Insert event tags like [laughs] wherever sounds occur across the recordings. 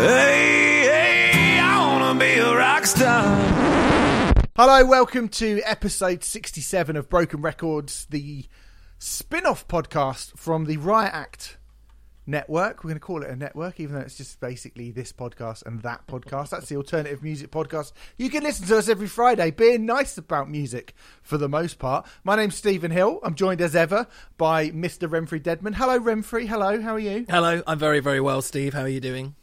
Hey, hey, I wanna be a rock star. Hello, welcome to episode 67 of Broken Records, the spin off podcast from the Riot Act network. We're going to call it a network, even though it's just basically this podcast and that podcast. That's the alternative music podcast. You can listen to us every Friday, being nice about music for the most part. My name's Stephen Hill. I'm joined as ever by Mr. Remfry Dedman. Hello, Remfry. Hello, how are you? Hello, I'm very, very well, Steve. How are you doing?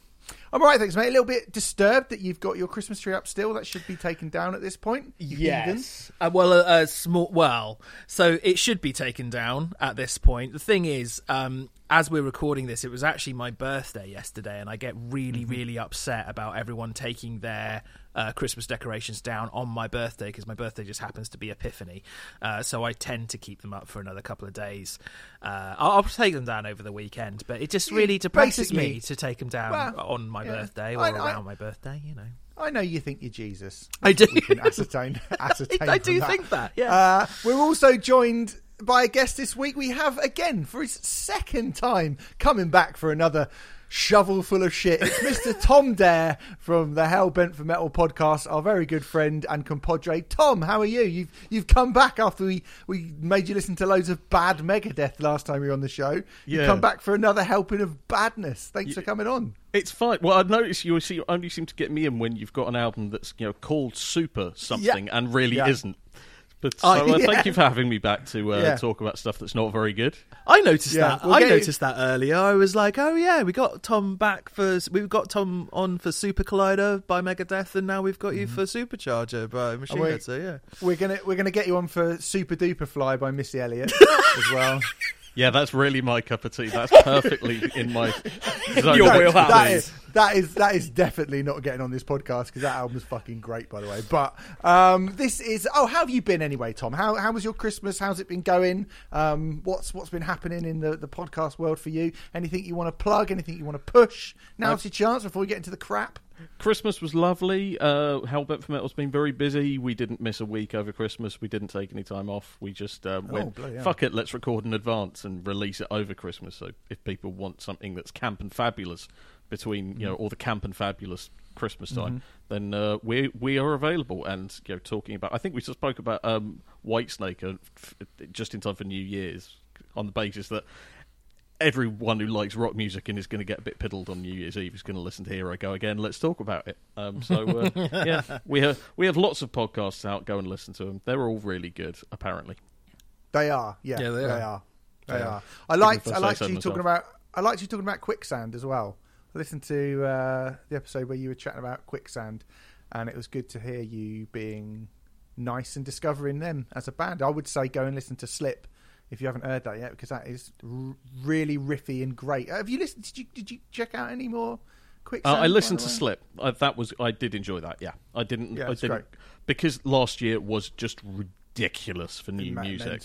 I'm all right, thanks, mate. A little bit disturbed that you've got your Christmas tree up still. That should be taken down at this point. heathen. Uh, well, a, a small. Well, so it should be taken down at this point. The thing is, um, as we're recording this, it was actually my birthday yesterday, and I get really, Mm-hmm. really upset about everyone taking their uh, Christmas decorations down on my birthday because my birthday just happens to be Epiphany. Uh, so I tend to keep them up for another couple of days. Uh, I'll, I'll take them down over the weekend, but it just really depresses me to take them down Well, on my yeah. birthday or I- I- around my birthday. You know. I know you think you're Jesus. I do. We can ascertain. [laughs] ascertain I do that. think that, yeah. Uh, we're also joined by a guest this week. We have again for his second time coming back for another shovel full of shit. It's [laughs] Mr. Tom Dare from the Hellbent for Metal podcast. Our very good friend and compadre Tom. How are you? You've you've come back after we we made you listen to loads of bad Megadeth last time you were on the show. You've Yeah. come back for another helping of badness. Thanks for coming on. It's fine. Well, I notice you see, you only seem to get me in when you've got an album that's you know called Super something and really Yeah. isn't. But so uh, [laughs] yeah. thank you for having me back to uh, Yeah. talk about stuff that's not very good. I noticed Yeah, that. we'll I you- noticed that earlier. I was like, "Oh yeah, we got Tom back for we've got Tom on for Super Collider by Megadeth, and now we've got you mm-hmm. for Supercharger by Machine. Head." So yeah, We're gonna we're gonna get you on for Supa Dupa Fly by Missy Elliott [laughs] as well. Yeah, that's really my cup of tea. That's perfectly in my zone. Your wheelhouse. that is that is that is definitely not getting on this podcast because that album is fucking great, by the way. But um, this is oh, how have you been anyway, Tom? How how was your Christmas? How's it been going? Um, what's what's been happening in the, the podcast world for you? Anything you want to plug? Anything you want to push? Now's your chance before we get into the crap. Christmas was lovely. Uh, Hellbent for Metal's been very busy. We didn't miss a week over Christmas. We didn't take any time off. We just um, went, Oh, fuck it, let's record in advance and release it over Christmas. So if people want something that's camp and fabulous between Mm-hmm. you know all the camp and fabulous Christmas time, then uh, we we are available. And you know, talking about, I think we just spoke about um, Whitesnake uh, f- just in time for New Year's on the basis that everyone who likes rock music and is going to get a bit piddled on New Year's Eve is going to listen to Here I Go Again. Let's talk about it. Um, so uh, [laughs] yeah, we have we have lots of podcasts out. Go and listen to them. They're all really good, apparently. They are, yeah, Yeah, they they, are. are. They They are. are. I liked. I I liked so you myself. talking about. I liked you talking about quicksand as well. I listened to uh, the episode where you were chatting about quicksand, and it was good to hear you being nice and discovering them as a band. I would say go and listen to Slip if you haven't heard that yet, because that is r- really riffy and great. Have you listened? Did you did you check out any more Uh. I listened to? Slip. I, that was I did enjoy that. Yeah, I didn't. Yeah, I didn't great. because last year was just ridiculous for new Ma- music.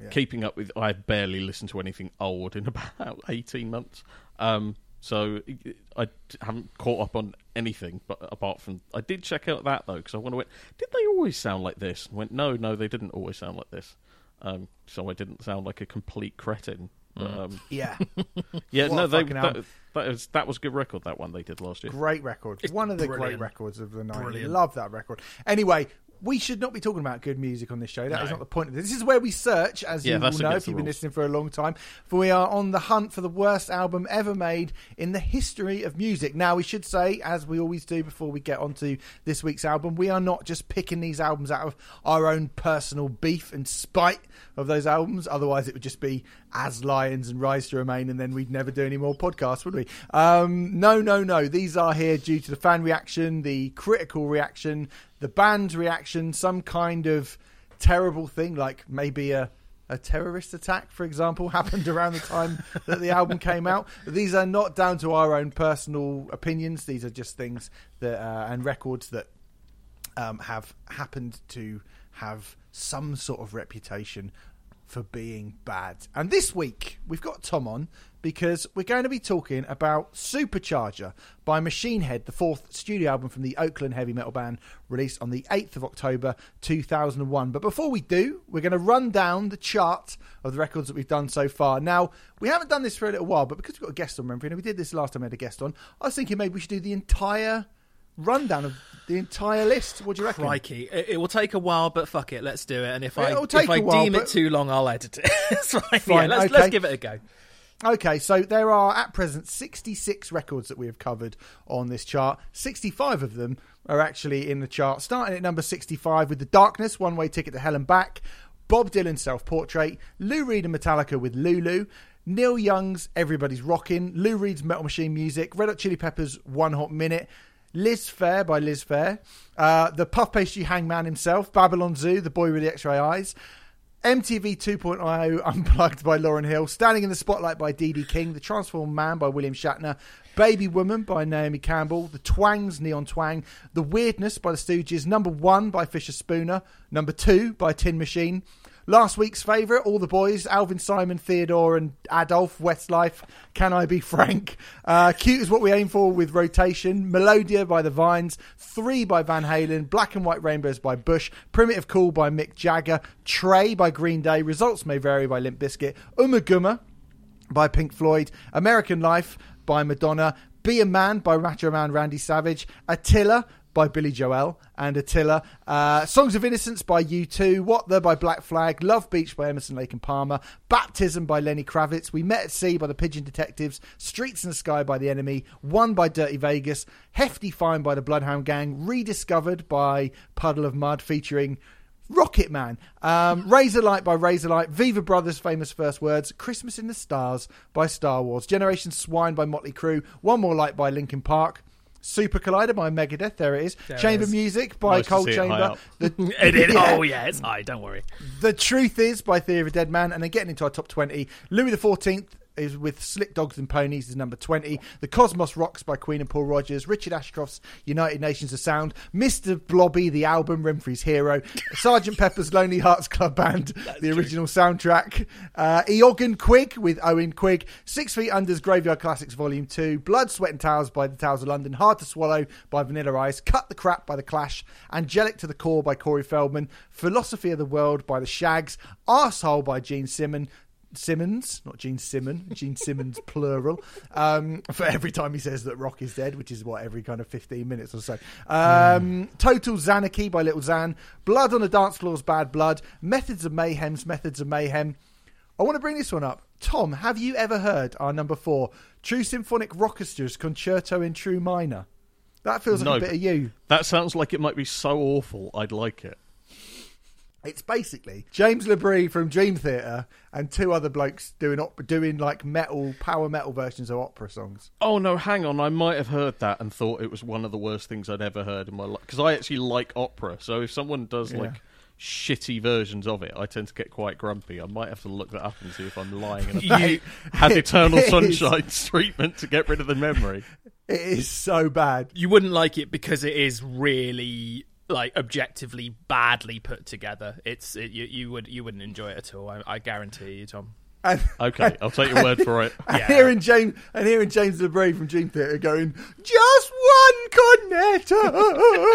yeah. Keeping up with, I barely listened to anything old in [laughs] about eighteen months. Um, so I haven't caught up on anything, but apart from I did check out that though because I wonder, did they always sound like this? And went, no, no, they didn't always sound like this. Um, so I didn't sound like a complete cretin. But, um, Yeah, [laughs] [laughs] yeah, What no, they, fucking that, that was that was a good record. That one they did last year. Great record. One of the great records of the night. Brilliant. Love that record. Anyway, we should not be talking about good music on this show. That is not the point of this. This is where we search, as Yeah, you will that's know if you've been listening for a long time. For we are on the hunt for the worst album ever made in the history of music. Now, we should say, as we always do before we get onto this week's album, we are not just picking these albums out of our own personal beef and spite of those albums. Otherwise, it would just be as Lions and Rise to Remain, and then we'd never do any more podcasts, would we? Um, no, no, no. These are here due to the fan reaction, the critical reaction, the band's reaction, some kind of terrible thing, like maybe a a terrorist attack, for example, [laughs] happened around the time that the album came out. These are not down to our own personal opinions. These are just things that uh, and records that um, have happened to have some sort of reputation for being bad. And this week we've got Tom on because we're going to be talking about Supercharger by Machine Head, the fourth studio album from the Oakland heavy metal band, released on the 8th of October 2001. But before we do, we're going to run down the chart of the records that we've done so far. Now, we haven't done this for a little while, but because we've got a guest on, remember, and we did this last time we had a guest on, I was thinking maybe we should do the entire rundown of the entire list. What do you reckon? Crikey, it, it will take a while, but fuck it, let's do it. And if I It'll if I while, deem but- it too long, I'll edit it. [laughs] it's fine. Fine, yeah, let's, okay. let's give it a go. Okay, so there are at present 66 records that we have covered on this chart. 65 of them are actually in the chart, starting at number 65 with The Darkness, One Way Ticket to Hell and Back, Bob Dylan's Self Portrait, Lou Reed and Metallica with Lulu, Neil Young's Everybody's Rockin', Lou Reed's Metal Machine Music, Red Hot Chili Peppers' One Hot Minute, Liz Phair by Liz Phair, uh, the Puff Pastry Hangman himself, Babylon Zoo, The Boy with the X-Ray Eyes, MTV 2.0 [laughs] Unplugged by Lauryn Hill, Standing in the Spotlight by Dee King, The Transformed Man by William Shatner, Baby Woman by Naomi Campbell, The Twangs, Neon Twang, The Weirdness by The Stooges, Number One by Fischerspooner, Number Two by Tin Machine, Last week's favourite, All the Boys, Alvin Simon, Theodore and Adolf, Westlife, Can I Be Frank? Uh, Cute is what we aim for with Rotation, Melodia by The Vines, Three by Van Halen, Black and White Rainbows by Bush, Primitive Cool by Mick Jagger, Trey by Green Day, Results May Vary by Limp Bizkit, Ummagumma by Pink Floyd, American Life by Madonna, Be a Man by Macho Man Randy Savage, Attila by Billy Joel and Attila, uh, Songs of Innocence by U2, What the by Black Flag, Love Beach by Emerson Lake and Palmer, Baptism by Lenny Kravitz, We Met at Sea by the Pigeon Detectives, Streets in the Sky by The Enemy, One by Dirty Vegas, Hefty Fine by the Bloodhound Gang, Rediscovered by Puddle of Mudd featuring Rocket Man, um, [laughs] Razorlight by Razorlight, Viva Brothers' famous first words, Christmas in the Stars by Star Wars, Generation Swine by Motley Crue, One More Light by Linkin Park, Super Collider by Megadeth, there it is, There Chamber is. Music by Nice Cold see it high Chamber, the, [laughs] [laughs] It, it- Yeah. Oh yeah, it's high. Don't worry. the Truth Is by Theory of a Dead Man, and then getting into our top 20, Louis XIV is with Slick Dogs and Ponies is number 20. The Cosmos Rocks by Queen and Paul Rodgers. Richard Ashcroft's United Nations of Sound. Mr. Blobby, the album, Remfry's Hero. [laughs] Sergeant Pepper's Lonely Hearts Club Band, the original soundtrack. Uh, Eoghan Quigg with Eoghan Quigg. Six Feet Under's Graveyard Classics Volume 2. Blood, Sweat and Towers by the Towers of London. Hard to Swallow by Vanilla Ice. Cut the Crap by The Clash. Angelic to the Core by Corey Feldman. Philosophy of the World by The Shaggs. Arsehole by Gene Simmons. Simmons, not Gene Simmon, Gene Simmons plural. Um, for every time he says that Rock is dead, which is what every kind of fifteen minutes or so. Um, Total Xanarchy by Little Xan, Blood on the Dance Floor's Bad Blood, Methods of Mayhem's Methods of Mayhem. I want to bring this one up. Tom, have you ever heard our number four, True Symphonic Orchestra's Concerto in True Minor? That feels like No. a bit of you. That sounds like it might be so awful. I'd like it. It's basically James Labrie from Dream Theater and two other blokes doing op- doing like metal power metal versions of opera songs. Oh no, hang on. I might have heard that and thought it was one of the worst things I'd ever heard in my life. Because I actually like opera, so if someone does Yeah. like shitty versions of it, I tend to get quite grumpy. I might have to look that up and see if I'm lying and [laughs] You- had [laughs] Eternal It is- Sunshine's [laughs] treatment to get rid of the memory. It is so bad. You wouldn't like it because it is really like objectively badly put together. It's it, you, you would you wouldn't enjoy it at all. I, I guarantee you, Tom. And, [laughs] Okay, I'll take your word for it. [laughs] and Yeah. hearing James and hearing James LaBrie from Dream Theater going, "Just one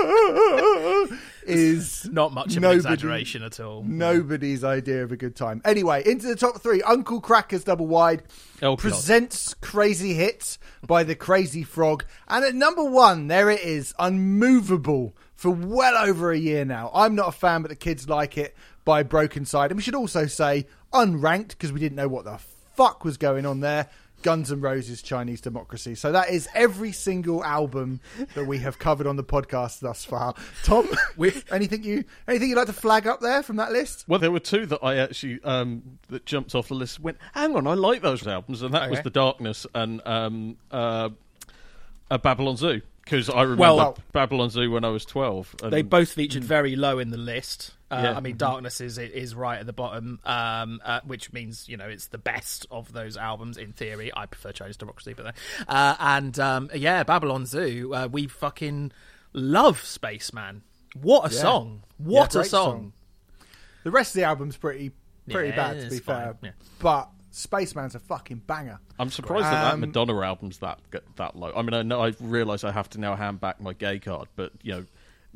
cornetto," [laughs] is Not much of Nobody- an exaggeration at all. nobody's idea of a good time. Anyway, into the top three. Uncle Kracker's double wide Oh, God. presents Crazy Hits by the Crazy Frog. And at number one, there it is, Unmovable for well over a year now. I'm not a fan, but the kids like it by Brokencyde. And we should also say unranked because we didn't know what the fuck was going on there. Guns N' Roses Chinese Democracy. So that is every single album that we have covered on the podcast thus far. Tom, [laughs] anything you anything you'd like to flag up there from that list? Well, there were two that I actually um, that jumped off the list. Went, hang on, I like those albums, and that was the Darkness and um, uh, uh, Babylon Zoo because I remember Well- Babylon Zoo when I was twelve. And They both featured very low in the list. Uh, Yeah. I mean, Darkness is is right at the bottom, um, uh, which means you know it's the best of those albums in theory. I prefer Chinese Democracy, but uh, and um, yeah, Babylon Zoo. Uh, we fucking love Spaceman. What a Yeah. song! Yeah, What a song! song. The rest of the album's pretty pretty Yeah, bad to be fine, fair, yeah. but Spaceman's a fucking banger. I'm surprised that that Um, Madonna album's that that low. I mean, I know I realise I have to now hand back my gay card, but you know.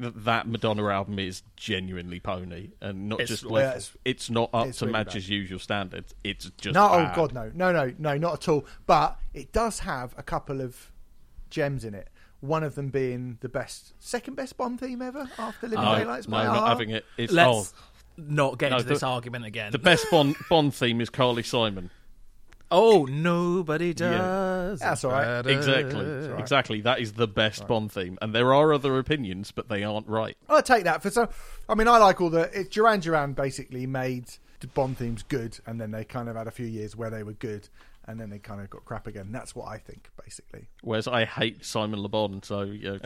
That Madonna album is genuinely pony, and not It's- just yeah, like it's- it's, not up it's to really Madge's bad. usual standards. It's just No, bad. oh god, no, no, no, no, not at all. But it does have a couple of gems in it. One of them being the best, second best Bond theme ever after Living No, Daylights. no, by not a-ha. having it. It's Let's oh, not get No, into this argument again. the best Bond [laughs] Bond theme is Carly Simon. oh, nobody does. That's all right. better. Exactly, exactly. That is the best Bond theme, and there are other opinions, but they aren't right. I'll take that for some. I mean, I like all the. It, Duran Duran basically made the Bond themes good, and then they kind of had a few years where they were good, and then they kind of got crap again. That's what I think, basically. Whereas I hate Simon Le Bon, so you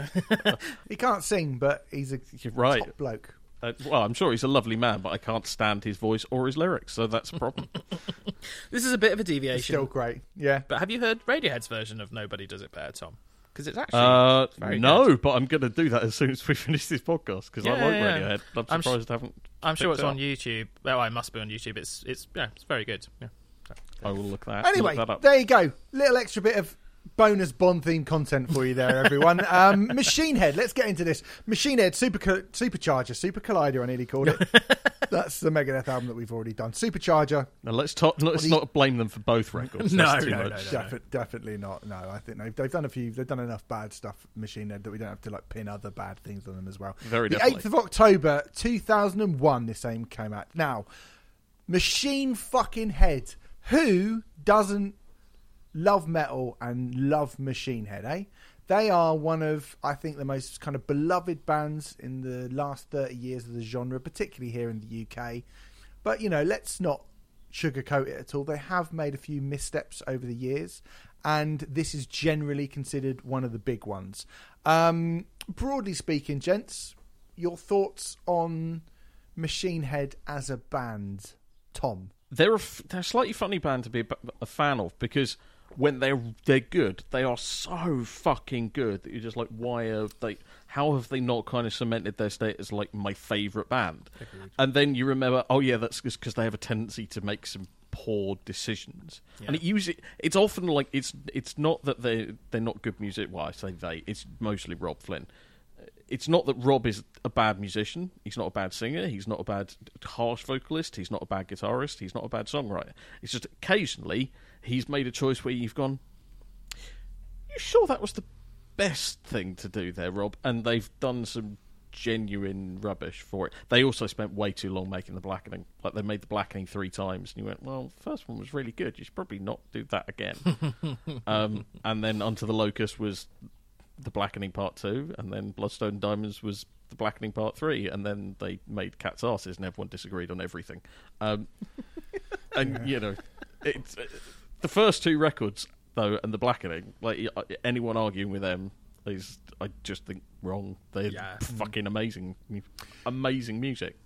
know, [laughs] He can't sing, but he's a You're right. top bloke. Uh, well, I'm sure he's a lovely man, but I can't stand his voice or his lyrics, so that's a problem. [laughs] This is a bit of a deviation. Still great. Yeah. But have you heard Radiohead's version of Nobody Does It Better, Tom? Because it's actually uh, very no, good. but I'm going to do that as soon as we [laughs] finish this podcast because I like yeah. Radiohead. I'm I'm surprised I haven't. I'm sure it's it on. YouTube. Well, I must be on YouTube. It's it's yeah, it's very good. Yeah. I will look that. Anyway, look that up. there you go. Little extra bit of bonus Bond theme content for you there, everyone. [laughs] um, Machine Head. Let's get into this. Machine Head Super Supercharger, Super Collider. I nearly called it. [laughs] That's the Megadeth album that we've already done. Supercharger. Now let's talk, let's do you- not blame them for both records. [laughs] No, That's too no, much. no, Defi- definitely not. No, I think they've, they've done a few. They've done enough bad stuff, Machine Head, that we don't have to like pin other bad things on them as well. Very the eighth of October, two thousand and one. This aim came out. Now, Machine fucking Head. Who doesn't love metal and love Machine Head? Eh? They are one of, I think, the most kind of beloved bands in the last thirty years of the genre, particularly here in the UK. But you know, let's not sugarcoat it at all. They have made a few missteps over the years, and this is generally considered one of the big ones. Um, broadly speaking, gents, your thoughts on Machine Head as a band, Tom? they're a, f- they're a slightly funny band to be a fan of because when they're they're good, they are so fucking good that you're just like, why are they? How have they not kind of cemented their status as like my favorite band? And then you remember, oh yeah, that's just because they have a tendency to make some poor decisions, and it usually it's often like it's it's not that they they're not good music. Well, I say they, it's mostly Robb Flynn it's not that Robb is a bad musician. He's not a bad singer. He's not a bad harsh vocalist. He's not a bad guitarist. He's not a bad songwriter. It's just occasionally he's made a choice where you've gone, you sure that was the best thing to do there, Robb? And they've done some genuine rubbish for it. They also spent way too long making the blackening. Like they made the blackening three times, and you went, "Well, the first one was really good. You should probably not do that again." [laughs] um, and then Unto the Locust was the blackening part two, and then Bloodstone and Diamonds was the blackening part three, and then they made Catharsis, and everyone disagreed on everything. Um, [laughs] and you know, it's uh, the first two records though, and the blackening. Like anyone arguing with them is, I just think wrong. They're Yeah. fucking amazing, amazing music.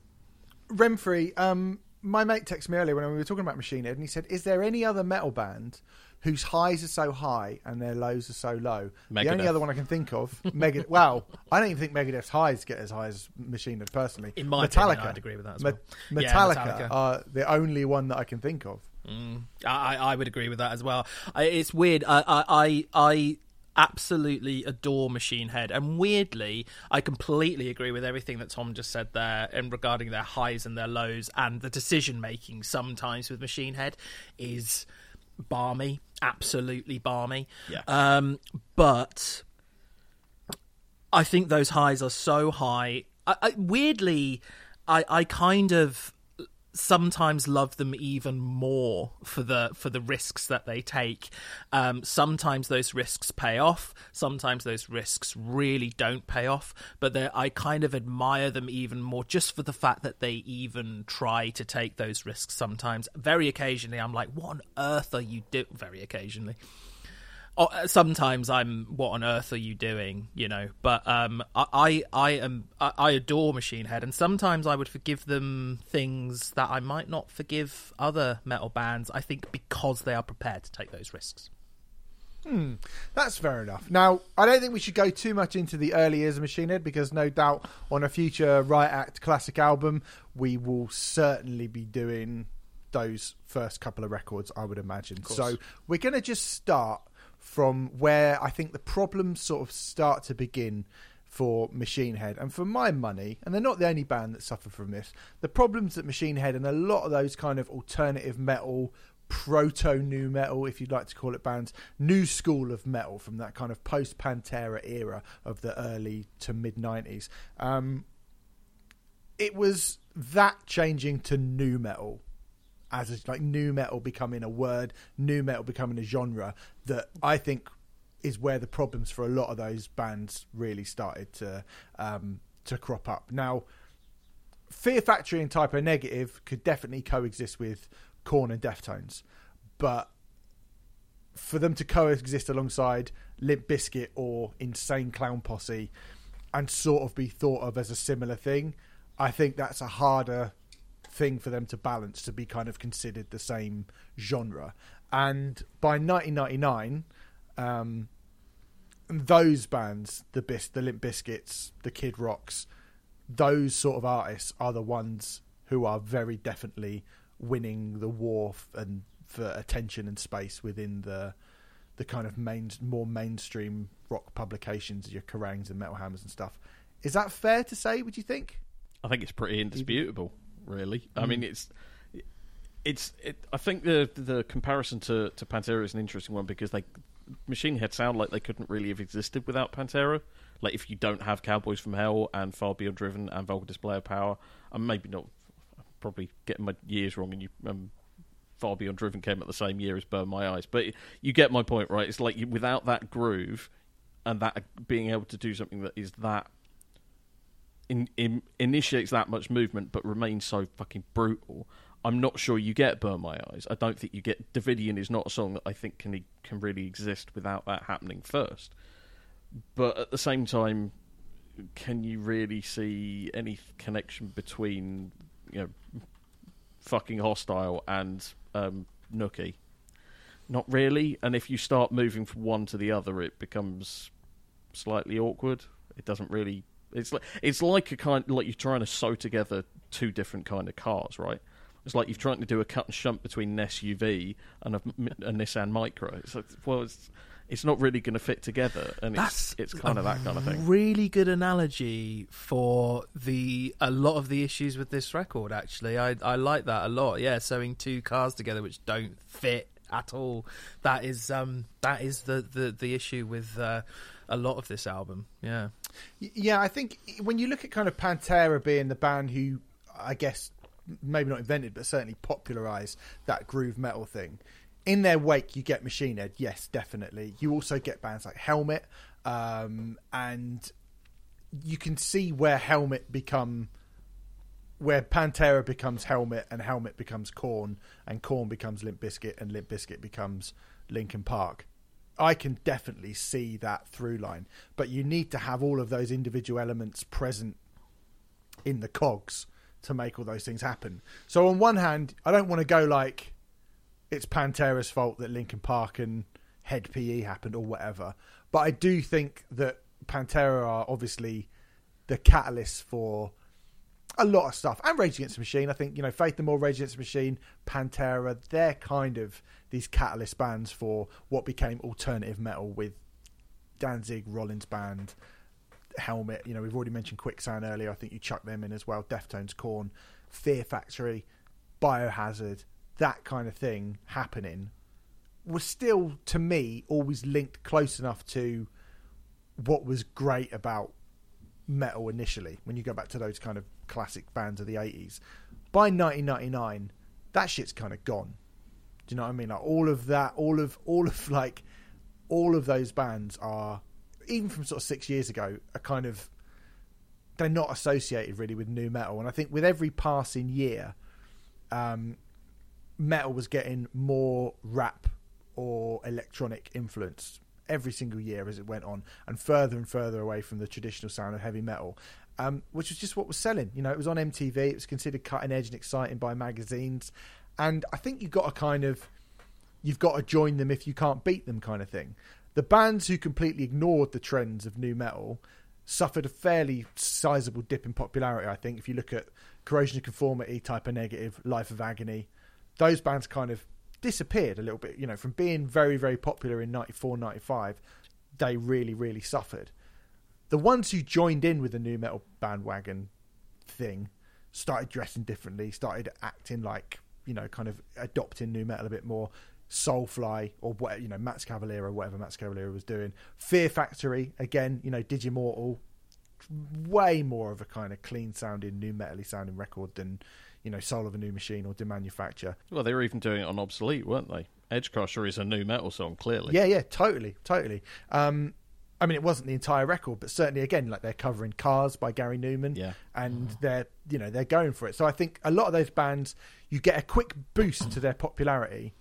Remfry, um, my mate texted me earlier when we were talking about Machine Head, and he said, "Is there any other metal band whose highs are so high and their lows are so low?" The only other one I can think of, [laughs] Megadeth. Well, I don't even think Megadeth's highs get as high as Machine Head personally. In my Metallica, opinion, I'd agree with that as Me- well. Yeah, Metallica, Metallica. are the only one that I can think of. Mm, I, I would agree with that as well. I, it's weird. I, I, I, I absolutely adore Machine Head, and weirdly, I completely agree with everything that Tom just said there, and regarding their highs and their lows, and the decision making sometimes with Machine Head is barmy, absolutely barmy. Yeah. Um, but I think those highs are so high. I, I, weirdly, I, I kind of sometimes love them even more for the for the risks that they take. Um, sometimes those risks pay off. Sometimes those risks really don't pay off. But I kind of admire them even more just for the fact that they even try to take those risks. Sometimes, very occasionally, I'm like, "What on earth are you doing?" Very occasionally. Uh, sometimes I'm what on earth are you doing you know but um I I, am I, I adore Machine Head and sometimes I would forgive them things that I might not forgive other metal bands I think because they are prepared to take those risks Hmm, That's fair enough. Now, I don't think we should go too much into the early years of Machine Head because no doubt on a future Riot Act classic album, we will certainly be doing those first couple of records, I would imagine. So we're going to just start from where I think the problems sort of start to begin for Machine Head. And for my money, and they're not the only band that suffer from this, the problems that Machine Head and a lot of those kind of alternative metal, proto new metal, if you'd like to call it bands, new school of metal from that kind of post Pantera era of the early to mid 90s. Um, it was that changing to new metal as a, like new metal becoming a word, new metal becoming a genre that I think is where the problems for a lot of those bands really started to um, to crop up. Now, Fear Factory and Type O Negative could definitely coexist with Korn and Deftones, but for them to coexist alongside Limp Bizkit or Insane Clown Posse and sort of be thought of as a similar thing, I think that's a harder thing for them to balance to be kind of considered the same genre. And by 1999, um, those bands, the Bis- the Limp Bizkits, the Kid Rocks, those sort of artists are the ones who are very definitely winning the war f- and for attention and space within the the kind of main more mainstream rock publications, your Kerrangs and Metal Hammers and stuff. Is that fair to say? Would you think? I think it's pretty indisputable, really. I mean, it's it's. It, I think the the comparison to to Pantera is an interesting one because they Machine Head sound like they couldn't really have existed without Pantera. Like if you don't have Cowboys from Hell and Far Beyond Driven and Vulgar Display of Power, I'm maybe not I'm probably getting my years wrong, and you. Um, Far Beyond Driven came at the same year as Burn My Eyes, but you get my point, right? It's like you, without that groove and that being able to do something that is that in, in, initiates that much movement but remains so fucking brutal. I'm not sure you get Burn My Eyes. I don't think you get Davidian is not a song that I think can can really exist without that happening first. But at the same time, can you really see any connection between you know fucking hostile and um, Nookie? Not really. And if you start moving from one to the other, it becomes slightly awkward. It doesn't really. It's like it's like a kind like you're trying to sew together two different kind of cars, right? It's like you're trying to do a cut and shunt between an SUV and a, a Nissan Micra. It's like, well, it's it's not really going to fit together, and That's it's it's kind of that kind of thing. Really good analogy for the a lot of the issues with this record. Actually, I I like that a lot. Yeah, sewing two cars together which don't fit at all. That is um that is the the the issue with uh, a lot of this album. Yeah. Yeah, I think when you look at kind of Pantera being the band who, I guess, maybe not invented, but certainly popularized that groove metal thing. In their wake, you get Machine Head, yes, definitely. You also get bands like Helmet, um, and you can see where Helmet become, where Pantera becomes Helmet, and Helmet becomes Korn, and Korn becomes Limp Bizkit, and Limp Bizkit becomes Linkin Park. I can definitely see that through line, but you need to have all of those individual elements present in the cogs to make all those things happen. So on one hand, I don't want to go like it's Pantera's fault that Linkin Park and Hed PE happened or whatever, but I do think that Pantera are obviously the catalyst for a lot of stuff. And Rage Against the Machine, I think, you know, Faith No More, Rage Against the Machine, Pantera, they're kind of these catalyst bands for what became alternative metal with Danzig, Rollins Band, Helmet. You know, we've already mentioned Quicksand earlier. I think you chuck them in as well. Deftones, Korn, Fear Factory, Biohazard, that kind of thing happening was still, to me, always linked close enough to what was great about metal initially when you go back to those kind of classic bands of the 80s by 1999 that shit's kind of gone. Do you know what i mean? Like all of that all of all of like all of those bands are even from sort of six years ago are kind of they're not associated really with new metal. And i think with every passing year um metal was getting more rap or electronic influence every single year as it went on, and further and further away from the traditional sound of heavy metal. Um, which was just what was selling. You know, it was on MTV. It was considered cutting edge and exciting by magazines, and I think you've got to kind of you've got to join them if you can't beat them kind of thing. The bands who completely ignored the trends of new metal suffered a fairly sizable dip in popularity, I think. If you look at Corrosion of Conformity, Type O Negative, Life of Agony, those bands kind of disappeared a little bit. You know, from being very, very popular in 94, 95, they really, really suffered. The ones who joined in with the new metal bandwagon thing started dressing differently, started acting like, you know, kind of adopting new metal a bit more. Soulfly or what you know, Max Cavalera, whatever Max Cavalera was doing. Fear Factory, again, you know, Digimortal, way more of a kind of clean sounding, new metally sounding record than, you know, Soul of a New Machine or Demanufacture. Well, they were even doing it on Obsolete, weren't they? Edgecrusher is a new metal song, clearly. Yeah, yeah, totally, totally. Um, I mean, it wasn't the entire record, but certainly, again, like they're covering "Cars" by Gary Numan, Yeah. and mm-hmm. they're you know they're going for it. So I think a lot of those bands, you get a quick boost to their popularity,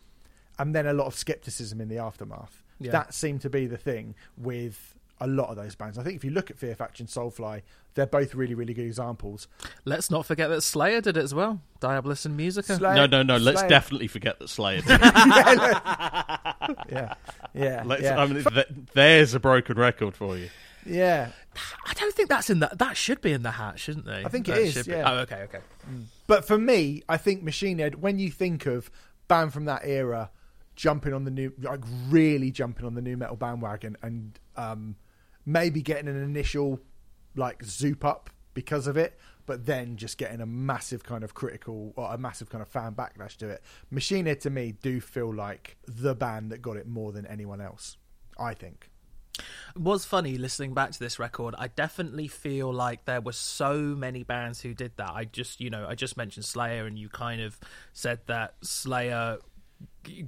and then a lot of skepticism in the aftermath. Yeah. That seemed to be the thing with a lot of those bands. I think if you look at Fear Factory and Soulfly, they're both really, really good examples. Let's not forget that Slayer did it as well. Diabolus in Musica. Slayer- No, no, no. Let's definitely forget that Slayer. did. [laughs] yeah, yeah, let's, yeah. I mean, th- there's a broken record for you. yeah. I don't think that's in that. That should be in the hat, shouldn't they? I think it That is, should be- yeah. Oh, okay, okay. But for me, I think Machine Head, when you think of band from that era jumping on the new, like really jumping on the new metal bandwagon and um, maybe getting an initial like zoop up because of it, but then just getting a massive kind of critical or a massive kind of fan backlash to it. Machine Head to me do feel like the band that got it more than anyone else, I think. It was funny listening back to this record. I definitely feel like there were so many bands who did that. I just, you know, I just mentioned Slayer, and you kind of said that Slayer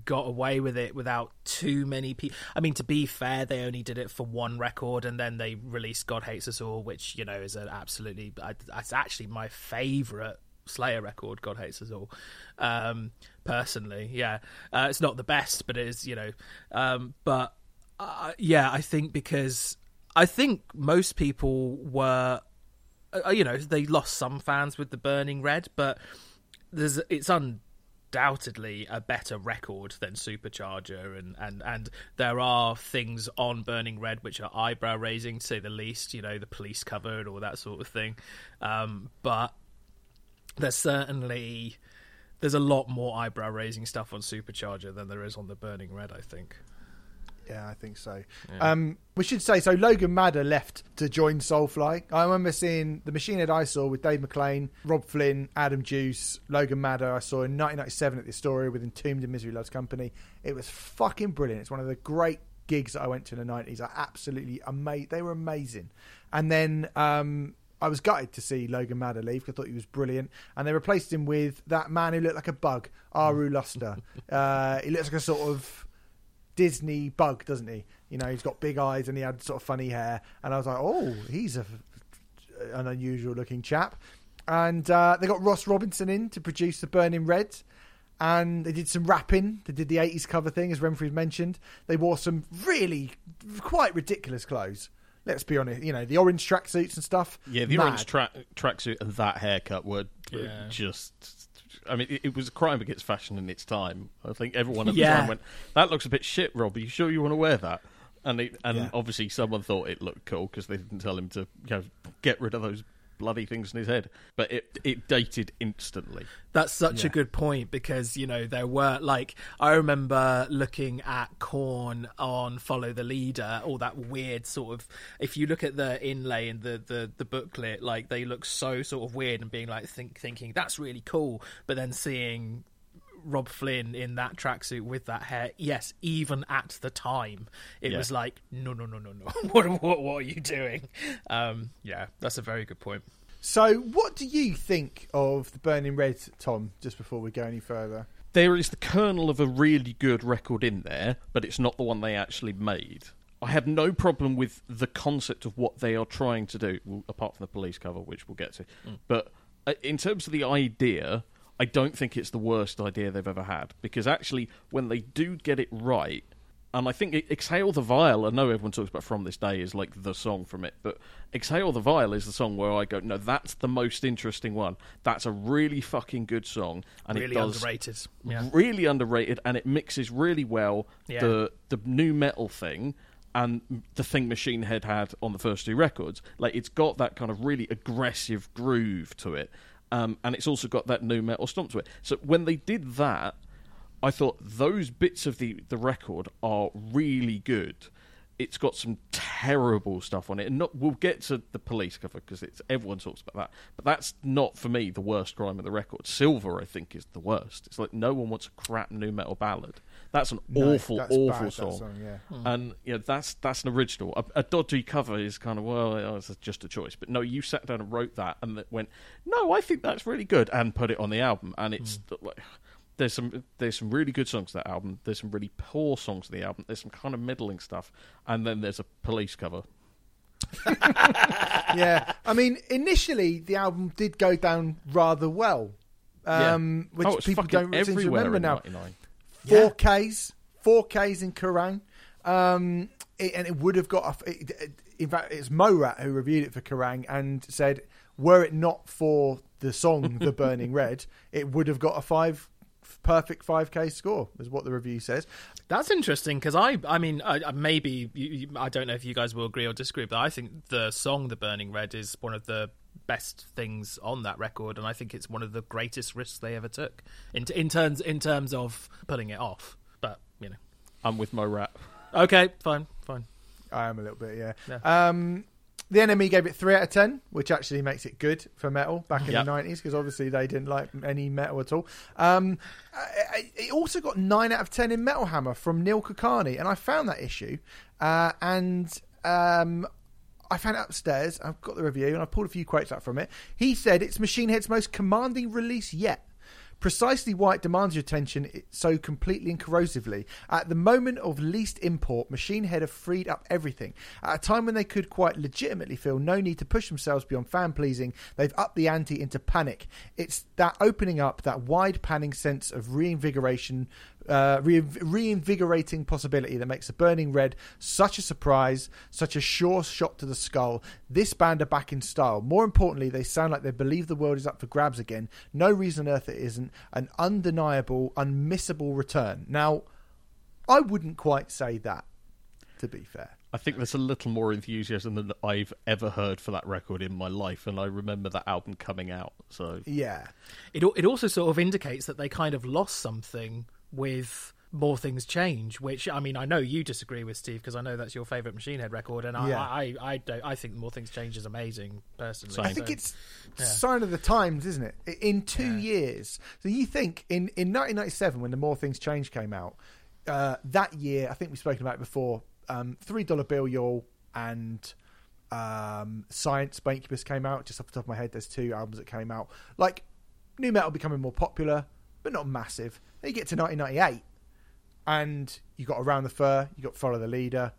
got away with it without too many people. I mean, to be fair, they only did it for one record, and then they released "God Hates Us All," which you know is an absolutely. It's actually my favorite Slayer record, God Hates Us All. Um, personally, yeah, uh, it's not the best, but it is, you know. Um, but uh, yeah, I think because I think most people were, uh, you know, they lost some fans with the Burning Red, but there's it's undoubtedly a better record than Supercharger, and and and there are things on Burning Red which are eyebrow raising, to say the least. You know, the police cover and all that sort of thing, um, but there's certainly there's a lot more eyebrow raising stuff on Supercharger than there is on the Burning Red. I think. Yeah, I think so. Um, we should say so. Logan Mader left to join Soulfly. I remember seeing the Machine Head I saw with Dave McClain, Robb Flynn, Adam Duce, Logan Mader. I saw in 1997 at the Astoria with Entombed and Misery Loves Company. It was fucking brilliant. It's one of the great gigs that I went to in the 90s. I absolutely amazed. They were amazing. And then um, I was gutted to see Logan Mader leave 'cause I thought he was brilliant. And they replaced him with that man who looked like a bug, [laughs] Ahrue Luster. uh, he looks like a sort of Disney bug, doesn't he? You know, he's got big eyes and he had sort of funny hair. And I was like, oh, he's a, an unusual looking chap. And uh, they got Ross Robinson in to produce the Burning Red. And they did some rapping. They did the 80s cover thing, as Remfry's mentioned. They wore some really quite ridiculous clothes. Let's be honest. You know, the orange tracksuits and stuff. Yeah, the Mad. orange tra- tracksuit and that haircut were were Yeah. just. I mean, it, it was a crime against fashion in its time. I think everyone at the Yeah. time went, "That looks a bit shit, Robb. Are you sure you want to wear that?" And it, and Yeah. obviously someone thought it looked cool because they didn't tell him to you know, get rid of those bloody things in his head. But it it dated instantly. That's such a good point because you know there were like I remember looking at Korn on Follow the Leader, all that weird sort of. If you look at the inlay and the the, the booklet, like they look so sort of weird and being like think, thinking that's really cool, but then seeing Robb Flynn in that tracksuit with that hair, yes, even at the time, it Yeah. was like no no no no no, [laughs] what what what are you doing? Um, yeah, that's a very good point. So, what do you think of the Burning Red, Tom, just before we go any further? There is the kernel of a really good record in there, but it's not the one they actually made. I have no problem with the concept of what they are trying to do, apart from the police cover, which we'll get to. But uh, in terms of the idea, I don't think it's the worst idea they've ever had. Because actually, when they do get it right, and I think Exhale the Vile, I know everyone talks about From This Day is like the song from it, but Exhale the Vile is the song where I go, no, that's the most interesting one. That's a really fucking good song. And really it does underrated. Yeah. really underrated and it mixes really well Yeah. the the new metal thing and the thing Machine Head had on the first two records. Like it's got that kind of really aggressive groove to it. Um, and it's also got that new metal stomp to it. So when they did that, I thought those bits of the, the record are really good. It's got some terrible stuff on it, and not, we'll get to the police cover because it's everyone talks about that. But that's not for me the worst crime of the record. Silver, I think, is the worst. It's like no one wants a crap new metal ballad. That's an No, awful, that's awful bad, that song. song, yeah. And yeah, that's that's an original. A, a dodgy cover is kind of well, it's just a choice. But no, you sat down and wrote that, and that went, no, I think that's really good, and put it on the album. And it's like there's some there's some really good songs to that album. There's some really poor songs to the album. There's some kind of middling stuff, and then there's a police cover. [laughs] [laughs] yeah. I mean, initially the album did go down rather well, um, which oh, people don't seem to remember now. 99. Four Ks, four Ks in Kerrang, um, it, and it would have got. A, it, it- in fact, it's Morat who reviewed it for Kerrang and said, were it not for the song [laughs] "The Burning Red," it would have got a five perfect five K score, is what the review says. That's interesting because I, I mean, I, I- maybe you, you, I don't know if you guys will agree or disagree, but I think the song "The Burning Red" is one of the best things on that record, and I think it's one of the greatest risks they ever took in in terms in terms of pulling it off. But you know, I'm with Morat. okay, fine, fine. I am a little bit, yeah. Yeah. Um, the NME gave it three out of ten, which actually makes it good for metal back in Yep. the nineties because obviously they didn't like any metal at all. Um, I- I- it also got nine out of ten in Metal Hammer from Neil Kulkarni, and I found that issue, uh, and um, I found it upstairs. I've got the review, and I pulled a few quotes out from it. He said it's Machine Head's most commanding release yet. Precisely why it demands your attention so completely and corrosively. At the moment of least import, Machine Head have freed up everything. At a time when they could quite legitimately feel no need to push themselves beyond fan pleasing, they've upped the ante into panic. It's that opening up, that wide panning sense of reinvigoration, uh, re- reinvigorating possibility that makes the Burning Red such a surprise, such a sure shot to the skull. This band are back in style. More importantly, they sound like they believe the world is up for grabs again. No reason on earth it isn't. An undeniable, unmissable return. Now, I wouldn't quite say that, to be fair. I think there's a little more enthusiasm than I've ever heard for that record in my life, and I remember that album coming out. So Yeah. It it also sort of indicates that they kind of lost something with more things change. Which I mean, I know you disagree with Steve because I know that's your favorite Machine Head record, and I Yeah. I, I, don't, I think more things change is amazing personally. Same. I think So- it's yeah. sign of the times, isn't it? In two years. So you think in, in 1997, when the More Things Change came out, uh, that year, I think we've spoken about it before, um, $3 Bill Y'all and um, Science by Incubus came out. Just off the top of my head, there's two albums that came out. Like, new metal becoming more popular, but not massive. Then you get to 1998, and you got Around the Fur, you got Follow the Leader,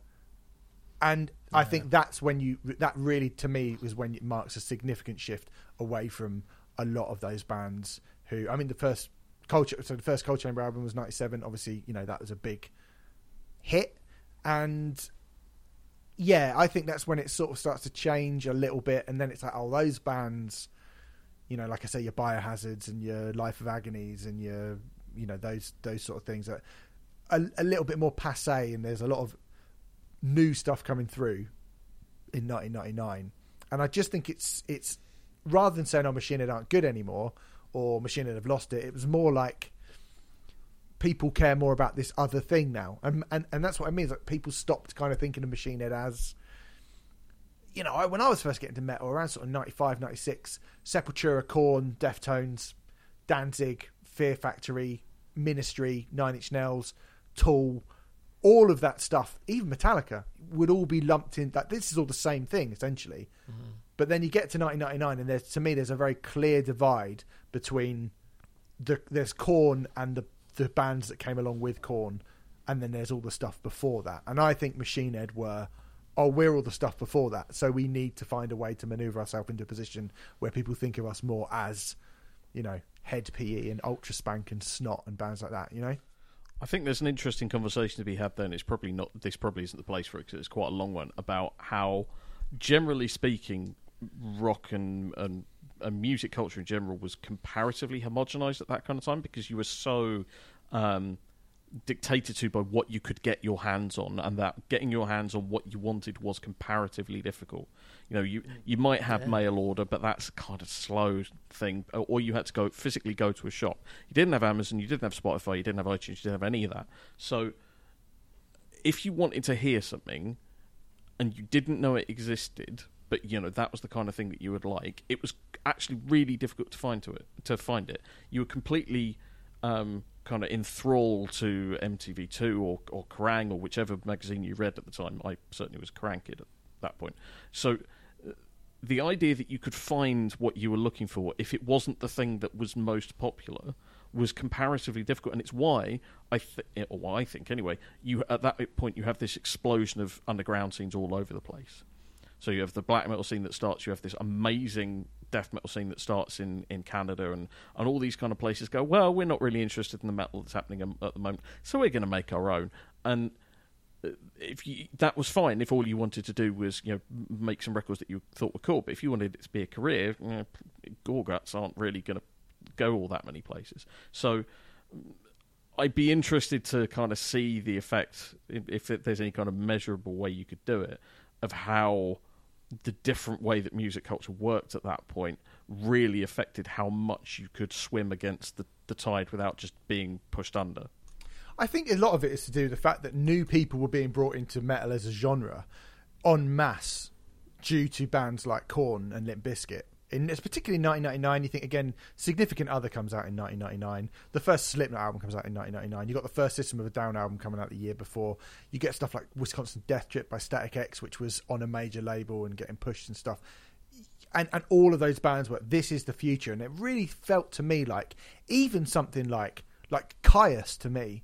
and I think that's when you that really to me was when it marks a significant shift away from a lot of those bands who I mean the first culture so the first Coal Chamber album was 97 obviously you know that was a big hit. And yeah I think that's when it sort of starts to change a little bit and then it's like oh those bands you know like I say your biohazards and your life of agonies and your you know those those sort of things are a, a little bit more passe and there's a lot of new stuff coming through in 1999 and i just think it's it's rather than saying oh machine Head aren't good anymore or machine Head have lost it it was more like people care more about this other thing now. And and, and that's what i mean like people stopped kind of thinking of machine Head as you know I, when i was first getting to metal around sort of 95 96 sepultura Korn deftones danzig fear factory ministry nine inch nails tool all of that stuff, even Metallica, would all be lumped in. That this is all the same thing essentially. Mm-hmm. But then you get to 1999, and there's to me there's a very clear divide between the there's Korn and the the bands that came along with Korn, and then there's all the stuff before that. And I think Machine Head were. Oh, we're all the stuff before that, so we need to find a way to maneuver ourselves into a position where people think of us more as, you know, Hed PE and Ultra Spank and Snot and bands like that. You know, I think there's an interesting conversation to be had. Then it's probably not. This probably isn't the place for it because it's quite a long one about how, generally speaking, rock and and, and music culture in general was comparatively homogenized at that kind of time because you were so um, dictated to by what you could get your hands on, and that getting your hands on what you wanted was comparatively difficult. You know, you you might have mail order, but that's kind of slow thing, or- or you had to go physically go to a shop. You didn't have Amazon, you didn't have Spotify, you didn't have iTunes, you didn't have any of that. So, if you wanted to hear something, and you didn't know it existed, but you know that was the kind of thing that you would like, it was actually really difficult to find to it to find it. You were completely um, kind of enthralled to MTV2 or or Kerrang or whichever magazine you read at the time. I certainly was Kerrang kid at that point. So uh, the idea that you could find what you were looking for if it wasn't the thing that was most popular was comparatively difficult, and it's why I th- or why I think anyway. You at that point you have this explosion of underground scenes all over the place. So you have the black metal scene that starts. You have this amazing death metal scene that starts in, in Canada, and, and all these kind of places go. Well, we're not really interested in the metal that's happening at the moment, so we're going to make our own. And uh, if you, that was fine, if all you wanted to do was you know make some records that you thought were cool, but if you wanted it to be a career, you know, Gorguts aren't really going to go all that many places. So I'd be interested to kind of see the effect, if there's any kind of measurable way you could do it, of how the different way that music culture worked at that point really affected how much you could swim against the, the tide without just being pushed under. I think a lot of it is to do with the fact that new people were being brought into metal as a genre en masse due to bands like Korn and Limp Bizkit. In it's particularly 1999, you think again, Significant Other comes out in 1999. The first Slipknot album comes out in 1999. You got the first System of a Down album coming out the year before. You get stuff like Wisconsin Death Trip by Static X, which was on a major label and getting pushed and stuff and and all of those bands were this is the future and it really felt to me like even something like like Kyuss to me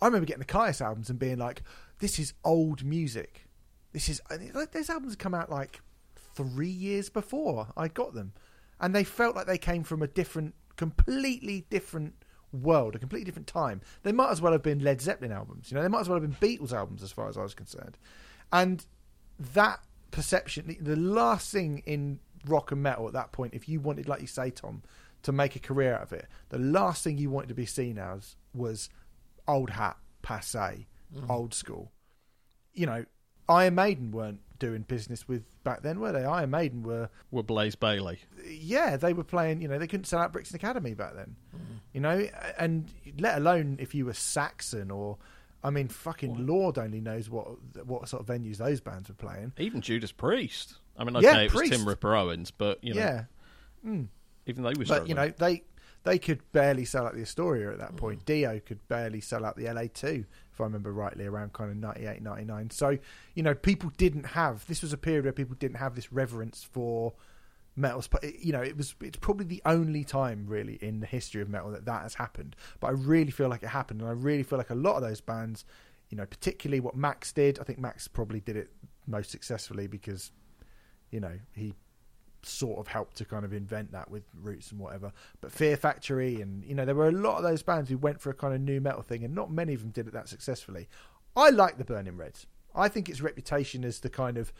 I remember getting the Kyuss albums and being like this is old music this is like those albums come out like 3 years before I got them. And they felt like they came from a different completely different world a completely different time. They might as well have been Led Zeppelin albums you know? They might as well have been Beatles albums as far as I was concerned. And that perception the- the last thing in rock and metal at that point if you wanted like you say tom to make a career out of it the last thing you wanted to be seen as was old hat passe mm. old school. You know iron maiden weren't doing business with back then were they iron maiden were Were Blaze Bayley. yeah, they were playing. You know, they couldn't sell out Brixton Academy back then. Hmm. You know, and let alone if you were Saxon or, I mean, fucking Lord only knows what what sort of venues those bands were playing. Even Judas Priest. I mean, Yeah, okay, it was Priest. Tim Ripper Owens, but you know, yeah, hmm. even they were but struggling. you know they they could barely sell out the Astoria at that hmm. point. Dio could barely sell out the LA two, if I remember rightly, around kind of 98, 99. So you know, people didn't have. This was a period where people didn't have this reverence for metal. But you know, it was it's probably the only time really in the history of metal that that has happened. But I really feel like it happened, and I really feel like a lot of those bands, you know, particularly what Max did. I think Max probably did it most successfully because, you know, he sort of helped to kind of invent that with Roots and whatever. But Fear Factory and you know there were a lot of those bands who went for a kind of new metal thing, and not many of them did it that successfully. I like the Burning Reds. I think its reputation as the kind of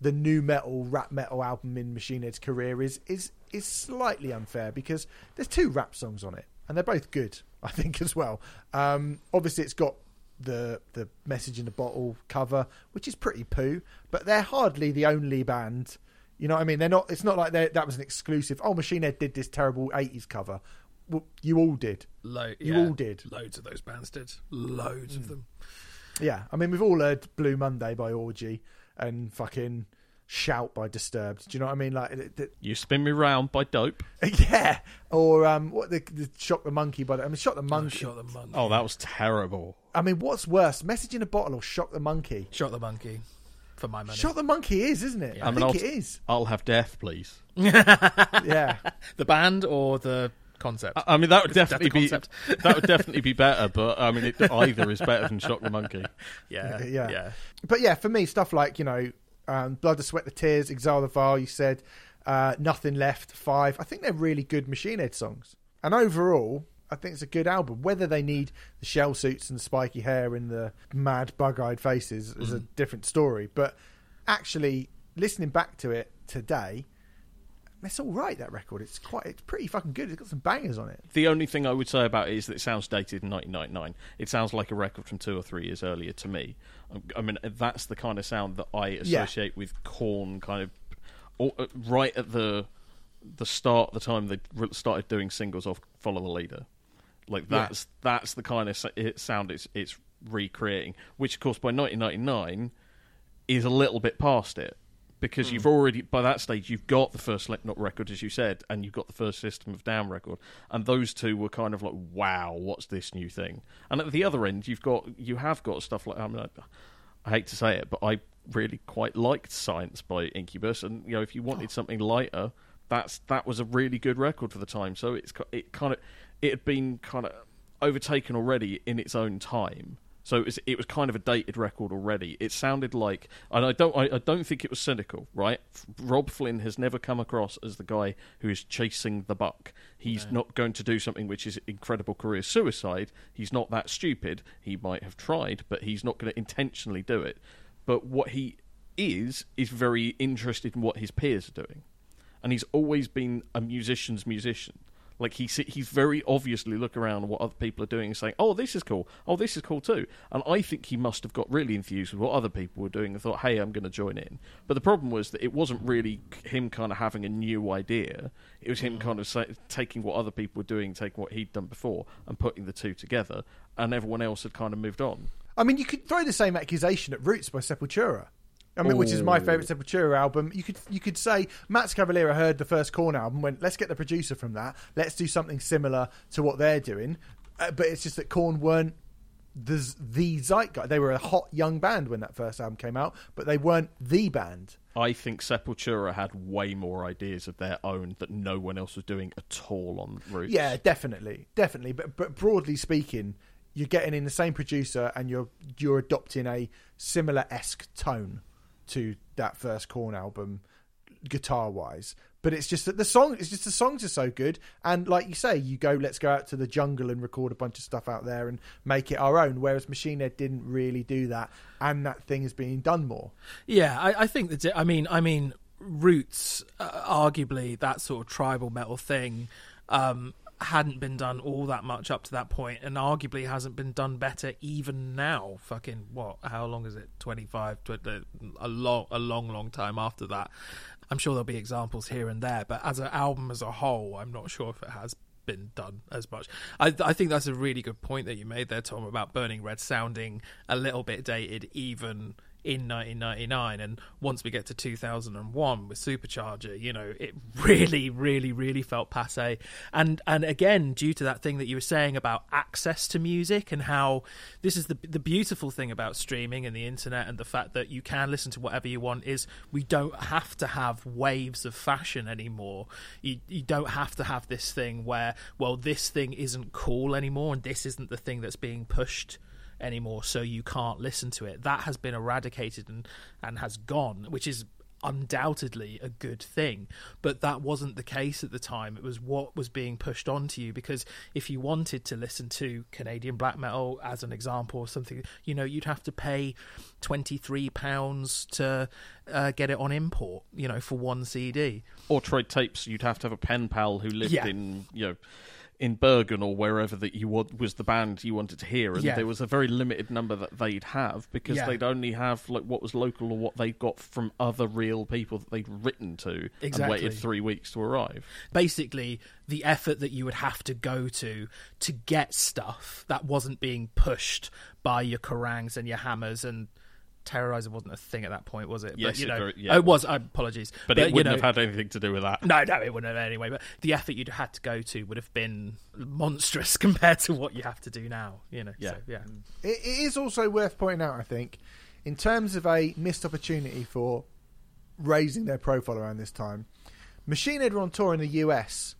the new metal rap metal album in Machine Head's career is is is slightly unfair because there's two rap songs on it and they're both good. [laughs] I think as well. Um, obviously, it's got the the message in the bottle cover, which is pretty poo, but they're hardly the only band. You know what I mean? They're not. It's not like that was an exclusive. Oh, Machine Head did this terrible '80s cover. Well, you all did. Lo- You yeah, all did. Loads of those bands did. Loads of them. Yeah, I mean, we've all heard "Blue Monday" by Orgy and fucking "Shout" by Disturbed. Do you know what I mean? Like, it, it, You spin me round by dope. [laughs] yeah, or um, what the, the "Shock the Monkey" by the, I mean, "Shock the Monkey." Shot the monkey. Oh, that was terrible. I mean, what's worse, "Message in a Bottle" or "Shock the Monkey"? Shock the monkey. For my money. "Shock the Monkey" is, isn't it? I, I mean, think I'll, it is. I'll have death, please. [laughs] Yeah, the band or the concept? I mean, that would That's definitely be that would [laughs] definitely be better. But I mean, it, either is better than Shock the Monkey. yeah, [laughs] yeah. yeah. but yeah, for me, stuff like you know, um, "Blood, the Sweat, the Tears," "Exhale the Vile." You said uh, "Nothing Left," Five. I think they're really good Machine Head songs, and overall. I think it's a good album. Whether they need the shell suits and the spiky hair and the mad bug-eyed faces is a different story. But actually, listening back to it today, it's all right. That record, it's quite, it's pretty fucking good. It's got some bangers on it. The only thing I would say about it is that it sounds dated in 1999. It sounds like a record from two or three years earlier to me. I mean, that's the kind of sound that I Yeah. associate with Korn, kind of uh, right at the the start, the time they started doing singles off "Follow the Leader." Like Yeah. that's that's the kind of sound it's it's recreating. Which, of course, by 1999 is a little bit past it because Hmm. you've already by that stage you've got the first Slipknot record as you said and you've got the first System of Down record and those two were kind of like wow what's this new thing and at the other end you've got you have got stuff like I mean I, I hate to say it but I really quite liked Science by Incubus and you know if you wanted something lighter that's that was a really good record for the time so it's it kind of it had been kind of overtaken already in its own time so it was, it was kind of a dated record already. It sounded like, and I don't, I, I don't think it was cynical, right? F- Robb Flynn has never come across as the guy who is chasing the buck. He's not going to do something which is incredible career suicide. He's not that stupid. He might have tried, but he's not going to intentionally do it. But what he is is very interested in what his peers are doing, and he's always been a musician's musician. Like he he's very obviously look around what other people are doing and saying, "Oh, this is cool. Oh, this is cool too." And I think he must have got really enthused with what other people were doing and thought, "Hey, I'm going to join in." But the problem was that it wasn't really him kind of having a new idea. It was him mm. kind of say, taking what other people were doing, taking what he'd done before, and putting the two together. And everyone else had kind of moved on. I mean, you could throw the same accusation at Roots by Sepultura. I mean, which is my favourite Sepultura album. You could you could say Max Cavalera heard the first Korn album, went let's get the producer from that, let's do something similar to what they're doing. Uh, but it's just that Korn weren't the the zeitgeist. They were a hot young band when that first album came out, but they weren't the band. I think Sepultura had way more ideas of their own that no one else was doing at all on Roots. Yeah, definitely, definitely. But but broadly speaking, you're getting in the same producer and you're you're adopting a similar esque tone to that first Korn album, guitar wise. But it's just that the song, it's just the songs are so good, and like you say, you go, let's go out to the jungle and record a bunch of stuff out there and make it our own. Whereas Machine Head didn't really do that, and that thing is being done more. Yeah, I, I think that. I mean, I mean, Roots, uh, arguably that sort of tribal metal thing, um, hadn't been done all that much up to that point, and arguably hasn't been done better even now. Fucking what? How long is it? Twenty five, a long, a long, long time after that. I'm sure there'll be examples here and there, but as an album as a whole, I'm not sure if it has been done as much. I, I think that's a really good point that you made there, Tom, about Burning Red sounding a little bit dated, even in 1999 and once we get to 2001 with supercharger you know it [laughs] really really really felt passe and and again due to that thing that you were saying about access to music and how this is the the beautiful thing about streaming and the internet and the fact that you can listen to whatever you want is we don't have to have waves of fashion anymore. You you don't have to have this thing where well this thing isn't cool anymore and this isn't the thing that's being pushed anymore, so you can't listen to it. That has been eradicated and, and has gone, which is undoubtedly a good thing. But that wasn't the case at the time. It was what was being pushed onto you because if you wanted to listen to Canadian black metal, as an example, or something, you know, you'd have to pay £23 to uh, get it on import, you know, for one CD. or trade tapes, you'd have to have a pen pal who lived Yeah. in you know in Bergen or wherever that you want was the band you wanted to hear, and Yeah. there was a very limited number that they'd have because Yeah. they'd only have like what was local or what they got from other real people that they'd written to and waited three weeks to arrive. basically the effort that you would have to go to to get stuff that wasn't being pushed by your Kerrangs and your hammers and Terrorizer wasn't a thing at that point, was it? Yes, but, you it know, very- yeah, it it was. I apologies, But, it wouldn't know, have had anything to do with that. No, no, it wouldn't have anyway. But the effort you'd had to go to would have been monstrous [laughs] compared to what you have to do now. You know, Yeah. so, yeah. Mm. It, it is also worth pointing out, I think, in terms of a missed opportunity for raising their profile around this time. Machine Head were on tour in the US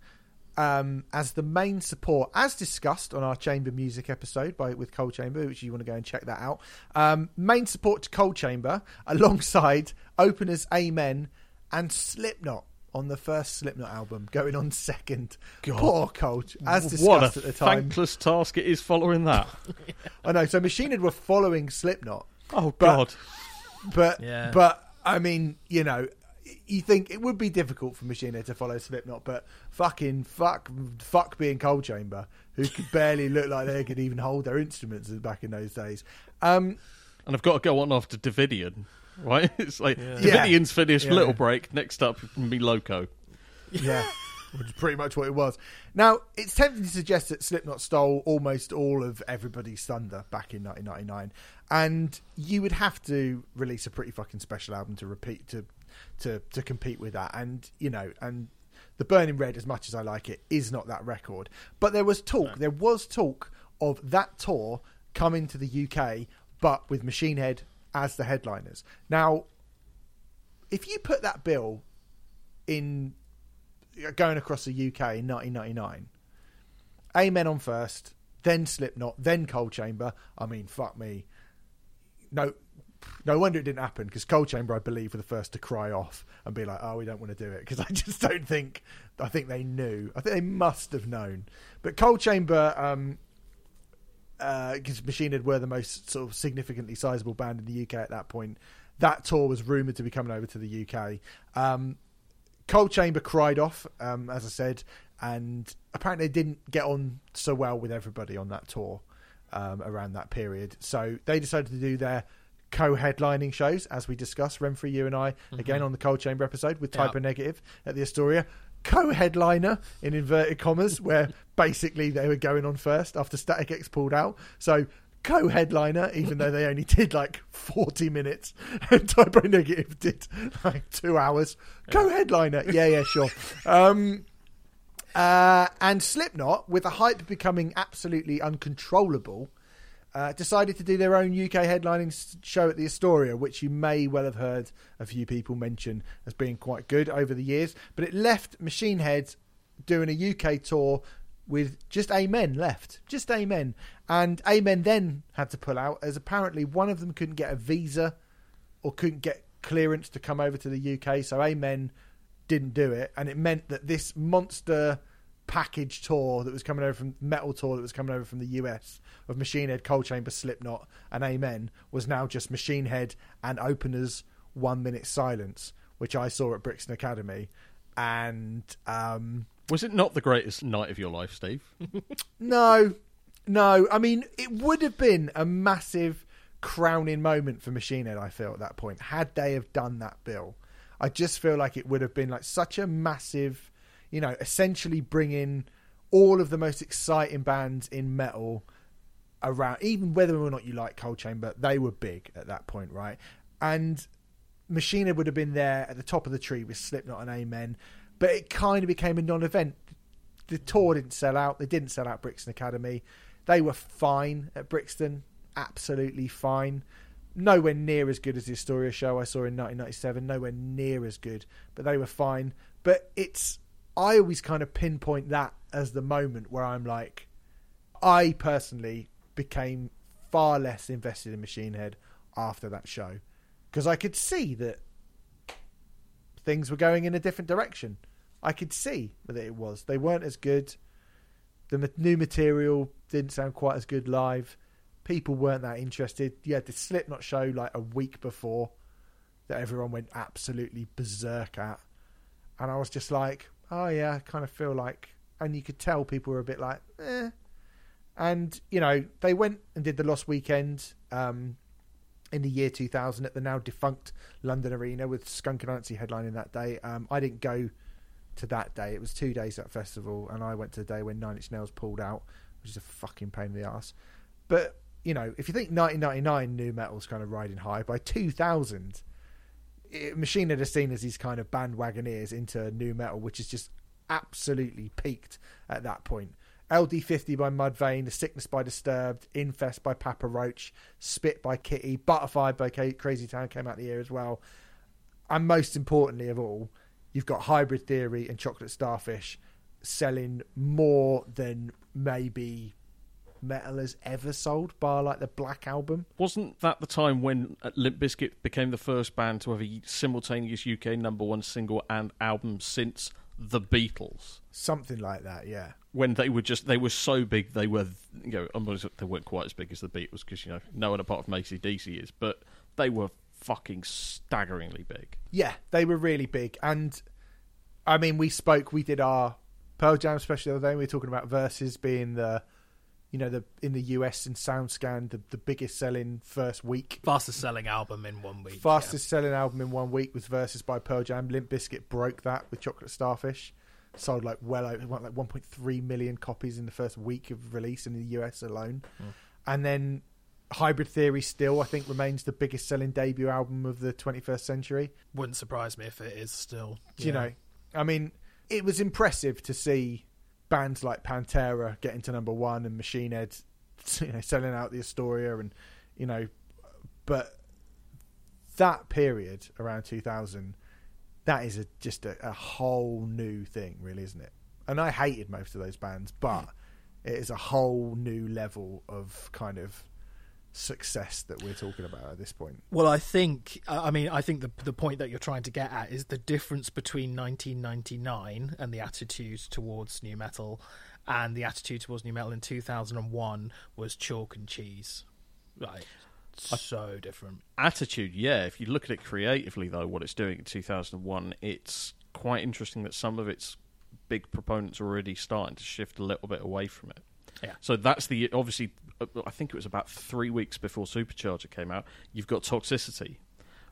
um, as the main support, as discussed on our Chamber Music episode by with Coal Chamber, which you want to go and check that out. Um, main support to Coal Chamber alongside openers Amen and Slipknot on the first Slipknot album, going on second. Poor Colt, as what discussed a at the time. thankless task it is following that. [laughs] I know. So Machine Head were following Slipknot, Oh But- God! but Yeah. but I mean, you know, you think it would be difficult for Machine Head to follow Slipknot, but fucking fuck, fuck being Coal Chamber, who could barely look like they could even hold their instruments back in those days. Um, And I've got to go on after Davidian, right? [laughs] It's like Yeah. Davidian's finished. Yeah. Little break. Next up, me loco. Yeah, [laughs] which is pretty much what it was. Now, it's tempting to suggest that Slipknot stole almost all of everybody's thunder back in 1999, and you would have to release a pretty fucking special album to repeat to to to compete with that. And you know, and the Burning Red, as much as I like it, is not that record. But there was talk. There was talk of that tour coming to the UK, but with Machine Head as the headliners. Now, if you put that bill in uh, going across the UK in 1999. Amen on first, then Slipknot, then Coal Chamber. I mean, fuck me. No, no wonder it didn't happen because Coal Chamber, I believe, were the first to cry off and be like, "Oh, we don't want to do it," because [laughs] I just don't think. I think they knew. I think they must have known. But Coal Chamber, um, because Machine Head were the most sort of significantly sizable band in the UK at that point. That tour was rumored to be coming over to the UK. Um, Coal Chamber cried off, um, as I said, and apparently didn't get on so well with everybody on that tour um, around that period. So they decided to do their co-headlining shows, as we discussed, Remfry, you and I, again on the Coal Chamber episode with Yeah. Type O Negative at the Astoria. Co-headliner in inverted commas, where [laughs] basically they were going on first after Static X pulled out. So co-headliner, even though they only did like forty minutes, [laughs] and Type O Negative did like two hours. Co-headliner, yeah, yeah, sure. Um, uh, and Slipknot, with the hype becoming absolutely uncontrollable, uh, decided to do their own UK headlining show at the Astoria, which you may well have heard a few people mention as being quite good over the years. But it left Machine Head doing a UK tour with just Amen left, just Amen, and Amen then had to pull out as apparently one of them couldn't get a visa or couldn't get clearance to come over to the UK. So Amen didn't do it, and it meant that this monster package tour that was coming over from metal tour that was coming over from the US of Machine Head, Coal Chamber, Slipknot, and Amen was now just Machine Head and openers One Minute Silence, which I saw at Brixton Academy, and um, Was it not the greatest night of your life, Steve? [laughs] no, no. I mean, it would have been a massive crowning moment for Machine Head. I feel at that point, had they have done that bill, I just feel like it would have been like such a massive, you know, essentially bringing all of the most exciting bands in metal around. Even whether or not you like Coal Chamber, they were big at that point, right? And Machine Head would have been there at the top of the tree with Slipknot and Amen, but it kind of became a non-event the tour didn't sell out. They didn't sell out Brixton Academy. They were fine at Brixton, absolutely fine. Nowhere near as good as the Astoria show I saw in 1997. Nowhere near as good, but they were fine. But it's I always kind of pinpoint that as the moment where I'm like, I personally became far less invested in Machine Head after that show because I could see that things were going in a different direction. I could see that it was. They weren't as good. The new material didn't sound quite as good live. People weren't that interested. You had the Slipknot show like a week before that everyone went absolutely berserk at. And I was just like, oh yeah, I kind of feel like. And you could tell people were a bit like, eh. And, you know, they went and did the Lost Weekend um, in the year 2000 at the now defunct London Arena with Skunk Anansie headlining that day. Um, I didn't go to that day. It was two days at festival, and I went to the day when Nine Inch Nails pulled out, which is a fucking pain in the ass. But you know, if you think 1999 new metal's kind of riding high, by 2000, it, Machine Head are seen as these kind of bandwagoneers into new metal, which is just absolutely peaked at that point. LD50 by Mudvayne, The Sickness by Disturbed, Infest by Papa Roach, Spit by Kittie, Butterfly by Ca- Crazy Town came out the year as well. And most importantly of all, you've got Hybrid Theory and Chocolate Starfish selling more than maybe metal has ever sold, bar like the Black Album. Wasn't that the time when uh, Limp Bizkit became the first band to have a simultaneous UK number one single and album since the Beatles? Something like that, yeah. When they were just they were so big they were you know they weren't quite as big as the Beatles because you know no one apart from ACDC is but they were fucking staggeringly big. Yeah, they were really big. And I mean, we spoke, we did our Pearl Jam special the other day. We were talking about Versus being the, you know, the in the US in SoundScan, the, the biggest selling first week. Fastest selling album in one week. Fastest selling album in one week was Versus by Pearl Jam. Limp Bizkit broke that with Chocolate Starfish. Sold like well over like 1.3 million copies in the first week of release in the US alone. Hmm. And then Hybrid Theory still, I think, remains the biggest selling debut album of the 21st century. Wouldn't surprise me if it is still. Do You know, I mean, it was impressive to see bands like Pantera getting to number one and Machine Head, [laughs] you know, selling out the Astoria, and you know, but that period around 2000, that is a, just a, a whole new thing, really, isn't it? And I hated most of those bands, but hmm. it is a whole new level of kind of success that we're talking about at this point. Well, I think uh, I mean I think the the point that you're trying to get at is the difference between 1999 and the attitude towards new metal and the attitude towards new metal in 2001 was chalk and cheese. Right. So different. Attitude, yeah. If you look at it creatively, though, what it's doing in 2001, it's quite interesting that some of its big proponents are already starting to shift a little bit away from it. Yeah. So that's the obviously. Uh, I think it was about three weeks before Supercharger came out. You've got Toxicity,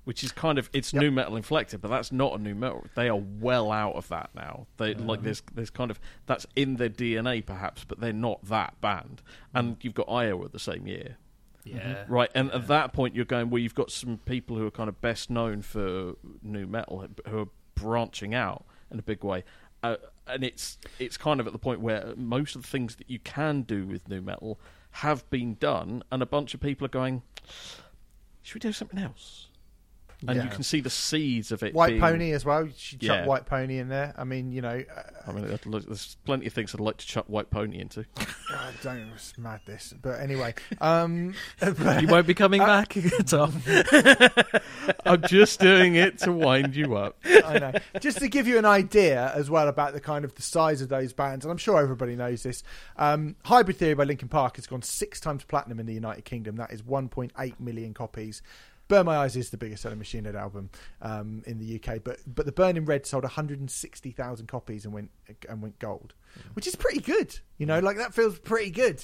which is kind of it's Yep. new metal inflected, but that's not a new metal. They are well out of that now. They like there's there's kind of that's in their DNA perhaps, but they're not that band. And you've got Iowa the same year. Yeah. Right, and at that point, you're going. Well, you've got some people who are kind of best known for new metal who are branching out in a big way, uh, and it's it's kind of at the point where most of the things that you can do with new metal have been done, and a bunch of people are going. Should we do something else? And you can see the seeds of it. White being- Pony as well. You should chuck Yeah. White Pony in there. I mean, you know, uh, I mean, there's plenty of things I'd like to chuck White Pony into. [laughs] I don't it's mad this, but anyway, um, but- [laughs] You won't be coming back, [laughs] Tom. I'm just doing it to wind you up. I know. Just to give you an idea as well about the kind of the size of those bands, and I'm sure everybody knows this. Um, Hybrid Theory by Linkin Park has gone six times platinum in the United Kingdom. That is 1.8 million copies. Burn My Eyes is the biggest selling Machine Head album um, in the UK, but but the Burning Red sold 160,000 copies and went and went gold, mm. which is pretty good. You know, mm. like that feels pretty good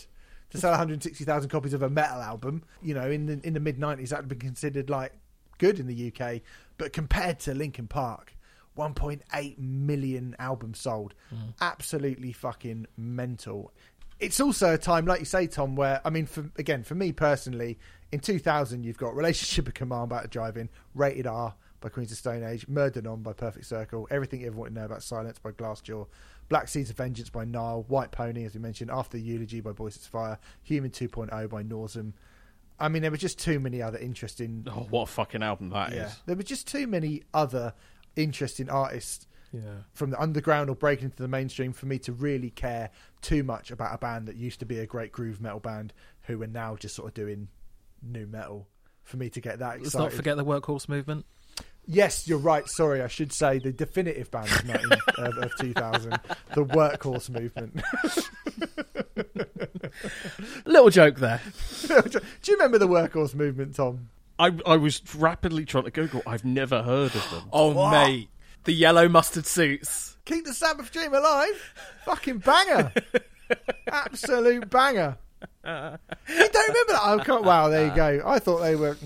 to sell 160,000 copies of a metal album. You know, in the in the mid 90s, that would be considered like good in the UK, but compared to Linkin Park, 1.8 million albums sold, mm. absolutely fucking mental. It's also a time, like you say, Tom, where I mean, for again, for me personally, in 2000, you've got Relationship of Command about driving, Rated R by Queens of Stone Age, Mer de Noms by Perfect Circle, Everything You Ever Wanted to Know About Silence by Glassjaw, Black Seeds of Vengeance by Nile, White Pony, as we mentioned, After the Eulogy by Boy Sets Fire, Human 2.0 by Norsum. I mean, there were just too many other interesting Oh, what a fucking album that is! yeah, there were just too many other interesting artists Yeah. from the underground or breaking into the mainstream for me to really care too much about a band that used to be a great groove metal band who are now just sort of doing new metal. For me to get that excited. Let's not forget the workhorse movement. Yes, you're right. Sorry, I should say the definitive band of, 19, [laughs] of, of 2000, the Workhorse movement. [laughs] Little joke there. [laughs] Do you remember the Workhorse movement, Tom? I, I was rapidly trying to Google. I've never heard of them. Oh, What? mate. The yellow mustard suits. Keep the Sabbath dream alive. Fucking banger. [laughs] Absolute banger. You don't remember that? Oh, God, wow, there you go. I thought they were.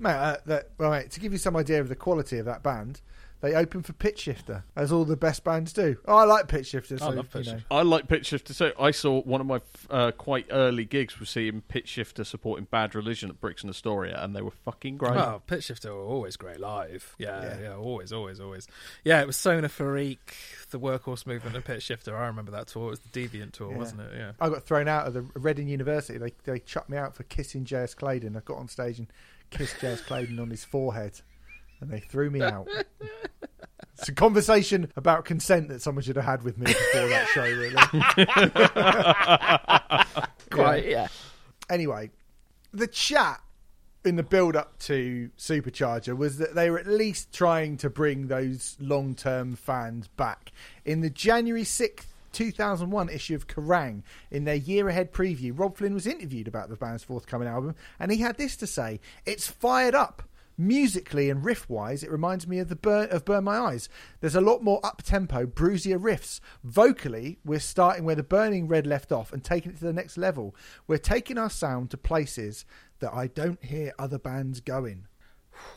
Mate, uh, that, well, mate, to give you some idea of the quality of that band, they open for Pitch Shifter, as all the best bands do. Oh, I like Pitch Shifter. So, I love Pitch you know. Shifter. I like Pitch Shifter too. I saw one of my uh, quite early gigs was seeing Pitch Shifter supporting Bad Religion at Brixton Astoria, and they were fucking great. Oh, Pitch Shifter were always great live. Yeah, Yeah. yeah, always, always, always. Yeah, it was Sona Fariq, the Workhorse Movement, and Pitch Shifter. I remember that tour. It was the Deviant tour, Yeah. wasn't it? Yeah. I got thrown out of the Reading University. They they chucked me out for kissing J.S. Clayden. I got on stage and kissed J.S. Clayden on his forehead, and they threw me out. [laughs] It's a conversation about consent that someone should have had with me before that show. Really, [laughs] quite. Yeah. Anyway, the chat in the build up to Supercharger was that they were at least trying to bring those long term fans back. In the January 6th, 2001 issue of Kerrang, in their year ahead preview, Robb Flynn was interviewed about the band's forthcoming album, and he had this to say It's fired up. Musically and riff wise, it reminds me of the Burn, of Burn My Eyes. There's a lot more up tempo, bruisier riffs. Vocally, we're starting where the Burning Red left off and taking it to the next level. We're taking our sound to places that I don't hear other bands going. [sighs]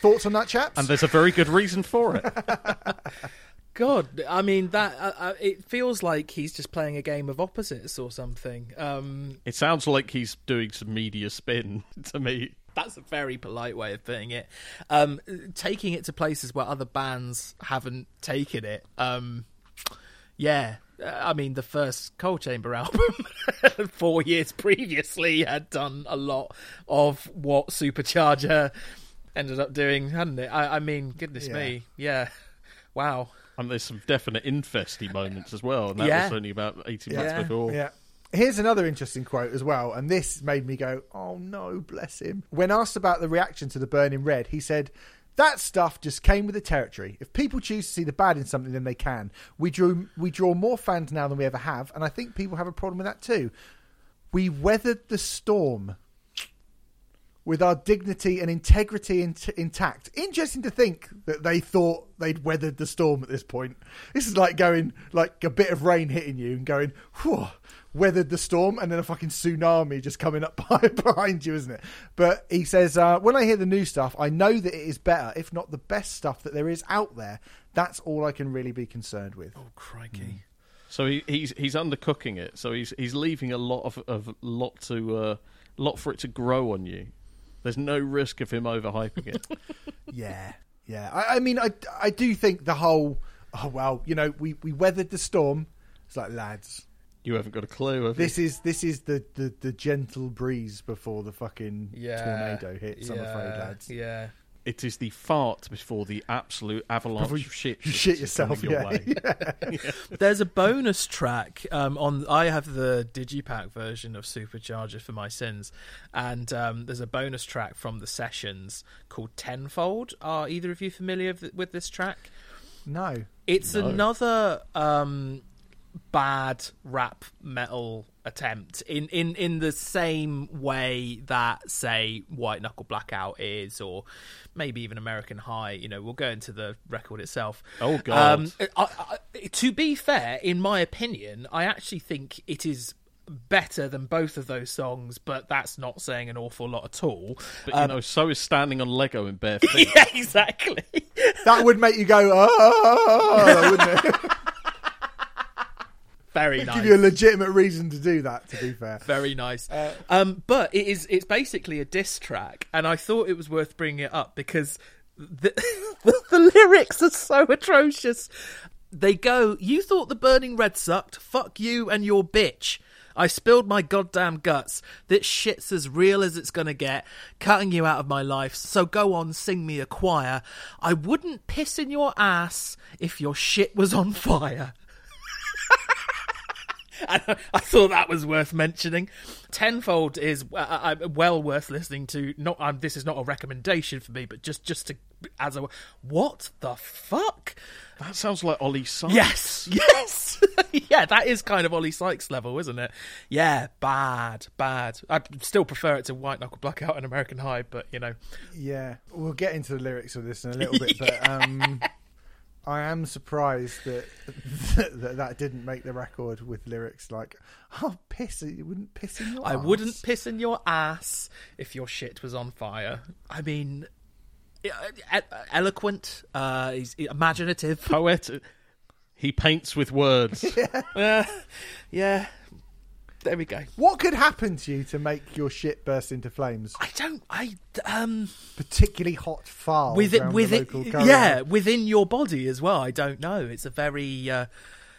Thoughts on that, chaps? And there's a very good reason for it. [laughs] God, I mean that. Uh, uh, it feels like he's just playing a game of opposites or something. Um, it sounds like he's doing some media spin [laughs] to me. That's a very polite way of putting it. Um, taking it to places where other bands haven't taken it. Um, yeah, Uh, I mean the first Coal Chamber [laughs] album, [laughs] four years previously, had done a lot of what Supercharger ended up doing, hadn't it? I, I mean, goodness Yeah. me, yeah, wow. And there's some definite infesty moments as well. And that Yeah. was only about 18 months Yeah. before. Yeah. Here's another interesting quote as well, and this made me go, "Oh no, bless him." When asked about the reaction to the Burning Red, he said, "That stuff just came with the territory. If people choose to see the bad in something, then they can. We drew we draw more fans now than we ever have, and I think people have a problem with that too. We weathered the storm." With our dignity and integrity int- intact. Interesting to think that they thought they'd weathered the storm at this point. This is like going, like a bit of rain hitting you and going, whew, weathered the storm, and then a fucking tsunami just coming up [laughs] behind, behind you, isn't it? But he says, uh, when I hear the new stuff, I know that it is better, if not the best stuff that there is out there. That's all I can really be concerned with. Oh crikey! So he, he's he's undercooking it. So he's he's leaving a lot of, of lot to uh, lot for it to grow on you. There's no risk of him overhyping it. [laughs] Yeah, yeah. I, I mean, I, I do think the whole, oh well, you know, we, we weathered the storm. It's like lads, you haven't got a clue. Have this is this is the, the, the gentle breeze before the fucking Yeah, tornado hits. I'm afraid, lads. Yeah. You? It is the fart before the absolute avalanche you- of shit. you shit yourself, your yeah. way. [laughs] There's a bonus track um, on. I have the digipack version of Supercharger for my sins, and um, there's a bonus track from the sessions called Tenfold. Are either of you familiar with, with this track? No. It's No. another um, bad rap metal attempt in, in, in the same way that, say, White Knuckle Blackout is, or maybe even American High. You know, we'll go into the record itself. Oh, um, God. Um, I, I, to be fair, in my opinion, I actually think it is better than both of those songs, but that's not saying an awful lot at all. But you um, know, so is standing on Lego in bare [laughs] feet. yeah, exactly. That would make you go, oh, wouldn't it? [laughs] Very nice. Give you a legitimate reason to do that, to be fair. [laughs] Very nice. um, but it is it's basically a diss track, and I thought it was worth bringing it up because the, [laughs] the, lyrics are so atrocious. They go, "You thought the burning red sucked? Fuck you and your bitch." I spilled my goddamn guts. This shit's as real as it's gonna get, cutting you out of my life. So go on, sing me a choir. I wouldn't piss in your ass if your shit was on fire. [laughs] [laughs] And I thought that was worth mentioning. Tenfold is uh, uh, well worth listening to. Not um, this is not a recommendation for me, but just just to as a what the fuck? That sounds like Oli Sykes. Yes, [laughs] yes, [laughs] yeah. That is kind of Oli Sykes level, isn't it? Yeah, bad, bad. I'd still prefer it to White Knuckle Blackout and American High, but you know, Yeah, we'll get into the lyrics of this in a little bit, but um, I am surprised that, [laughs] that that didn't make the record with lyrics like "Oh, piss! You wouldn't piss in your." I arse." wouldn't piss in your ass if your shit was on fire. I mean, eloquent, uh, he's imaginative. Poet. He paints with words. Uh, [laughs] yeah, there we go. What could happen to you to make your shit burst into flames? I don't. I um Particularly hot fire with it with it. Yeah, within your body as well. I don't know. It's a very. Uh,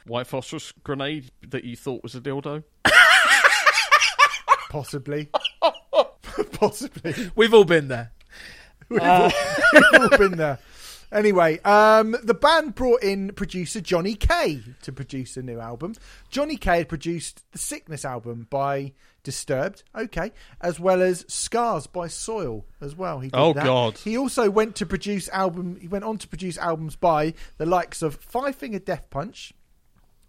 White phosphorus grenade that you thought was a dildo. possibly, [laughs] possibly. we've all been there. We've all, we've all been there. Anyway, um, the band brought in producer Johnny K to produce a new album. Johnny K had produced the Sickness album by Disturbed, okay, as well as Scars by Soil as well. He did Oh, that. God. He also went to produce album. He went on to produce albums by the likes of Five Finger Death Punch,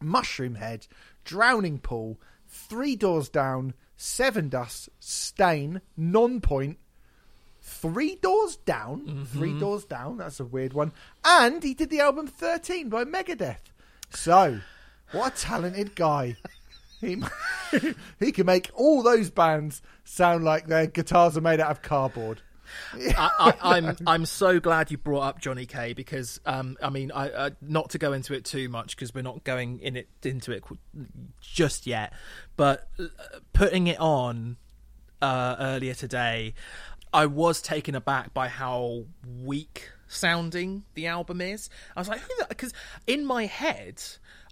Mushroom Head, Drowning Pool, Three Doors Down, Seven Dust, Staind, Non Point, Three Doors Down, Three Doors Down. That's a weird one. And he did the album Thirteen by Megadeth. So, what a talented guy! [laughs] He [laughs] he can make all those bands sound like their guitars are made out of cardboard. I, I, [laughs] I'm I'm so glad you brought up Johnny K because um, I mean I uh, not to go into it too much because we're not going in it into it just yet, but uh, putting it on uh, earlier today, I was taken aback by how weak sounding the album is. I was like, because in my head.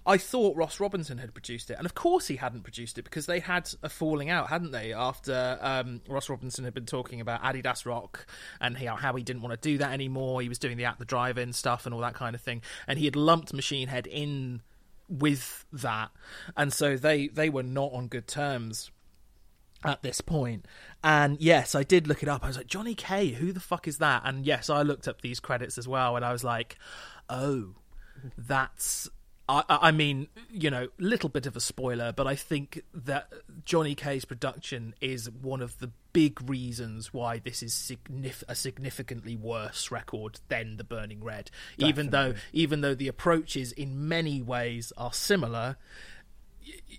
I thought Ross Robinson had produced it, and of course he hadn't produced it because they had a falling out, hadn't they? After um, Ross Robinson had been talking about Adidas Rock and how, how he didn't want to do that anymore. He was doing the at the drive-in stuff and all that kind of thing, and he had lumped Machine Head in with that, and so they they were not on good terms at this point. And yes, I did look it up. I was like, Johnny K, who the fuck is that? And yes, I looked up these credits as well, and I was like, oh, that's. I, I mean, you know, little bit of a spoiler, but I think that Johnny K's production is one of the big reasons why this is signif- a significantly worse record than the Burning Red. Even though, even though the approaches in many ways are similar,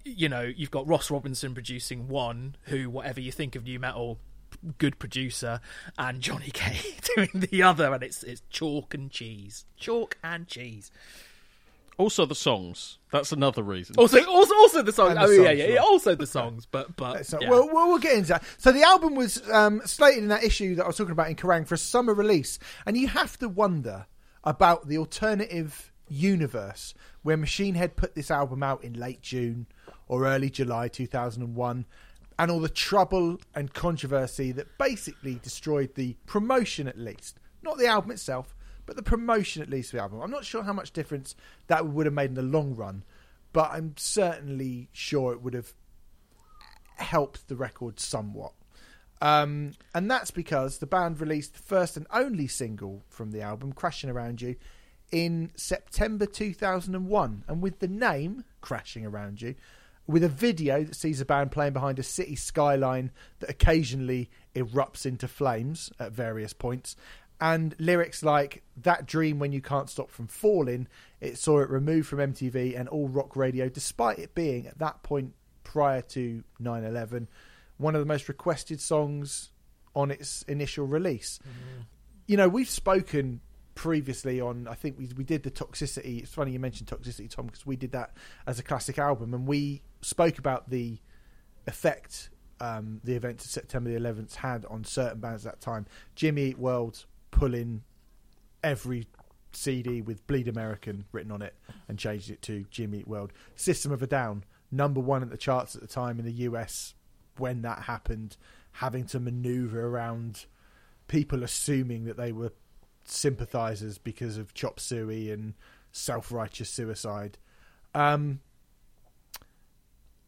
you know, you've got Ross Robinson producing one, who, whatever you think of new metal, good producer, and Johnny [laughs] K doing the other, and it's it's chalk and cheese, chalk and cheese. Also, the songs. That's another reason. Also, also, also the songs. The oh yeah, songs, yeah, right. yeah. Also the songs, but but So yeah. we'll, we'll, we'll get into that. So the album was um, slated in that issue that I was talking about in Kerrang for a summer release, and you have to wonder about the alternative universe where Machine Head put this album out in late June or early July 2001, and all the trouble and controversy that basically destroyed the promotion, at least, not the album itself. But the promotion, at least, of the album. I'm not sure how much difference that would have made in the long run, but I'm certainly sure it would have helped the record somewhat. Um, and that's because the band released the first and only single from the album, Crashing Around You, in September 2001. And with the name Crashing Around You, with a video that sees a band playing behind a city skyline that occasionally erupts into flames at various points, and lyrics like That Dream When You Can't Stop From Falling, it saw it removed from MTV and all rock radio, despite it being at that point prior to 9 11 one of the most requested songs on its initial release. Mm-hmm. You know, we've spoken previously on. I think we we did the toxicity. It's funny you mentioned toxicity, Tom, because we did that as a classic album, and we spoke about the effect um, the events of September the 11th had on certain bands at that time. Jimmy Eat World pulling every CD with Bleed American written on it and changed it to Jimmy Eat World. System of a Down, number one at the charts at the time in the US when that happened, having to maneuver around people assuming that they were sympathizers because of chop suey and self righteous suicide. Um,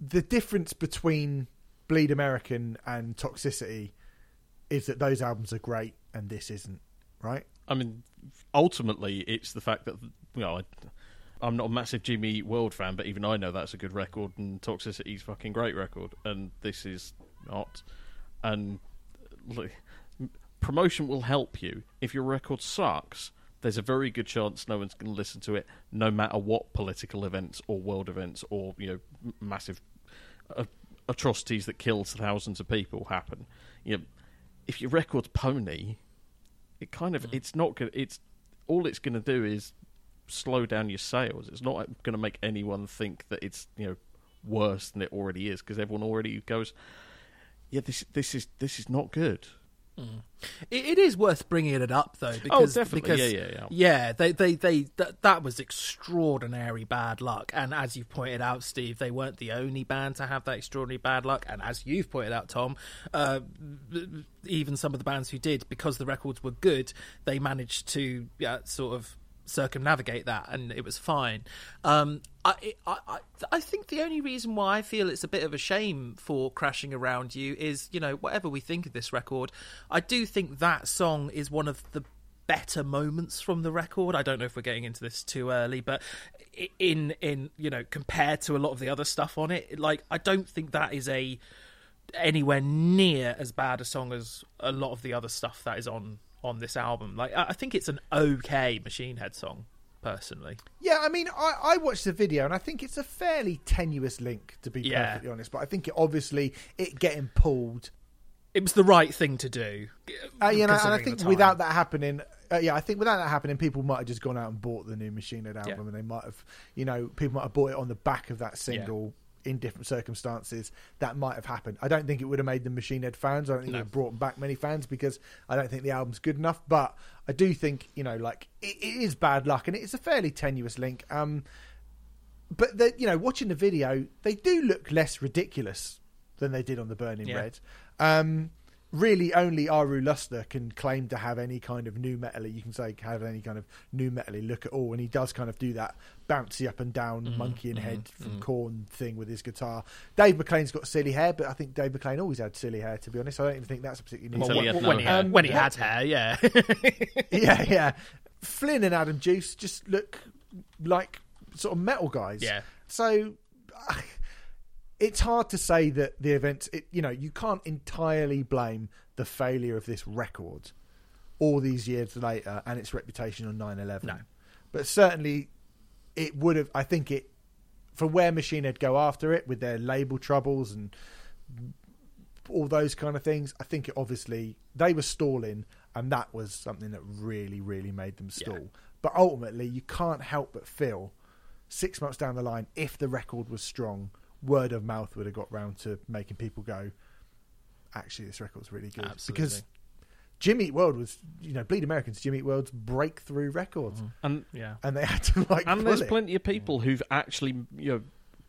the difference between Bleed American and Toxicity is that those albums are great and this isn't, right? I mean, ultimately, it's the fact that you know, I, I'm not a massive Jimmy World fan, but even I know that's a good record, and Toxicity's fucking great record, and this is not. And promotion will help you if your record sucks. There's a very good chance no one's going to listen to it, no matter what political events or world events or you know m- massive uh, atrocities that kills thousands of people happen. You know, if your record's pony, it kind of it's not good. It's all it's going to do is slow down your sales. It's not going to make anyone think that it's you know worse than it already is because everyone already goes, yeah, this this is this is not good. It, it is worth bringing it up though, because definitely. because Yeah, yeah, yeah. yeah, they they they that, that was extraordinary bad luck, and as you've pointed out, Steve, they weren't the only band to have that extraordinary bad luck, and as you've pointed out, Tom, uh, even some of the bands who did, because the records were good, they managed to yeah, sort of circumnavigate that, and it was fine. Um, I, I, I, think the only reason why I feel it's a bit of a shame for crashing around you is, you know, whatever we think of this record, I do think that song is one of the better moments from the record. I don't know if we're getting into this too early, but in in you know compared to a lot of the other stuff on it, like I don't think that is a anywhere near as bad a song as a lot of the other stuff that is on on this album. Like I think it's an okay Machine Head song, personally. Yeah, I mean, I, I watched the video and I think it's a fairly tenuous link, to be Yeah. perfectly honest. But I think it obviously it getting pulled. It was the right thing to do. Uh, you know, and I think without that happening, uh, yeah, I think without that happening, people might have just gone out and bought the new Machine Head album, Yeah. and they might have, you know, people might have bought it on the back of that single. In different circumstances, that might have happened. I don't think it would have made them Machine Head fans. I don't think it would have brought back many fans because I don't think the album's good enough. But I do think, you know, like it, it is bad luck, and it's a fairly tenuous link. Um, but the, you know, watching the video, they do look less ridiculous than they did on the Burning Yeah. Red. Um, really, only Ahrue Luster can claim to have any kind of new metal. You can say have any kind of new metal look at all, and he does kind of do that bouncy up and down, Mm-hmm, monkey and head from Korn thing with his guitar. Dave McClain's got silly hair, but I think Dave McClain always had silly hair. To be honest, I don't even think that's a particularly new. Until he Well, when, no he, hair. had, when he had hair, yeah. [laughs] yeah, yeah. Flynn and Adam Duce just look like sort of metal guys. Yeah. So it's hard to say that the events. It, you know, you can't entirely blame the failure of this record all these years later and its reputation on 9/11. No. but certainly it would have. I think it for where Machine Head go after it with their label troubles and all those kind of things. I think it obviously they were stalling, and that was something that really, really made them stall. But ultimately, you can't help but feel six months down the line, if the record was strong, word of mouth would have got round to making people go, "Actually, this record's really good." Absolutely. Because Jimmy Eat World was, you know, Bleed Americans, Jimmy Eat World's breakthrough records, mm-hmm. And yeah. and they had to like. and pull there's it. plenty of people mm. who've actually you know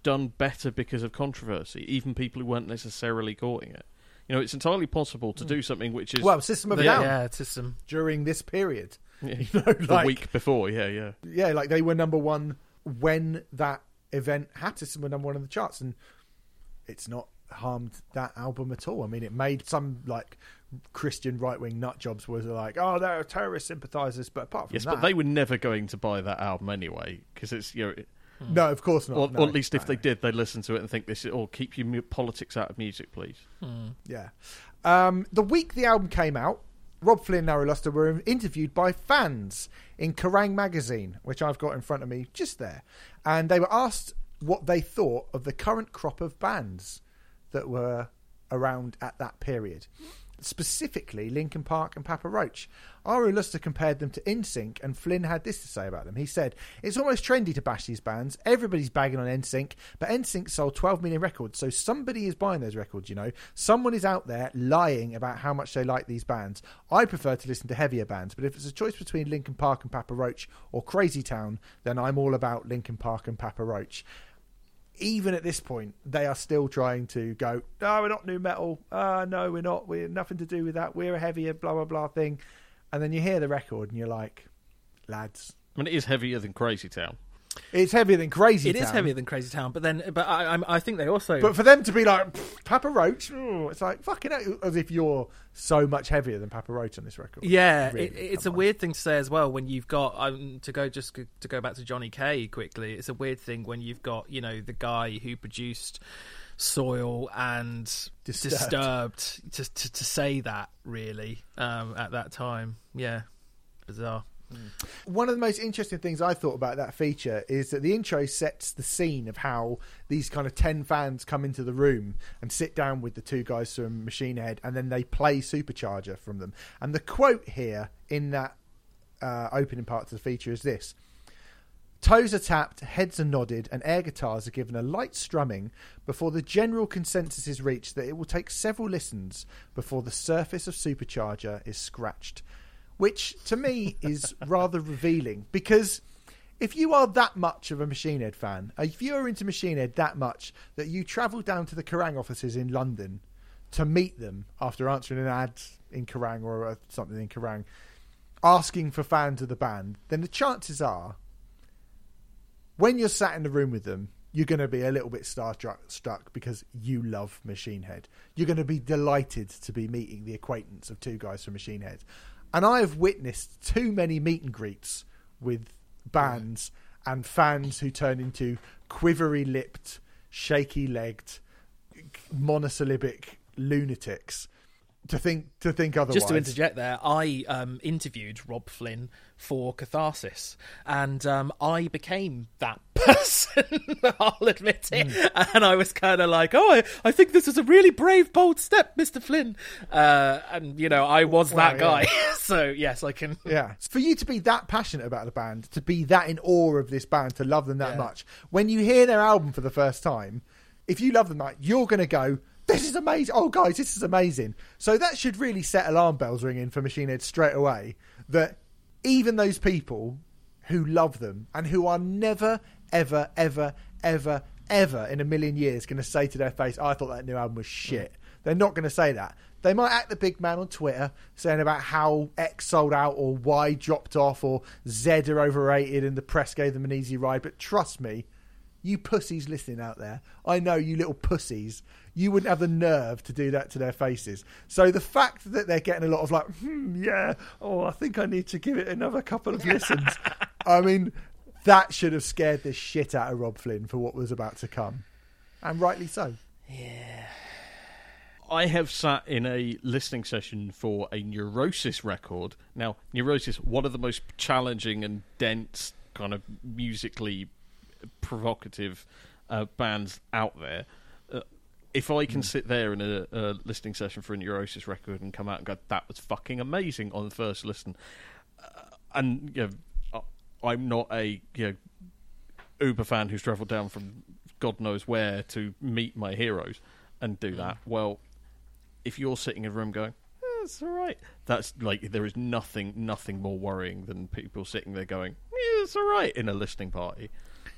done better because of controversy, even people who weren't necessarily courting it. You know, it's entirely possible to mm. do something which is Well, System of a The- Down yeah, it's just some. during this period. Yeah. [laughs] You know, the like week before. Yeah, yeah. yeah, like they were number one when that event had to were number one in the charts, and it's not harmed that album at all. I mean, it made some like Christian right wing nut jobs was like, oh, they're terrorist sympathisers, but apart from that Yes, that, but they were never going to buy that album anyway because it's you know, no, of course not. or, no, or at least if no. they did, they'd listen to it and think this is, or keep your politics out of music, please. Yeah. Um, the week the album came out, Robb Flynn and Ahrue Luster were interviewed by fans in Kerrang magazine, which I've got in front of me just there. And they were asked what they thought of the current crop of bands that were around at that period. Specifically, Linkin Park and Papa Roach. Ahrue Luster compared them to NSYNC, and Flynn had this to say about them. He said, It's almost trendy to bash these bands. Everybody's bagging on NSYNC, but NSYNC sold 12 million records, so somebody is buying those records, you know. Someone is out there lying about how much they like these bands. I prefer to listen to heavier bands, but if it's a choice between Linkin Park and Papa Roach or Crazy Town, then I'm all about Linkin Park and Papa Roach even at this point, they are still trying to go, no, we're not new metal. Uh, no, we're not. We're nothing to do with that. We're a heavier blah, blah, blah thing. And then you hear the record and you're like, lads, I mean, it is heavier than Crazy Town. It's heavier than Crazy It is Town. heavier than Crazy Town, but then, but I, I'm- I think they also. But for them to be like, Papa Roach, it's like, fucking hell, as if you're so much heavier than Papa Roach on this record. Yeah, Really, it, it's come a on. weird thing to say as well when you've got um, to go just to go back to Johnny K quickly. It's a weird thing when you've got you know the guy who produced Soil and Disturbed. Disturbed, to, to to say that really um, at that time. Yeah, bizarre. One of the most interesting things I thought about that feature is that the intro sets the scene of how these kind of 10 fans come into the room and sit down with the two guys from Machine Head and then they play Supercharger from them. And the quote here in that uh, opening part of the feature is this Toes are tapped, heads are nodded, and air guitars are given a light strumming before the general consensus is reached that it will take several listens before the surface of Supercharger is scratched. Which, to me, is rather revealing because if you are that much of a Machine Head fan, if you are into Machine Head that much that you travel down to the Kerrang offices in London to meet them after answering an ad in Kerrang or uh, something in Kerrang, asking for fans of the band, then the chances are when you're sat in the room with them, you're going to be a little bit starstruck struck because you love Machine Head. You're going to be delighted to be meeting the acquaintance of two guys from Machine Head. And I have witnessed too many meet and greets with bands and fans who turn into quivery lipped, shaky legged, monosyllabic lunatics to think to think otherwise. Just to interject there, I um, interviewed Robb Flynn for Catharsis, and um, I became that [laughs] person. I'll admit it. And I was kind of like, "Oh, I, I think this is a really brave, bold step, Mister Flynn." Uh, and you know, I was Wow, that yeah. guy, [laughs] so yes, I can. Yeah. For you to be that passionate about the band, to be that in awe of this band, to love them that Yeah. much, when you hear their album for the first time, if you love them that, you're going to go, this is amazing. Oh, guys, this is amazing. So that should really set alarm bells ringing for Machine Head straight away that even those people who love them and who are never, ever, ever, ever, ever in a million years going to say to their face, I thought that new album was shit. They're not going to say that. They might act the big man on Twitter saying about how X sold out or Y dropped off or Z are overrated and the press gave them an easy ride. But trust me, you pussies listening out there, I know you little pussies, you wouldn't have the nerve to do that to their faces. So the fact that they're getting a lot of like, hmm, yeah, oh, I think I need to give it another couple of listens. [laughs] I mean, that should have scared the shit out of Robb Flynn for what was about to come. And rightly so. Yeah. I have sat in a listening session for a Neurosis record. Now, Neurosis, one of the most challenging and dense, kind of musically provocative uh, bands out there. If I can sit there in a, a listening session for a Neurosis record and come out and go, "That was fucking amazing" on the first listen, uh, and you know, I'm not a you know, uber fan who's travelled down from God knows where to meet my heroes and do that. Well, if you're sitting in a room going, "Eh, "It's all right," that's like there is nothing, nothing more worrying than people sitting there going, "Yeah, "It's all right" in a listening party.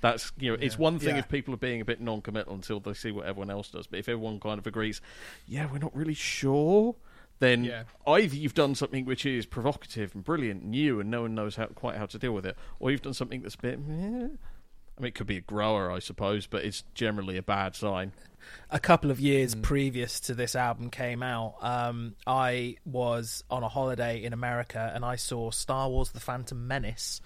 That's you know, it's one thing Yeah. if people are being a bit non-committal until they see what everyone else does. But if everyone kind of agrees, yeah, we're not really sure. Then Yeah. either you've done something which is provocative and brilliant, and new, and no one knows how quite how to deal with it, or you've done something that's a bit. eh. I mean, it could be a grower, I suppose, but it's generally a bad sign. a couple of years previous to this album came out, um, I was on a holiday in America and I saw Star Wars: The Phantom Menace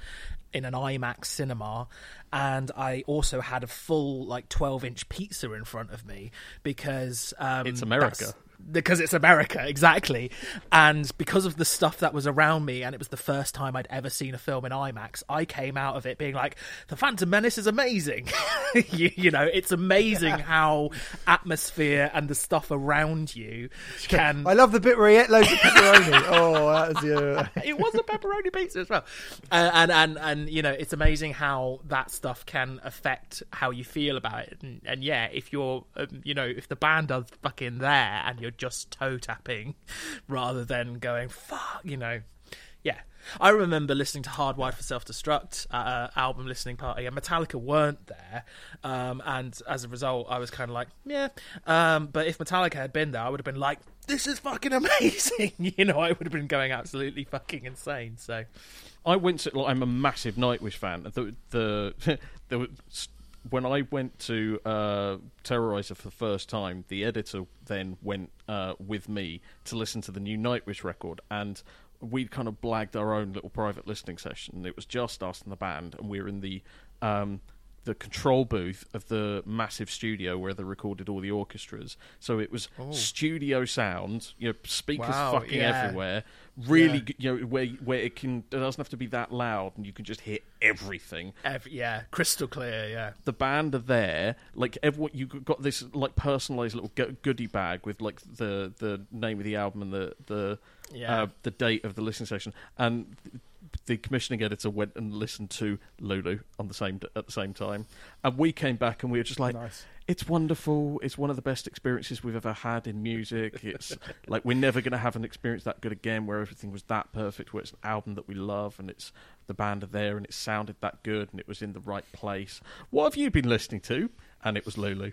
in an IMAX cinema, and I also had a full like twelve inch pizza in front of me because um, It's America. Because it's America, exactly, and because of the stuff that was around me, and it was the first time I'd ever seen a film in IMAX. I came out of it being like, "The Phantom Menace is amazing." [laughs] you, you know, it's amazing how atmosphere and the stuff around you can I love the bit where he ate loads of pepperoni. [laughs] oh, that was yeah. [laughs] it was a pepperoni pizza as well, uh, and and and you know it's amazing how that stuff can affect how you feel about it. And, and yeah, if you're, um, you know, if the band are fucking there and you're just toe tapping [laughs] rather than going fuck, you know, yeah. I remember listening to Hardwired for Self Destruct at an album listening party, and Metallica weren't there. Um, and as a result, I was kind of like, yeah. Um, but if Metallica had been there, I would have been like, this is fucking [laughs] amazing. you know, I would have been going absolutely fucking insane. So, I went to. Like, I'm a massive Nightwish fan. The the [laughs] was when I went to uh, Terrorizer for the first time. The editor then went uh, with me to listen to the new Nightwish record, and we'd kind of blagged our own little private listening session. It was just us and the band, and we were in the. Um, the control booth of the massive studio where they recorded all the orchestras. So it was studio sound, you know, speakers Wow, fucking yeah. everywhere. Really, Yeah. you know, where where it can it doesn't have to be that loud, and you can just hear everything. ev- yeah, crystal clear. Yeah, The band are there, like everyone. You got this like personalized little go- goodie bag with like the the name of the album and the the Yeah. uh, the date of the listening session, and the commissioning editor went and listened to Lulu on the same at the same time, and we came back and we were just like, Nice. "It's wonderful. It's one of the best experiences we've ever had in music. It's [laughs] like we're never going to have an experience that good again, where everything was that perfect. Where it's an album that we love, and it's the band are there, and it sounded that good, and it was in the right place. What have you been listening to?" And it was Lulu,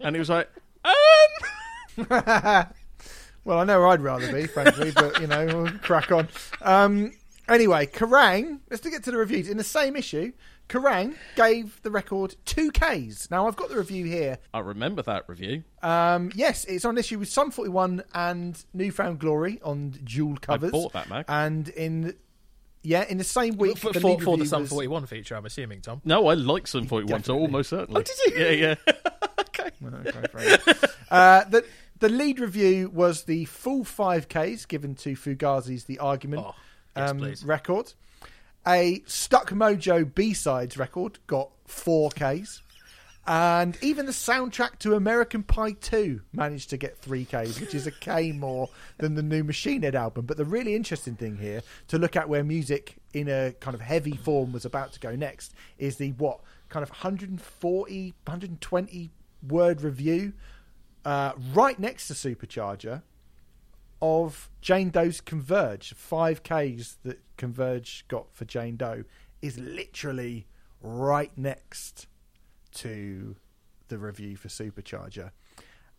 and he was like, "Um." [laughs] Well, I know I'd rather be, frankly, but you know, we'll crack on. Um, anyway, Kerrang. Let's get to the reviews. In the same issue, Kerrang gave the record two Ks. Now I've got the review here. I remember that review. Um, yes, it's on issue with Sum 41 and Newfound Glory on dual covers. I bought that, Mac. And in yeah, in the same week, for, the for, for the review Sum was- 41 feature, I'm assuming, Tom. No, I like Sum 41, so almost certainly. Oh, did you? Yeah, yeah. [laughs] okay. [laughs] Okay, uh, the the lead review was the full five Ks given to Fugazi's The Argument Oh, yes, um, please. record. A Stuck Mojo B sides record got four Ks. And even the soundtrack to American Pie 2 managed to get 3Ks, which is a K more than the new Machine Head album. But the really interesting thing here, to look at where music in a kind of heavy form was about to go next, is the what? Kind of 140, 120 word review uh, right next to Supercharger of Jane Doe's Converge. 5Ks that Converge got for Jane Doe is literally right next to the review for Supercharger.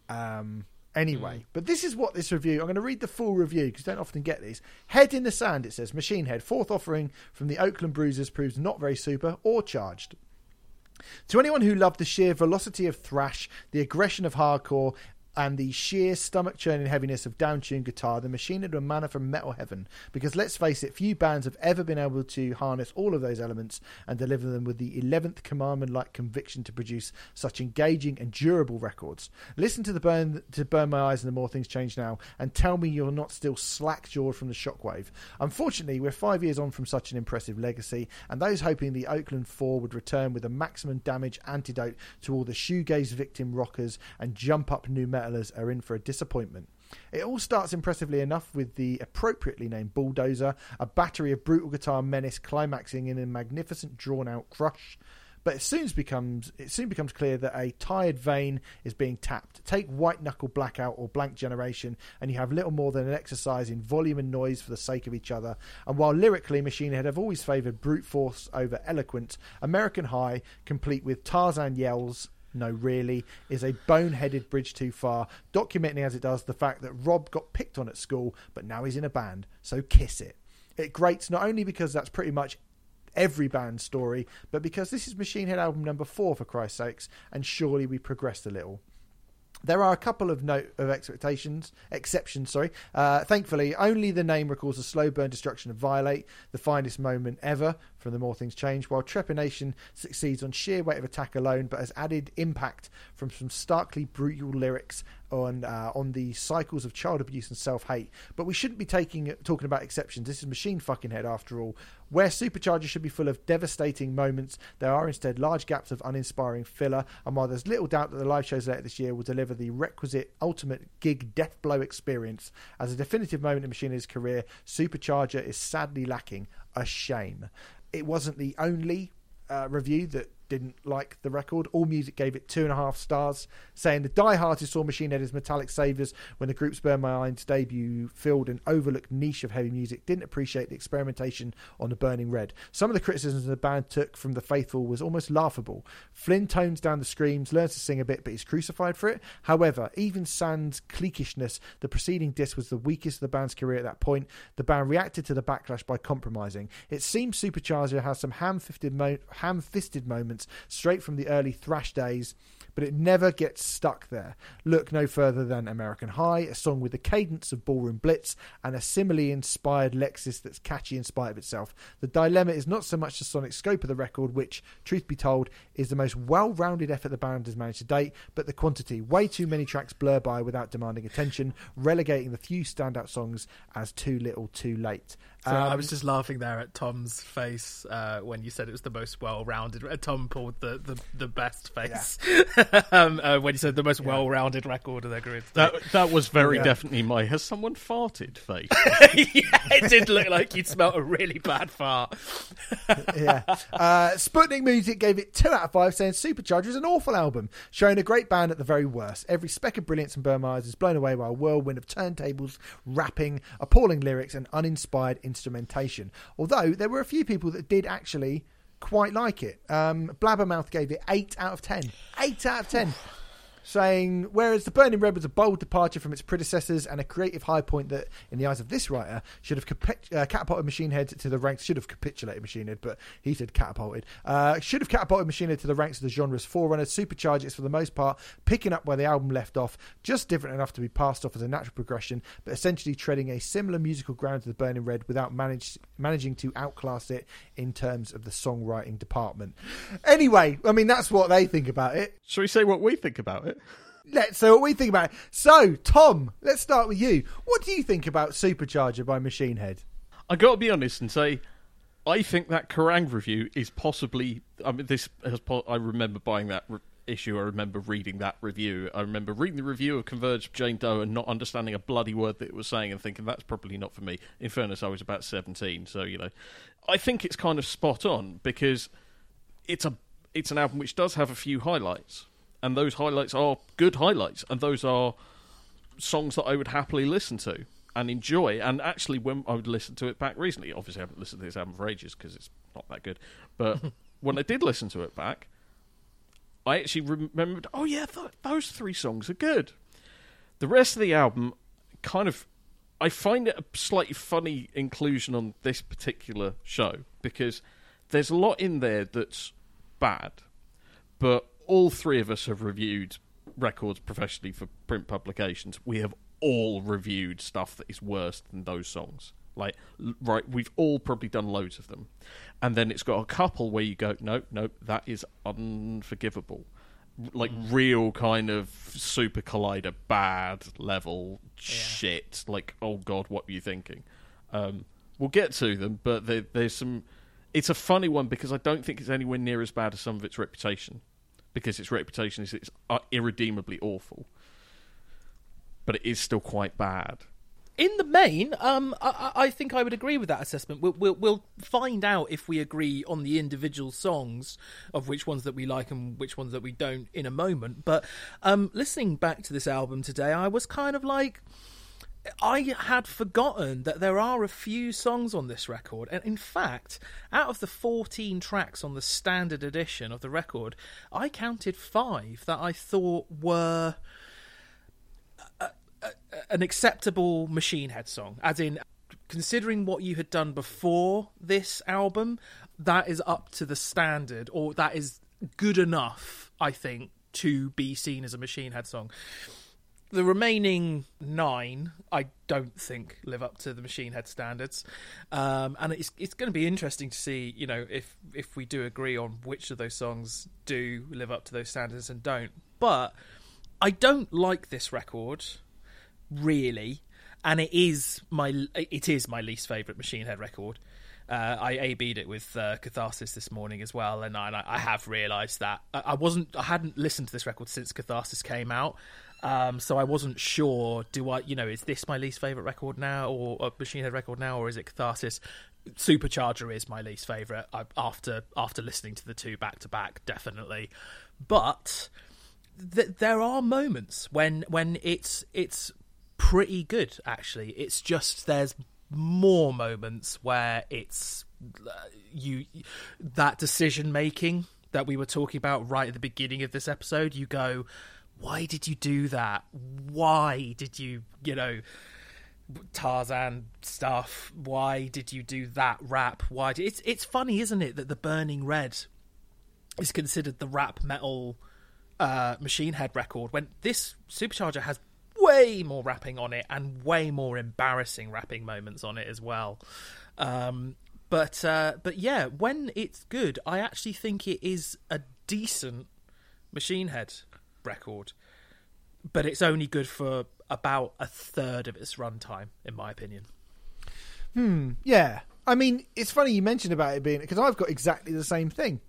Um, anyway, but this is what this review. I'm going to read the full review because don't often get these. Head in the sand. It says Machine Head fourth offering from the Oakland Bruisers proves not very super or charged. To anyone who loved the sheer velocity of thrash, the aggression of hardcore, and the sheer stomach churning heaviness of downtuned guitar, the Machine Head a manna from metal heaven. Because let's face it, few bands have ever been able to harness all of those elements and deliver them with the 11th commandment like conviction to produce such engaging and durable records. Listen to the burn to burn my eyes and the more things change now, and tell me you're not still slack jawed from the shockwave. Unfortunately, we're five years on from such an impressive legacy, and those hoping the Oakland Four would return with a maximum damage antidote to all the shoegaze victim rockers and jump up new are in for a disappointment. It all starts impressively enough with the appropriately named Bulldozer, a battery of brutal guitar menace climaxing in a magnificent drawn out crush. But it soon becomes it soon becomes clear that a tired vein is being tapped. Take White Knuckle Blackout or Blank Generation, and you have little more than an exercise in volume and noise for the sake of each other. And while lyrically Machine Head have always favoured brute force over eloquence, American High, complete with Tarzan yells, no, really, is a boneheaded bridge too far, documenting as it does the fact that Robb got picked on at school, but now he's in a band, so kiss it. It grates not only because that's pretty much every band's story, but because this is Machine Head album number four, for Christ's sakes, and surely we progressed a little. There are a couple of note of expectations, exceptions. Sorry. Uh, thankfully, only the name recalls the slow burn destruction of Violate, the finest moment ever from the More Things Change. While Trepanation succeeds on sheer weight of attack alone, but has added impact from some starkly brutal lyrics on uh, on the cycles of child abuse and self hate. But we shouldn't be taking talking about exceptions. This is Machine Fucking Head after all. Where Supercharger should be full of devastating moments, there are instead large gaps of uninspiring filler. And while there's little doubt that the live shows later this year will deliver the requisite ultimate gig death blow experience as a definitive moment in Machine's career, Supercharger is sadly lacking. A shame. It wasn't the only uh, review that didn't like the record. All Music gave it two and a half stars, saying the diehards who saw Machine Head as Metallic Saviours when the group's Burn My Eyes debut filled an overlooked niche of heavy music didn't appreciate the experimentation on the Burning Red. Some of the criticisms the band took from the faithful was almost laughable. Flynn tones down the screams, learns to sing a bit, but he's crucified for it. However, even sans cliquishness, the preceding disc was the weakest of the band's career at that point. The band reacted to the backlash by compromising. It seems Supercharger has some ham-fisted, mo- ham-fisted moments straight from the early thrash days, but it never gets stuck there. Look no further than American High, a song with the cadence of Ballroom Blitz and a similarly inspired Lexus that's catchy in spite of itself. The dilemma is not so much the sonic scope of the record, which, truth be told, is the most well-rounded effort the band has managed to date, but the quantity. Way too many tracks blur by without demanding attention, relegating the few standout songs as too little too late. So I Um, was just laughing there at Tom's face uh, when you said it was the most well-rounded. uh, Tom pulled the, the, the best face [laughs] um, uh, when you said the most well-rounded record of their career. That that was very Yeah. definitely my has someone farted face. [laughs] yeah, it did look like you'd smelt a really bad fart. [laughs] yeah. Uh, Sputnik Music gave it two out of five, saying Supercharger is an awful album, showing a great band at the very worst. Every speck of brilliance in Burn is blown away by a whirlwind of turntables, rapping, appalling lyrics, and uninspired instrumentation. Although there were a few people that did actually quite like it. Um, Blabbermouth gave it eight out of ten. Eight out of ten. Saying, whereas The Burning Red was a bold departure from its predecessors and a creative high point that, in the eyes of this writer, should have uh, catapulted Machine Head to the ranks, should have capitulated Machine Head, but he said catapulted, uh, should have catapulted Machine Head to the ranks of the genre's forerunner. Supercharge is, for the most part, picking up where the album left off, just different enough to be passed off as a natural progression, but essentially treading a similar musical ground to The Burning Red without manage- managing to outclass it in terms of the songwriting department. Anyway, I mean, that's what they think about it. Shall we say what we think about it? Let's say what we think about it. So, Tom, let's start with you. What do you think about Supercharger by Machine Head? I got to be honest and say, I think that Kerrang review is possibly. I mean, this has. I remember buying that re- issue. I remember reading that review. I remember reading the review of Converge Jane Doe and not understanding a bloody word that it was saying and thinking that's probably not for me. In fairness, I was about seventeen, so you know, I think it's kind of spot on because it's a it's an album which does have a few highlights, and those highlights are good highlights, and those are songs that I would happily listen to and enjoy. And actually, when I would listen to it back recently, obviously I haven't listened to this album for ages because it's not that good. But [laughs] when I did listen to it back, I actually remembered, oh yeah, th- those three songs are good. The rest of the album, kind of, I find it a slightly funny inclusion on this particular show because there's a lot in there that's bad, but all three of us have reviewed records professionally for print publications. We have all reviewed stuff that is worse than those songs. Like, right, we've all probably done loads of them. And then it's got a couple where you go, no, no, that is unforgivable. Like, real kind of super collider, bad level shit. Like, oh god, what were you thinking? Um, we'll get to them, but there, there's some. It's a funny one because I don't think it's anywhere near as bad as some of its reputation. Because its reputation is it's uh, irredeemably awful, but it is still quite bad. In the main, um, I, I think I would agree with that assessment. We'll, we'll we'll find out if we agree on the individual songs of which ones that we like and which ones that we don't in a moment. But um, listening back to this album today, I was kind of like, I had forgotten that there are a few songs on this record, and in fact, out of the 14 tracks on the standard edition of the record, I counted five that I thought were a- a- an acceptable Machine Head song. As in, considering what you had done before this album, that is up to the standard, or that is good enough, I think, to be seen as a Machine Head song the remaining nine, I don't think live up to the Machine Head standards, um, and it's it's going to be interesting to see, you know, if if we do agree on which of those songs do live up to those standards and don't. But I don't like this record, really, and it is my it is my least favorite Machine Head record. Uh, I A/B'd it with uh, Catharsis this morning as well, and I, I have realised that I, I wasn't, I hadn't listened to this record since Catharsis came out, um, so I wasn't sure. Do I, you know, is this my least favourite record now, or Machine Head record now, or is it Catharsis? Supercharger is my least favourite I, after after listening to the two back to back, definitely. But th- there are moments when when it's it's pretty good actually. It's just there's more moments where it's uh, you that decision making that we were talking about right at the beginning of this episode. You go, why did you do that? Why did you you know? Tarzan stuff. Why did you do that rap? Why? Did... It's it's funny, isn't it, that the Burning Red is considered the rap metal uh, Machine Head record when this Supercharger has way more rapping on it and way more embarrassing rapping moments on it as well. Um, but uh, but yeah, when it's good, I actually think it is a decent Machine Head record. But it's only good for about a third of its runtime, in my opinion. Hmm. Yeah. I mean, it's funny you mentioned about it being because I've got exactly the same thing.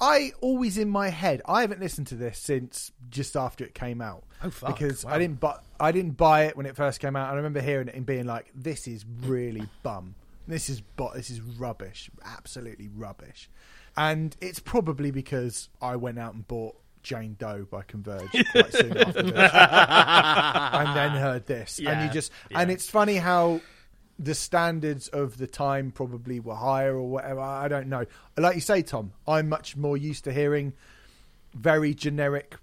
I always in my head. I haven't listened to this since just after it came out. Oh, fuck. Because Wow. I didn't buy I didn't buy it when it first came out. I remember hearing it and being like, "This is really bum. This is but this is rubbish. Absolutely rubbish." And it's probably because I went out and bought Jane Doe by Converge [laughs] quite soon after this, [laughs] and then heard this, and you just yeah. and it's funny how the standards of the time probably were higher or whatever. I don't know. Like you say, Tom, I'm much more used to hearing very generic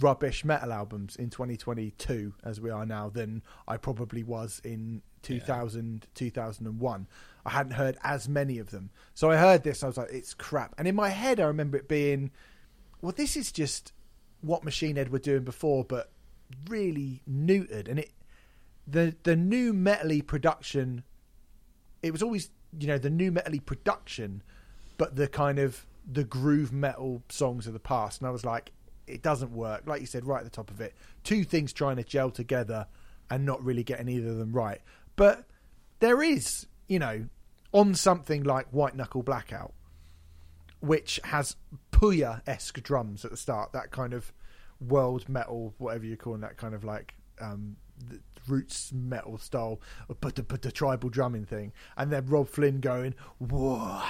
rubbish metal albums in 2022 as we are now than I probably was in 2000 2001 I hadn't heard as many of them so I heard this I was like it's crap and in my head I remember it being well this is just what Machine Head were doing before but really neutered. And it the the new metally production it was always you know the new metally production but the kind of the groove metal songs of the past. And i was like it doesn't work. Like you said right at the top of it. Two things trying to gel together and not really getting either of them right. But there is you know on something like white knuckle blackout which has puya esque drums at the start that kind of world metal whatever you're calling that kind of like um roots metal style but the, but the tribal drumming thing and then robb flynn going whoa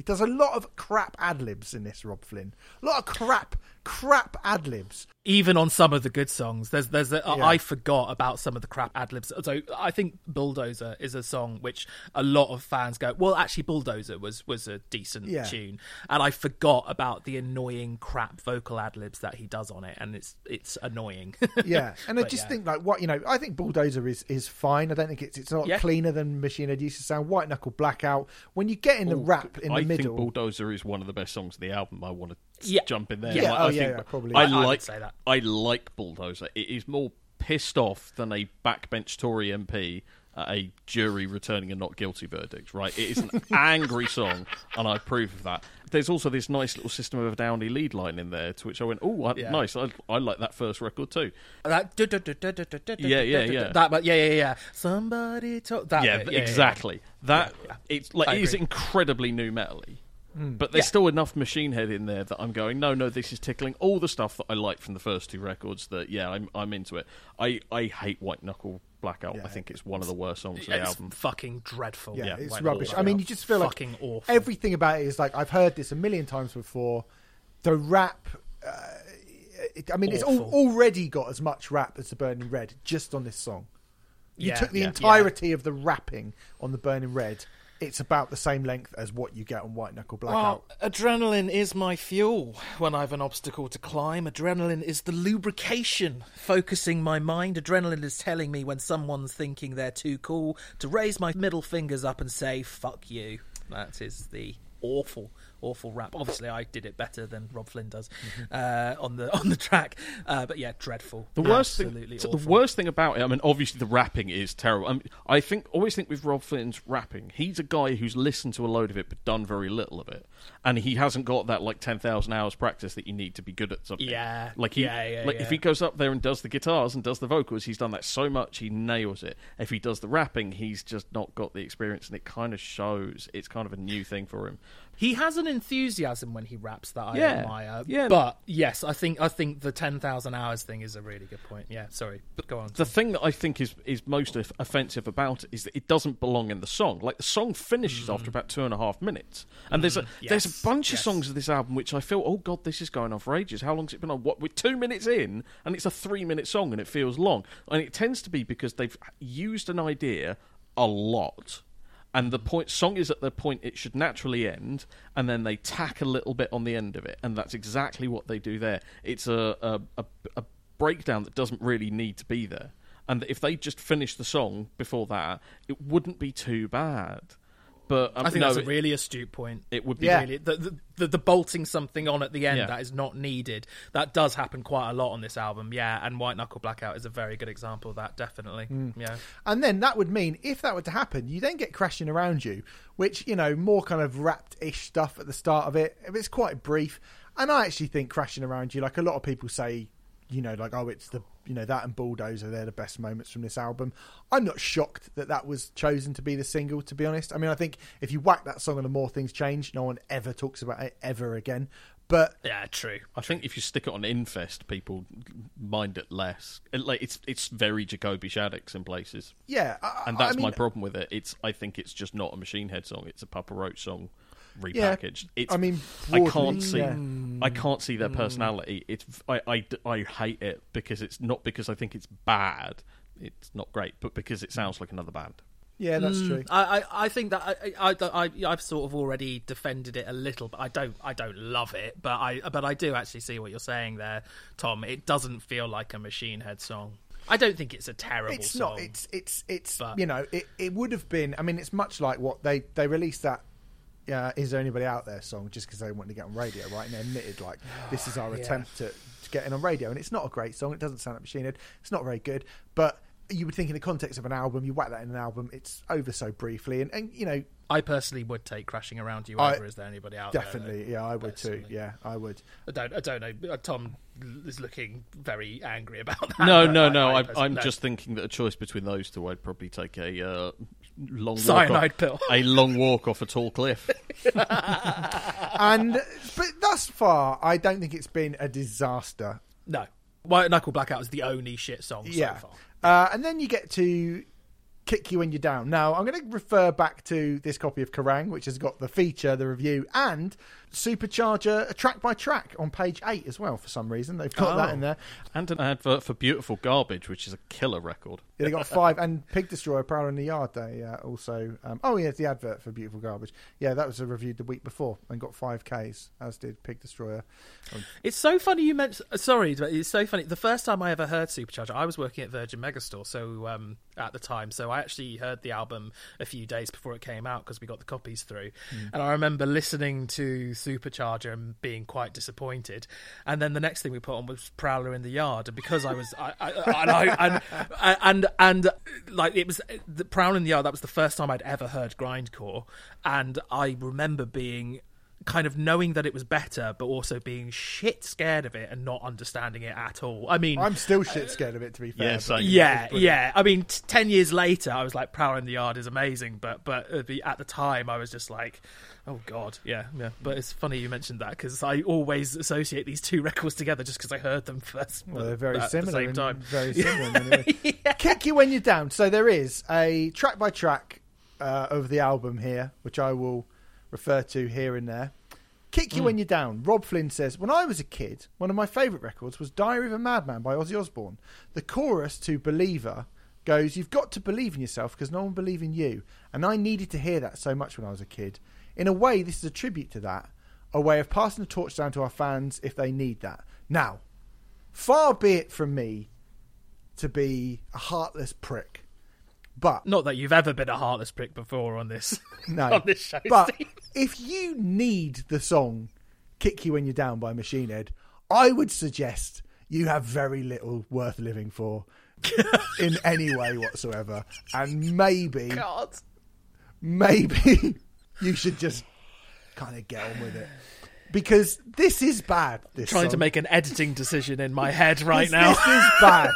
he does a lot of crap ad libs in this Robb Flynn. A lot of crap, crap ad libs. even on some of the good songs there's there's a, Yeah. I forgot about some of the crap ad libs so i think bulldozer is a song which a lot of fans go well actually bulldozer was was a decent Yeah. tune and i forgot about the annoying crap vocal ad libs that he does on it and it's it's annoying Yeah, [laughs] and I just yeah. think like what you know. I think Bulldozer is is fine. I don't think it's it's not Yeah. cleaner than Machine Head used to sound. White Knuckle Blackout. When you get in the oh, rap in the I middle, think Bulldozer is one of the best songs of the album. I want to Yeah. jump in there. Yeah, Like, oh, I yeah, think yeah, probably. I, I- like say that. I like Bulldozer. It is more pissed off than a backbench Tory MP at a jury returning a not guilty verdict. Right? It is an [laughs] angry song, and I approve of that. There's also this nice little System of a Downy lead line in there, to which I went, "Oh, Yeah. nice! I, I like that first record too." that Yeah, yeah, yeah. that but yeah yeah yeah somebody talk that yeah, exactly. That it's like it is incredibly new metally. But there's Yeah. still enough Machine Head in there that I'm going, no, no, this is tickling all the stuff that I like from the first two records. That yeah, I'm I'm into it. I I hate White Knuckle Blackout. Yeah. I think it's one of the worst songs of the it's album. fucking dreadful yeah, yeah, it's White rubbish. Knuckle I mean, you just feel like fucking awful everything about it is like I've heard this a million times before. The rap. Uh, it, I mean, it's al- already got as much rap as the Burning Red just on this song. You Yeah, took the yeah. entirety of the rapping on the Burning Red. It's about the same length as what you get on White Knuckle Blackout. Well, adrenaline is my fuel when I've an obstacle to climb. Adrenaline is the lubrication focusing my mind. Adrenaline is telling me when someone's thinking they're too cool to raise my middle fingers up and say, fuck you. That is the awful, awful rap. Obviously, I did it better than Robb Flynn does uh, on the [laughs] on the track. Uh, but yeah, dreadful. The worst Absolutely thing, awful. the worst thing about it, I mean, obviously the rapping is terrible. I, mean, I think always think with Robb Flynn's rapping, he's a guy who's listened to a load of it but done very little of it, and he hasn't got that like ten thousand hours practice that you need to be good at something. Yeah. like he, Yeah, yeah, like yeah. if he goes up there and does the guitars and does the vocals, he's done that so much he nails it. If he does the rapping, he's just not got the experience, and it kind of shows. It's kind of a new thing for him. He has an enthusiasm when he raps that I Yeah, admire. yeah. But yes, I think I think the ten thousand hours thing is a really good point. Yeah, sorry, but go on. the thing that I think is is most offensive about it is that it doesn't belong in the song. Like the song finishes after about two and a half minutes, and there's a there's Mm. a bunch yes. of songs of this album which I feel, oh god, this is going on for ages. How long's it been on? What we're two minutes in, and it's a three minute song, and it feels long. And it tends to be because they've used an idea a lot. And the point song is at the point it should naturally end, and then they tack a little bit on the end of it, and that's exactly what they do there. It's a a, a, a breakdown that doesn't really need to be there, and if they just finished the song before that, it wouldn't be too bad. But um, I think no, that's a really astute point. it would be Yeah. Really, the, the, the the bolting something on at the end Yeah. that is not needed. That does happen quite a lot on this album. Yeah, and White Knuckle Blackout is a very good example of that. Definitely. Mm. Yeah. And then that would mean, if that were to happen, you then get crashing around you, which you know more kind of wrapped-ish stuff at the start of it. It's quite brief, and I actually think crashing around you, like a lot of people say, you know, like oh, it's the you know that and Bulldozer, they're the best moments from this album. I'm not shocked that that was chosen to be the single. To be honest, I mean, I think if you whack that song on the More Things Change, no one ever talks about it ever again. But Yeah, true. I think if you stick it on Infest, people mind it less. Like it's it's very Jacoby Shaddix in places, yeah, I, and I that's mean, my problem with it. It's I think it's just not a Machine Head song. It's a Papa Roach song Yeah, repackaged. it's, I mean, I can't see yeah. Mm. I can't see their mm. personality. It's I, I I hate it because it's not because I think it's bad. It's not great, but because it sounds like another band. Yeah, that's mm. true. I, I, I think that I, I, I, I've sort of already defended it a little, but I don't, I don't love it. But I, but I do actually see what you're saying there, Tom. It doesn't feel like a Machine Head song. I don't think it's a terrible It's song. not. It's it's it's But- you know it, it would have been. I mean, it's much like what they they released that. Uh, is there anybody out there song just because they wanted to get on radio, right? And they admitted like this is our [sighs] attempt to, to get in on radio, and it's not a great song. It doesn't sound like Machine Head. It's not very good, but you would think in the context of an album, you whack that in an album, it's over so briefly, and, and you know I personally would take "Crashing Around You" I- over. Is there anybody out there? definitely, yeah, I would too. personally. Yeah, I would. I don't, I don't know. Uh, Tom is looking very angry about [laughs] that. No, no, I- no. I, I I'm no. just thinking that a choice between those two, I'd probably take a uh, long Cyanide walk off, pill. a long walk off a tall cliff. [laughs] And but thus far, I don't think it's been a disaster. no. White Knuckle Blackout is the only shit song yeah. so far. Uh, and then you get to kick you when you're down. Now, I'm going to refer back to this copy of Kerrang, which has got the feature, the review, and Supercharger a track by track on page eight as well. For some reason, they've got that Oh. in there. and an advert for Beautiful Garbage, which is a killer record. Yeah, they got [laughs] five and Pig Destroyer, Prowler in the Yard. They uh, also. Um, oh yeah, the advert for Beautiful Garbage. Yeah, that was reviewed the week before and got five Ks, as did Pig Destroyer. It's so funny you mentioned. Sorry, but it's so funny. The first time I ever heard Supercharger, I was working at Virgin Megastore, so um, at the time, so I actually heard the album a few days before it came out because we got the copies through, and I remember listening to Supercharger and being quite disappointed. And then the next thing we put on was Prowler in the Yard, and because I was, I, I, and, I, and, and and like it was the Prowler in the Yard. That was the first time I'd ever heard grindcore, and I remember being kind of knowing that it was better, but also being shit scared of it and not understanding it at all. I mean, I'm still shit scared of it, to be fair. Yeah, but- yeah, yeah. I mean, t- ten years later, I was like, "Prowler in the Yard" is amazing, but but at the, at the time, I was just like, "Oh God, yeah, yeah." But it's funny you mentioned that because I always associate these two [laughs] records together just because I heard them first. Well, they're very at similar. the same time. Very [laughs] similar. in many ways. [laughs] Kick you when you're down. So there is a track by track uh, of the album here, which I will refer to here and there. Kick you hmm. when you're down. Robb Flynn says, When I was a kid, one of my favourite records was Diary of a Madman by Ozzy Osbourne. The chorus to Believer goes, You've got to believe in yourself because no one believes in you. And I needed to hear that so much when I was a kid. In a way, this is a tribute to that, a way of passing the torch down to our fans if they need that. Now, far be it from me to be a heartless prick, but Not that you've ever been a heartless prick before on this. [laughs] no, [laughs] on this show, but Steve. if you need the song "Kick You When You're Down" by Machine Head, I would suggest you have very little worth living for [laughs] in any way whatsoever, and maybe, God. maybe you should just kind of get on with it because this is bad. This Trying to make an editing decision in my head right this, now. This is bad.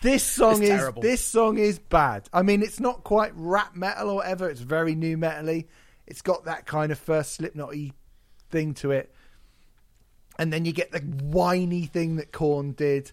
This song It's is terrible. this song is bad. I mean, it's not quite rap metal or whatever. It's very new metally. It's got that kind of first Slipknot-y thing to it, and then you get the whiny thing that Korn did.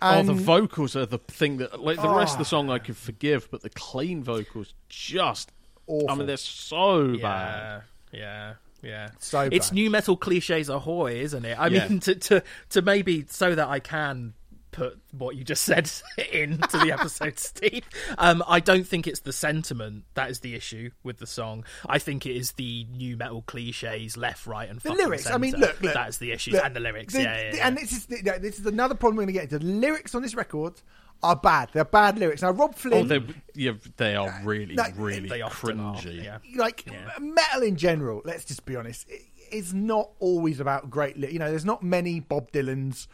Oh, the vocals are the thing that, like the rest of the Ah. song, I could forgive, but the clean vocals just. Awful. I mean, they're so bad. Yeah, yeah, yeah. So it's bad. new metal cliches ahoy, isn't it? I Yeah. mean, to, to to maybe so that I can put what you just said [laughs] into the episode, [laughs] Steve. Um, I don't think it's the sentiment that is the issue with the song. I think it is the new metal cliches, left, right, and the fucking lyrics. I mean, look, look. that's the issue, look, and the lyrics. the- yeah, yeah, the- yeah. And this is the, this is another problem we're going to get into. The lyrics on this record are bad. They're bad lyrics. Now, Robb Oh, Flynn. they yeah, they are really, Like, really they often are, cringy. yeah. like Yeah. metal in general. Let's just be honest. it- It's not always about great. Li- you know, there's not many Bob Dylans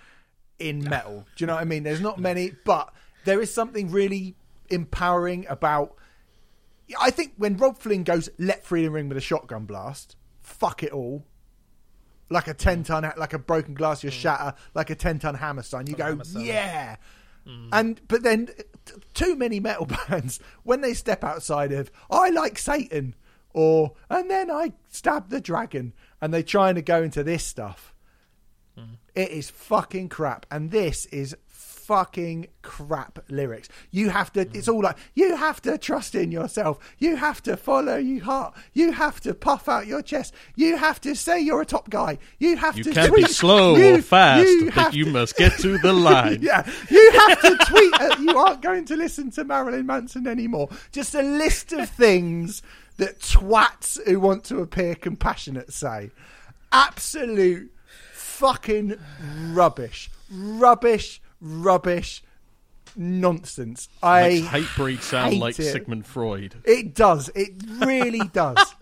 in metal. Do you know what I mean? There's not many, but there is something really empowering about. I think when Robb Flynn goes, "Let freedom ring with a shotgun blast," fuck it all. like a ten ton, like a broken glass, you shatter, like a ten ton hammer sign. You go, yeah. And but then t- too many metal [laughs] bands when they step outside of I like Satan or and then I stab the dragon and they trying to go into this stuff. It is fucking crap, and this is fucking crap lyrics. You have to. It's all like you have to trust in yourself. You have to follow your heart. You have to puff out your chest. You have to say you're a top guy. You have to tweet. You to. can't tweet. be slow You- or fast, you but you to- must get to the [laughs] line. yeah, you have to tweet. At, you aren't going to listen to Marilyn Manson anymore. Just a list of things that twats who want to appear compassionate say. Absolute fucking rubbish, rubbish, rubbish, nonsense. I Makes Hatebreed sound hate like it. Sigmund Freud. It does. It really [laughs] does.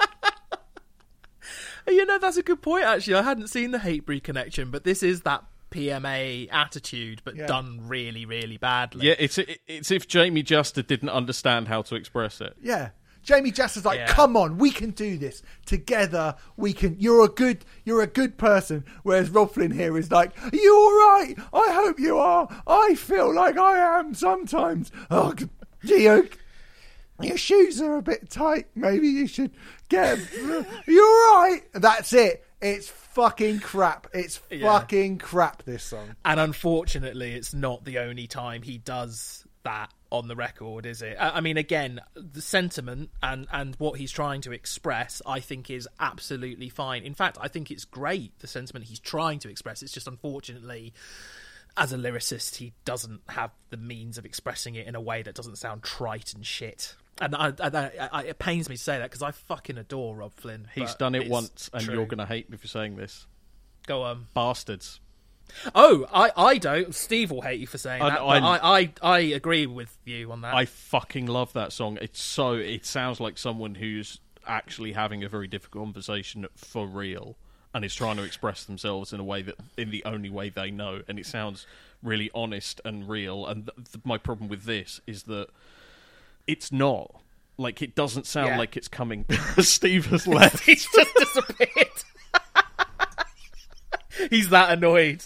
You know, that's a good point. Actually, I hadn't seen the Hatebreed connection, but this is that PMA attitude, but Yeah. done really, really badly. Yeah, it's it's if Jamie Jasta didn't understand how to express it. Yeah. Jamie Jasta's like, Yeah. come on, we can do this together. We can. You're a good. You're a good person. Whereas Robb Flynn here is like, are you all right? I hope you are. I feel like I am sometimes. Oh, g- gee, your, shoes are a bit tight. Maybe you should get. you're all right? That's it. It's fucking crap. It's Yeah. fucking crap. This song. And unfortunately, it's not the only time he does that on the record, is it? I mean, again, the sentiment and, and what he's trying to express, I think, is absolutely fine. In fact, I think it's great, the sentiment he's trying to express. It's just unfortunately, as a lyricist, he doesn't have the means of expressing it in a way that doesn't sound trite and shit. And I, I, I, I, it pains me to say that because I fucking adore Robb Flynn. He's done it once, and true. you're going to hate me for saying this. go on. Bastards. Oh, I, I don't. Steve will hate you for saying I- that. I- I, I, I agree with you on that. I fucking love that song. It's so. It sounds like someone who's actually having a very difficult conversation for real, and is trying to express themselves in a way that, in the only way they know, and it sounds really honest and real. And th- th- my problem with this is that it's not. Like it doesn't sound Yeah. like it's coming. [laughs] Steve has left. [laughs] He's just disappeared. [laughs] He's that annoyed.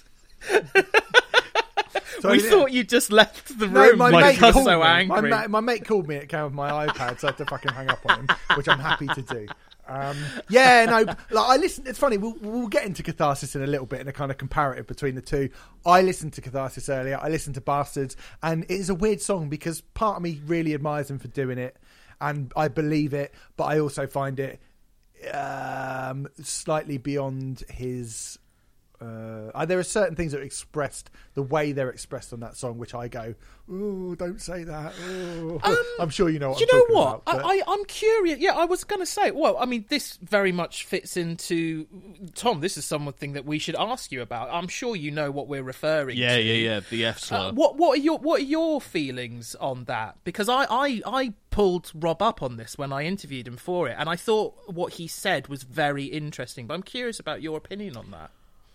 So [laughs] we thought you just left the No, room. my mate called so me. angry. My, my mate called me. It came with my iPad, so I had to fucking hang up on him, which I'm happy to do. Um, yeah, no, like I listen. It's funny. We'll, we'll get into Catharsis in a little bit and a kind of comparative between the two. I listened to Catharsis earlier. I listened to Bastards, and it is a weird song because part of me really admires him for doing it, and I believe it, but I also find it um, slightly beyond his. Uh, uh, there are certain things that are expressed the way they're expressed on that song, which I go, "Oh, don't say that." ooh." [laughs] I'm sure you know what. Do I'm you know talking what? about, I, I, I'm curious. Yeah, I was going to say. Well, I mean, this very much fits into Tom. This is something that we should ask you about. I'm sure you know what we're referring yeah, to. yeah, yeah. The F slur. Uh, what what are your what are your feelings on that? Because I, I I pulled Robb up on this when I interviewed him for it, and I thought what he said was very interesting. But I'm curious about your opinion on that.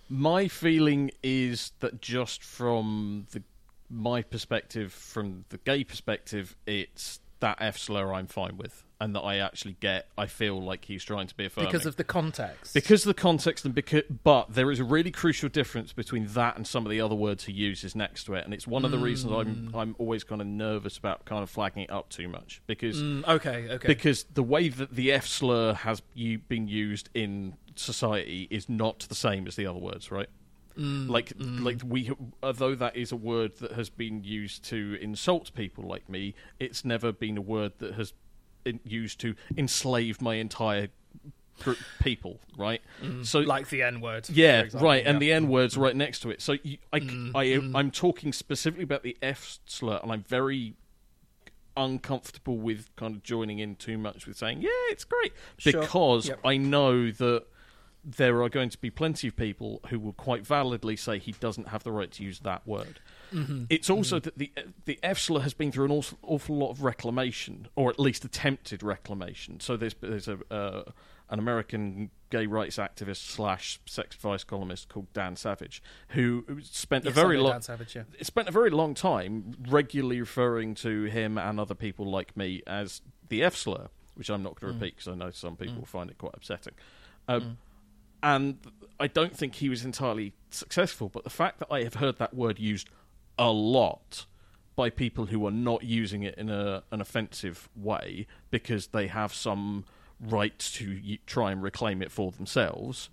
My feeling is that just from the my perspective, from the gay perspective, it's that F slur I'm fine with, and that I actually get. I feel like he's trying to be affirming Because of the context. because of the context and because but there is a really crucial difference between that and some of the other words he uses next to it and it's one of the reasons I'm mm. I'm always kind of nervous about kind of flagging it up too much because Mm, okay, okay. because the way that the F slur has you been used in society is not the same as the other words, right? Mm, like, mm. like we, although that is a word that has been used to insult people like me, it's never been a word that has used to enslave my entire group people, right? Mm. So, like the N word. yeah, example, right, and the yeah. N word's right next to it. So you, I, mm, I, mm. am talking specifically about the F slur, and I'm very uncomfortable with kind of joining in too much with saying, "Yeah, it's great," Sure. because Yep. I know that there are going to be plenty of people who will quite validly say he doesn't have the right to use that word. It's also that the the slur has been through an awful, awful lot of reclamation, or at least attempted reclamation. So there's there's a uh, an American gay rights activist slash sex advice columnist called Dan Savage who spent Yes, a very long yeah. spent a very long time regularly referring to him and other people like me as the F slur, which I'm not going to repeat because I know some people will find it quite upsetting. Um, and I don't think he was entirely successful. But the fact that I have heard that word used a lot by people who are not using it in a, an offensive way because they have some right to y- try and reclaim it for themselves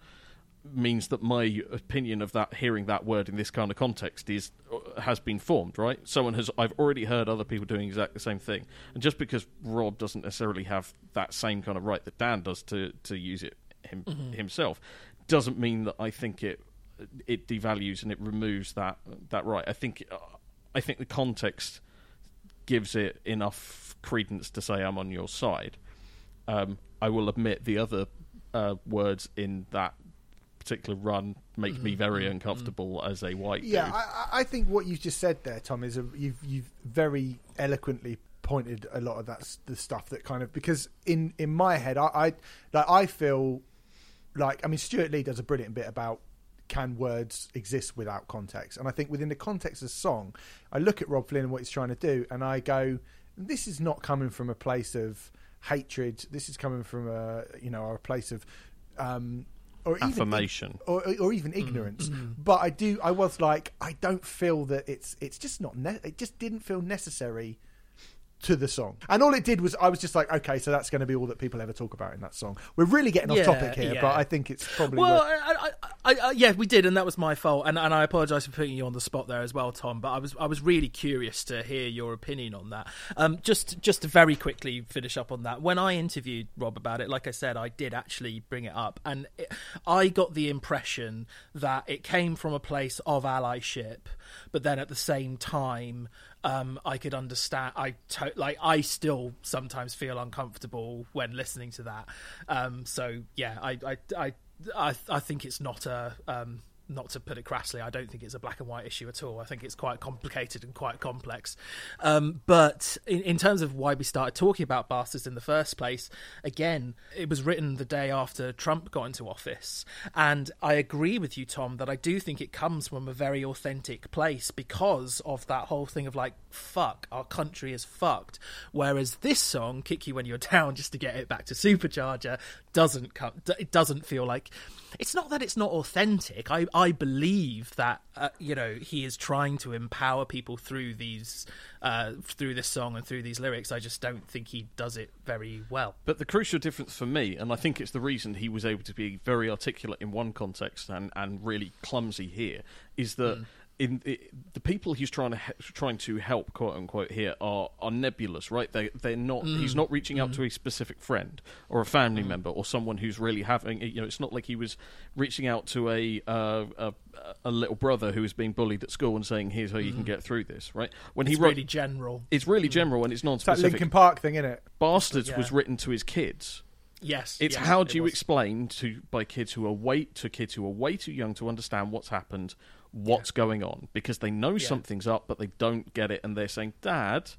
means that my opinion of that hearing that word in this kind of context is uh, has been formed right? Someone has i've already heard other people doing exactly the same thing. And just because robb doesn't necessarily have that same kind of right that dan does to to use it him, himself doesn't mean that i think it it devalues and it removes that that right. I think uh, i think the context gives it enough credence to say i'm on your side. Um, I will admit the other uh, words in that particular run make me very uncomfortable as a white Yeah, I- I think what you've just said there, Tom, is a, you've you've very eloquently pointed a lot of that the stuff that kind of because in in my head, I, I like I feel like I mean Stewart Lee does a brilliant bit about can words exist without context, and I think within the context of song, I look at Robb Flynn and what he's trying to do, and I go, this is not coming from a place of hatred. This is coming from a you know a place of um, or even Affirmation. or, or even ignorance. But I do. I was like, I don't feel that it's. It's just not. Ne- it just didn't feel necessary to the song. And all it did was, I was just like, okay, so that's going to be all that people ever talk about in that song. We're really getting off Yeah, topic here, yeah. but I think it's probably. Well, worth- I, I, I, yeah, we did, and that was my fault, and, and I apologise for putting you on the spot there as well, Tom. But I was I was really curious to hear your opinion on that. Um, just just to very quickly finish up on that. When I interviewed Robb about it, like I said, I did actually bring it up, and it, I got the impression that it came from a place of allyship, but then at the same time. Um, I could understand. I to- like. I still sometimes feel uncomfortable when listening to that. Um, so yeah, I, I, I I, I think it's not a um, not to put it crassly. I don't think it's a black and white issue at all. I think it's quite complicated and quite complex. Um, but in, in terms of why we started talking about bastards in the first place, again, it was written the day after Trump got into office, and I agree with you, Tom, that I do think it comes from a very authentic place because of that whole thing of like, fuck, our country is fucked. Whereas this song, "Kick You When You're Down," [laughs] just to get it back to Supercharger, doesn't come. It doesn't feel like. It's not that it's not authentic. I I believe that uh, you know he is trying to empower people through these uh, through this song and through these lyrics. I just don't think he does it very well. But the crucial difference for me, and I think it's the reason he was able to be very articulate in one context and, and really clumsy here, is that in the, the people he's trying to he- trying to help, quote unquote, here are are nebulous, right? They they're not. Mm. He's not reaching out to mm. a specific friend or a family mm. member or someone who's really having. You know, it's not like he was reaching out to a uh, a, a little brother who is being bullied at school and saying, "Here's how you can get through this." Right? When It's he wrote, really general. it's really general and it's it's that non-specific. Linkin Park thing, isn't it? Bastards Yeah. was written to his kids. Yes, It's yes, how it do you was. explain to by kids who are way to kids who are way too young to understand what's happened, what's going on because they know something's up but they don't get it and they're saying, "Dad,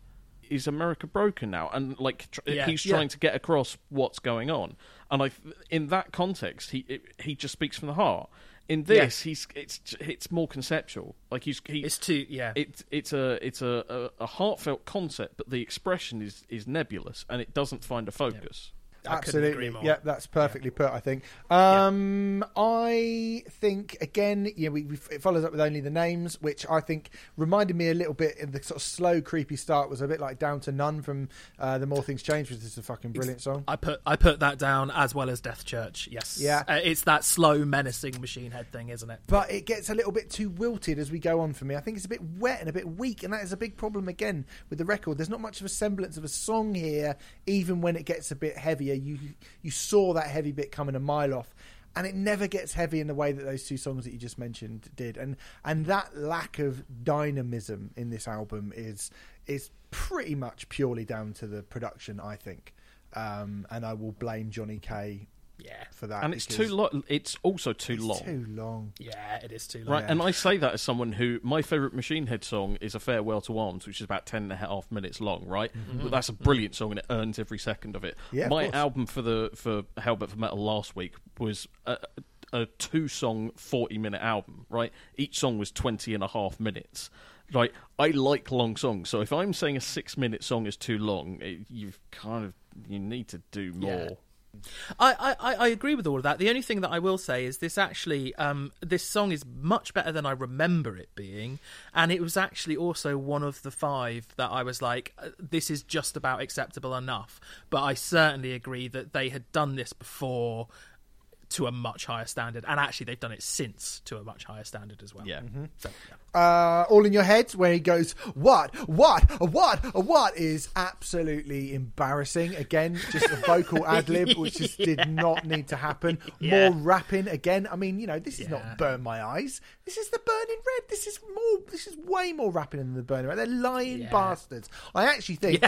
is America broken now?" And like tr- Yeah, he's yeah. trying to get across what's going on. And I, in that context, he it, he just speaks from the heart. In this, he's it's it's more conceptual. Like he's he, It's too yeah. it's it's a it's a, a, a heartfelt concept, but the expression is is nebulous and it doesn't find a focus. Absolutely. Yeah, that's perfectly put. I think. Um, I think again, yeah, we, we it follows up with only the names, which I think reminded me a little bit in the sort of slow, creepy start was a bit like Down to None from uh, the More Things Change, which is a fucking brilliant song. I put I put that down as well as Death Church. Yes, Yeah. Uh, it's that slow, menacing machine head thing, isn't it? but it gets a little bit too wilted as we go on for me. I think it's a bit wet and a bit weak, and that is a big problem again with the record. There's not much of a semblance of a song here, even when it gets a bit heavier. You you saw that heavy bit coming a mile off. And it never gets heavy in the way that those two songs that you just mentioned did, and and that lack of dynamism in this album is is pretty much purely down to the production, I think. Um, and I will blame Johnny K Yeah, for that. And it's too long. It's also too it's long. Too long. yeah, it is too long. Right, and I say that as someone who my favourite Machine Head song is "A Farewell to Arms," which is about ten and a half minutes long. Right, but that's a brilliant song and it earns every second of it. Mm-hmm. Yeah, my course. album for the for Hellbent for Metal last week was a, a two song forty minute album. Right, each song was 20 and a half minutes. Right, I like long songs, so if I'm saying a six minute song is too long, it, you've kind of you need to do more. I, I, I- I agree with all of that. The only thing that I will say is this actually, um, this song is much better than I remember it being, and it was actually also one of the five that I was like, uh, this is just about acceptable enough. But I certainly agree that they had done this before to a much higher standard, and actually they've done it since to a much higher standard as well. Yeah. So, yeah. Uh, all in your head where he goes what? What? What? What? is absolutely embarrassing. Again just a vocal [laughs] ad lib which just did not need to happen. Yeah. more rapping again. I mean you know this is Yeah. not burn my eyes. This is the burning red. This is more this is way more rapping than the burning red. They're lying Yeah. bastards. I actually think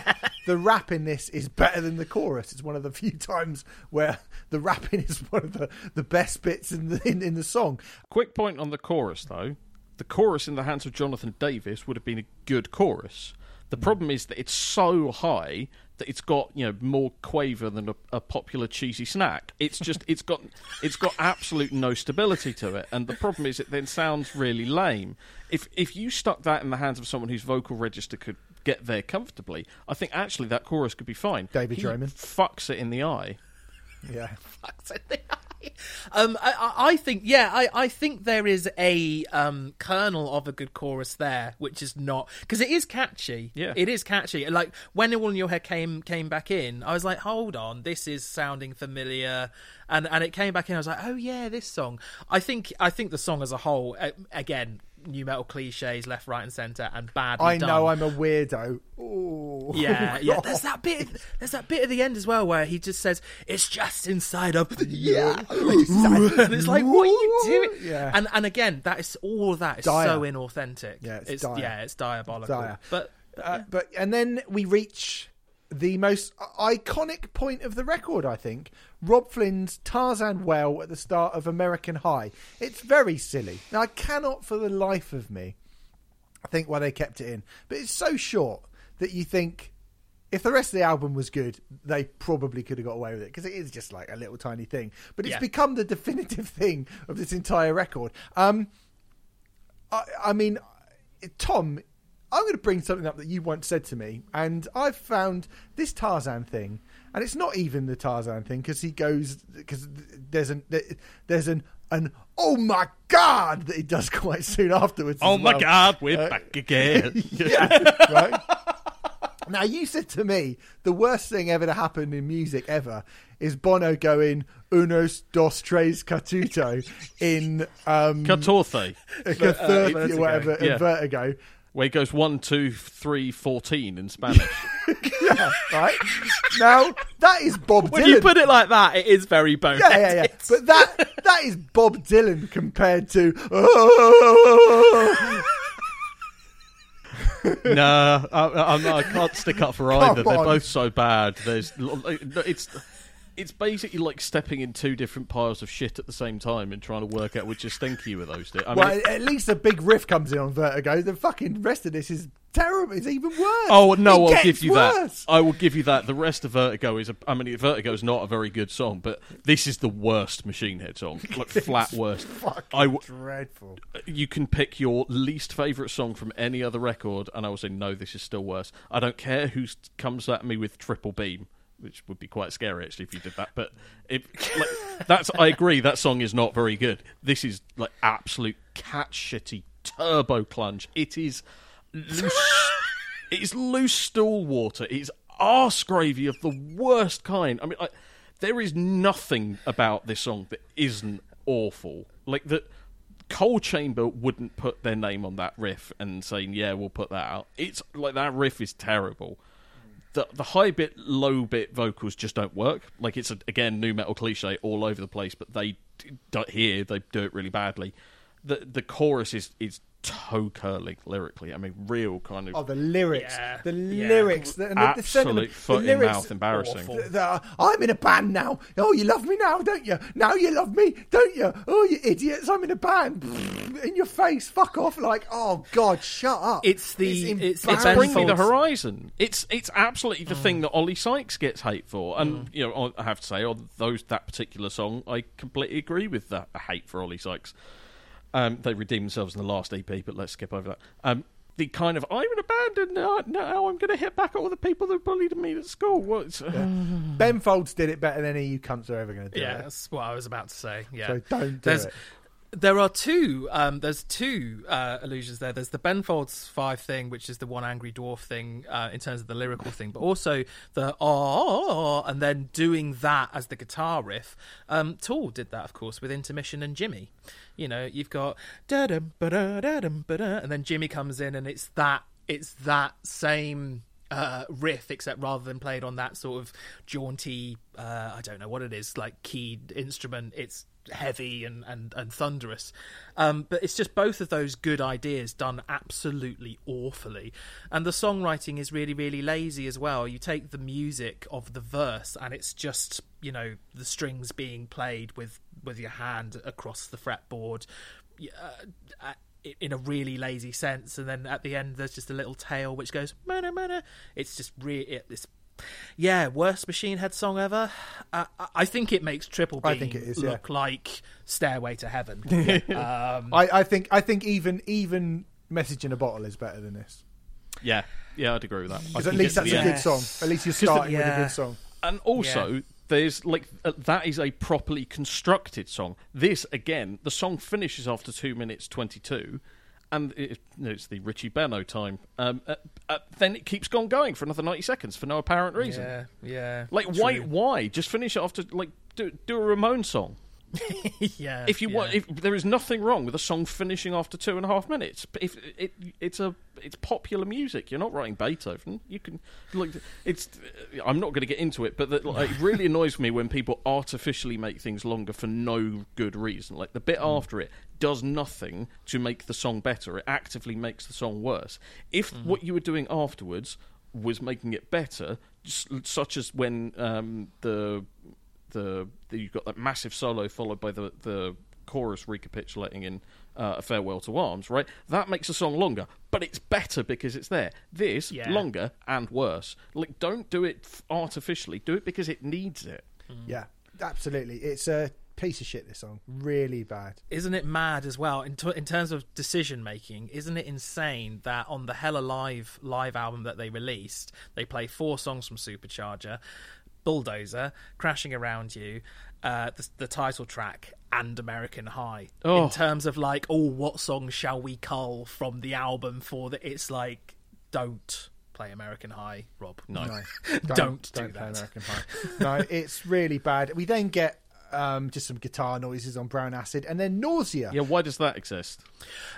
the rap in this is better than the chorus. It's one of the few times where the rapping is one of the, the best bits in the in, in the song. Quick point on the chorus, though. The chorus in the hands of Jonathan Davis would have been a good chorus. The problem is that it's so high that it's got you know more quaver than a, a popular cheesy snack. It's just it's got it's got absolute no stability to it, and the problem is it then sounds really lame. If if you stuck that in the hands of someone whose vocal register could get there comfortably, I think actually that chorus could be fine. David Draiman. fucks it in the eye. yeah [laughs] um, I, I think, yeah, I, I think there is a um, kernel of a good chorus there, which is not because it is catchy. Yeah. it is catchy. Like when All in Your Head came came back in, I was like, hold on, this is sounding familiar, and and it came back in. I was like, oh yeah, this song. I think I think the song as a whole, again, nu metal cliches, left, right, and center, and badly i know i'm a weirdo Ooh. Yeah, yeah. [laughs] There's that bit. There's that bit at the end as well where he just says, "It's just inside of Yeah. [laughs] and it's like, what are you doing? Yeah. And and again, that is all of that is Dire. so inauthentic. Yeah, it's it's yeah, it's diabolical. Dire. But Uh, but and then we reach the most iconic point of the record, I think. Robb Flynn's Tarzan Well at the start of American High. It's very silly. Now I cannot for the life of me think why they kept it in, but it's so short that you think if the rest of the album was good, they probably could have got away with it because it is just like a little tiny thing. But it's Yeah. become the definitive [laughs] thing of this entire record. Um, I, I mean, Tom, I'm going to bring something up that you once said to me, and I've found this Tarzan thing, and it's not even the Tarzan thing because he goes because there's an there's an an oh my god that he does [laughs] quite soon afterwards. Oh my well. God, we're Uh, back again. [laughs] yeah, right. Now you said to me the worst thing ever to happen in music ever is Bono going unos dos tres catuto in um Catorce, [laughs] Cathur- Vertigo. whatever in Yeah. Vertigo. Where he goes one, two, three, fourteen in Spanish. [laughs] Yeah, right. now that is Bob when Dylan. you put it like that, it is very boneheaded. yeah, yeah, yeah. But that that is Bob Dylan compared to. [laughs] No, I, I'm not, I can't stick up for either. They're both so bad. There's it's it's basically like stepping in two different piles of shit at the same time and trying to work out which is stinky with those. I mean, well, at least a big riff comes in on Vertigo. The fucking rest of this is terrible. It's even worse. Oh no, It I'll give you worse. that. I will give you that. The rest of Vertigo is. A, I mean, Vertigo is not a very good song, but this is the worst Machine Head song, [laughs] like flat worst. I w- dreadful. you can pick your least favorite song from any other record, and I will say no. This is still worse. I don't care who comes at me with Triple Beam, which would be quite scary actually if you did that. But like, that's. I agree. That song is not very good. This is like absolute cat shitty turbo clunge. It is loose. it is loose stool water. It's arse gravy of the worst kind. I mean, there is nothing about this song that isn't awful. Like that. Coal Chamber wouldn't put their name on that riff and saying, "Yeah, we'll put that out." It's like that riff is terrible. The the high bit, low bit vocals just don't work. Like it's a, again nu metal cliche all over the place, but they don't here they do it really badly. The the chorus is is toe curling lyrically. I mean, real kind of Oh, the lyrics, Yeah. the Yeah. lyrics, the, and the, the absolute sentiment, foot the in lyrics, mouth embarrassing. The- the, I'm in a band now. Oh, you love me now, don't you? Now you love me, don't you? Oh, you idiots! I'm in a band. [laughs] In your face, fuck off! Like, oh God, shut up! It's the- it's- it's It's Bring Me the Horizon. It's it's absolutely the Mm. thing that Oli Sykes gets hate for, and you know I have to say, on those that particular song, I completely agree with that hate for Oli Sykes. Um, they redeemed themselves in the last EP, but let's skip over that. Um, the kind of I'm an abandoned now, now I'm going to hit back at all the people that bullied me at school. What's [laughs] Ben Folds did it better than any of you cunts are ever going to do Yeah, it. that's what I was about to say. Yeah, So don't do there's, it. There are two. Um, there's two uh, allusions there. There's the Ben Folds Five thing, which is the one angry dwarf thing uh, in terms of the lyrical thing, but also the oh, and then doing that as the guitar riff. Um, Tool did that, of course, with intermission and Jimmy. You know, you've got da dum ba da dum ba and then Jimmy comes in, and it's that it's that same uh, riff, except rather than played on that sort of jaunty, uh, I don't know what it is, like keyed instrument, it's heavy and, and, and thunderous. Um, but it's just both of those good ideas done absolutely awfully. And the songwriting is really, really lazy as well. You take the music of the verse and it's just, you know, the strings being played with, with your hand across the fretboard. Uh, in a really lazy sense, and then at the end there's just a little tail which goes mana mana. It's just really it, it's yeah, worst Machine Head song ever. Uh, I- I think it makes Triple B I think it is, yeah. look like Stairway to Heaven. [laughs] um, I, I think I think even even message in a bottle is better than this yeah, yeah, I'd agree with that. Because at least that's a end. good song. At least you're starting with a good song. And also, Yeah. There's like uh, that is a properly constructed song. This again, the song finishes after two minutes twenty-two, and it, no, it's the Richie Benaud time. Um, uh, uh, then it keeps on going for another ninety seconds for no apparent reason. yeah, yeah. Like why? Why just finish it after like do do a Ramon song? [laughs] yeah. If you yeah. want, if there is nothing wrong with a song finishing after two and a half minutes, but if it, it's a it's popular music, you're not writing Beethoven. You can like it's. I'm not going to get into it, but the, like, it really [laughs] annoys me when people artificially make things longer for no good reason. Like the bit Mm. after it does nothing to make the song better. It actively makes the song worse. If Mm. what you were doing afterwards was making it better, s- such as when um, the the, the you've got that massive solo followed by the the chorus recapitulating in uh, a farewell to arms right that makes a song longer but it's better because it's there this Yeah. longer and worse like don't do it artificially do it because it needs it Yeah, absolutely. It's a piece of shit. This song really bad. isn't it mad as well in, t- in terms of decision making isn't it insane that on the Hellalive live album that they released they play four songs from supercharger bulldozer crashing around you uh, the, the title track and american high Oh. in terms of like oh what song shall we cull from the album for that it's like don't play american high robb no, No, [laughs] Don't do play that. American Pie. no, it's really bad. We then get um, just some guitar noises on Brown Acid, and then nausea. yeah why does that exist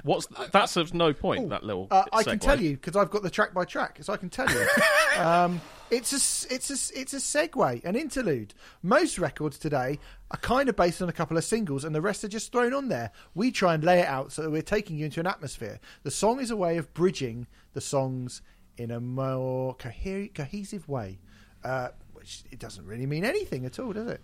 what's that serves no point that little Uh, I can tell you because I've got the track by track, so I can tell you. [laughs] um, it's a it's a it's a segue, an interlude. Most records today are kind of based on a couple of singles, and the rest are just thrown on there. We try and lay it out so that we're taking you into an atmosphere. The song is a way of bridging the songs in a more coher- cohesive way, uh, which it doesn't really mean anything at all, does it?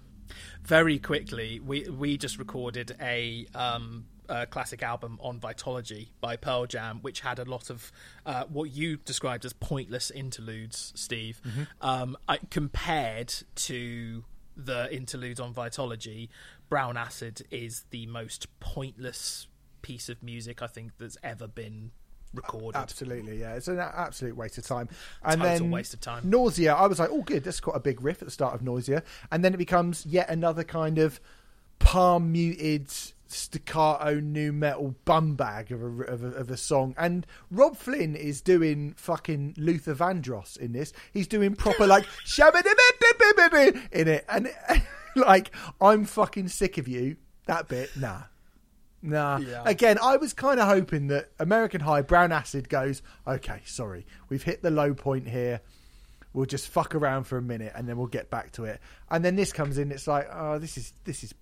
Very quickly we we just recorded a um a classic album on Vitology by Pearl Jam, which had a lot of uh, what you described as pointless interludes, Steve. Um, I, compared to the interludes on Vitology, Brown Acid is the most pointless piece of music I think that's ever been recorded. Absolutely, yeah. It's an absolute waste of time. And Total then waste of time. Nausea. I was like, oh, good. That's quite a big riff at the start of Nausea, and then it becomes yet another kind of palm muted staccato nu metal bum bag of a, of a of a song. And Robb Flynn is doing fucking Luther Vandross in this. He's doing proper like [laughs] shabba in it, and [laughs] like I'm fucking sick of you. That bit, nah. Nah. Yeah. Again, I was kind of hoping that American High Brown Acid goes, okay, sorry, we've hit the low point here. We'll just fuck around for a minute and then we'll get back to it. And then this comes in. It's like, oh, this is this is.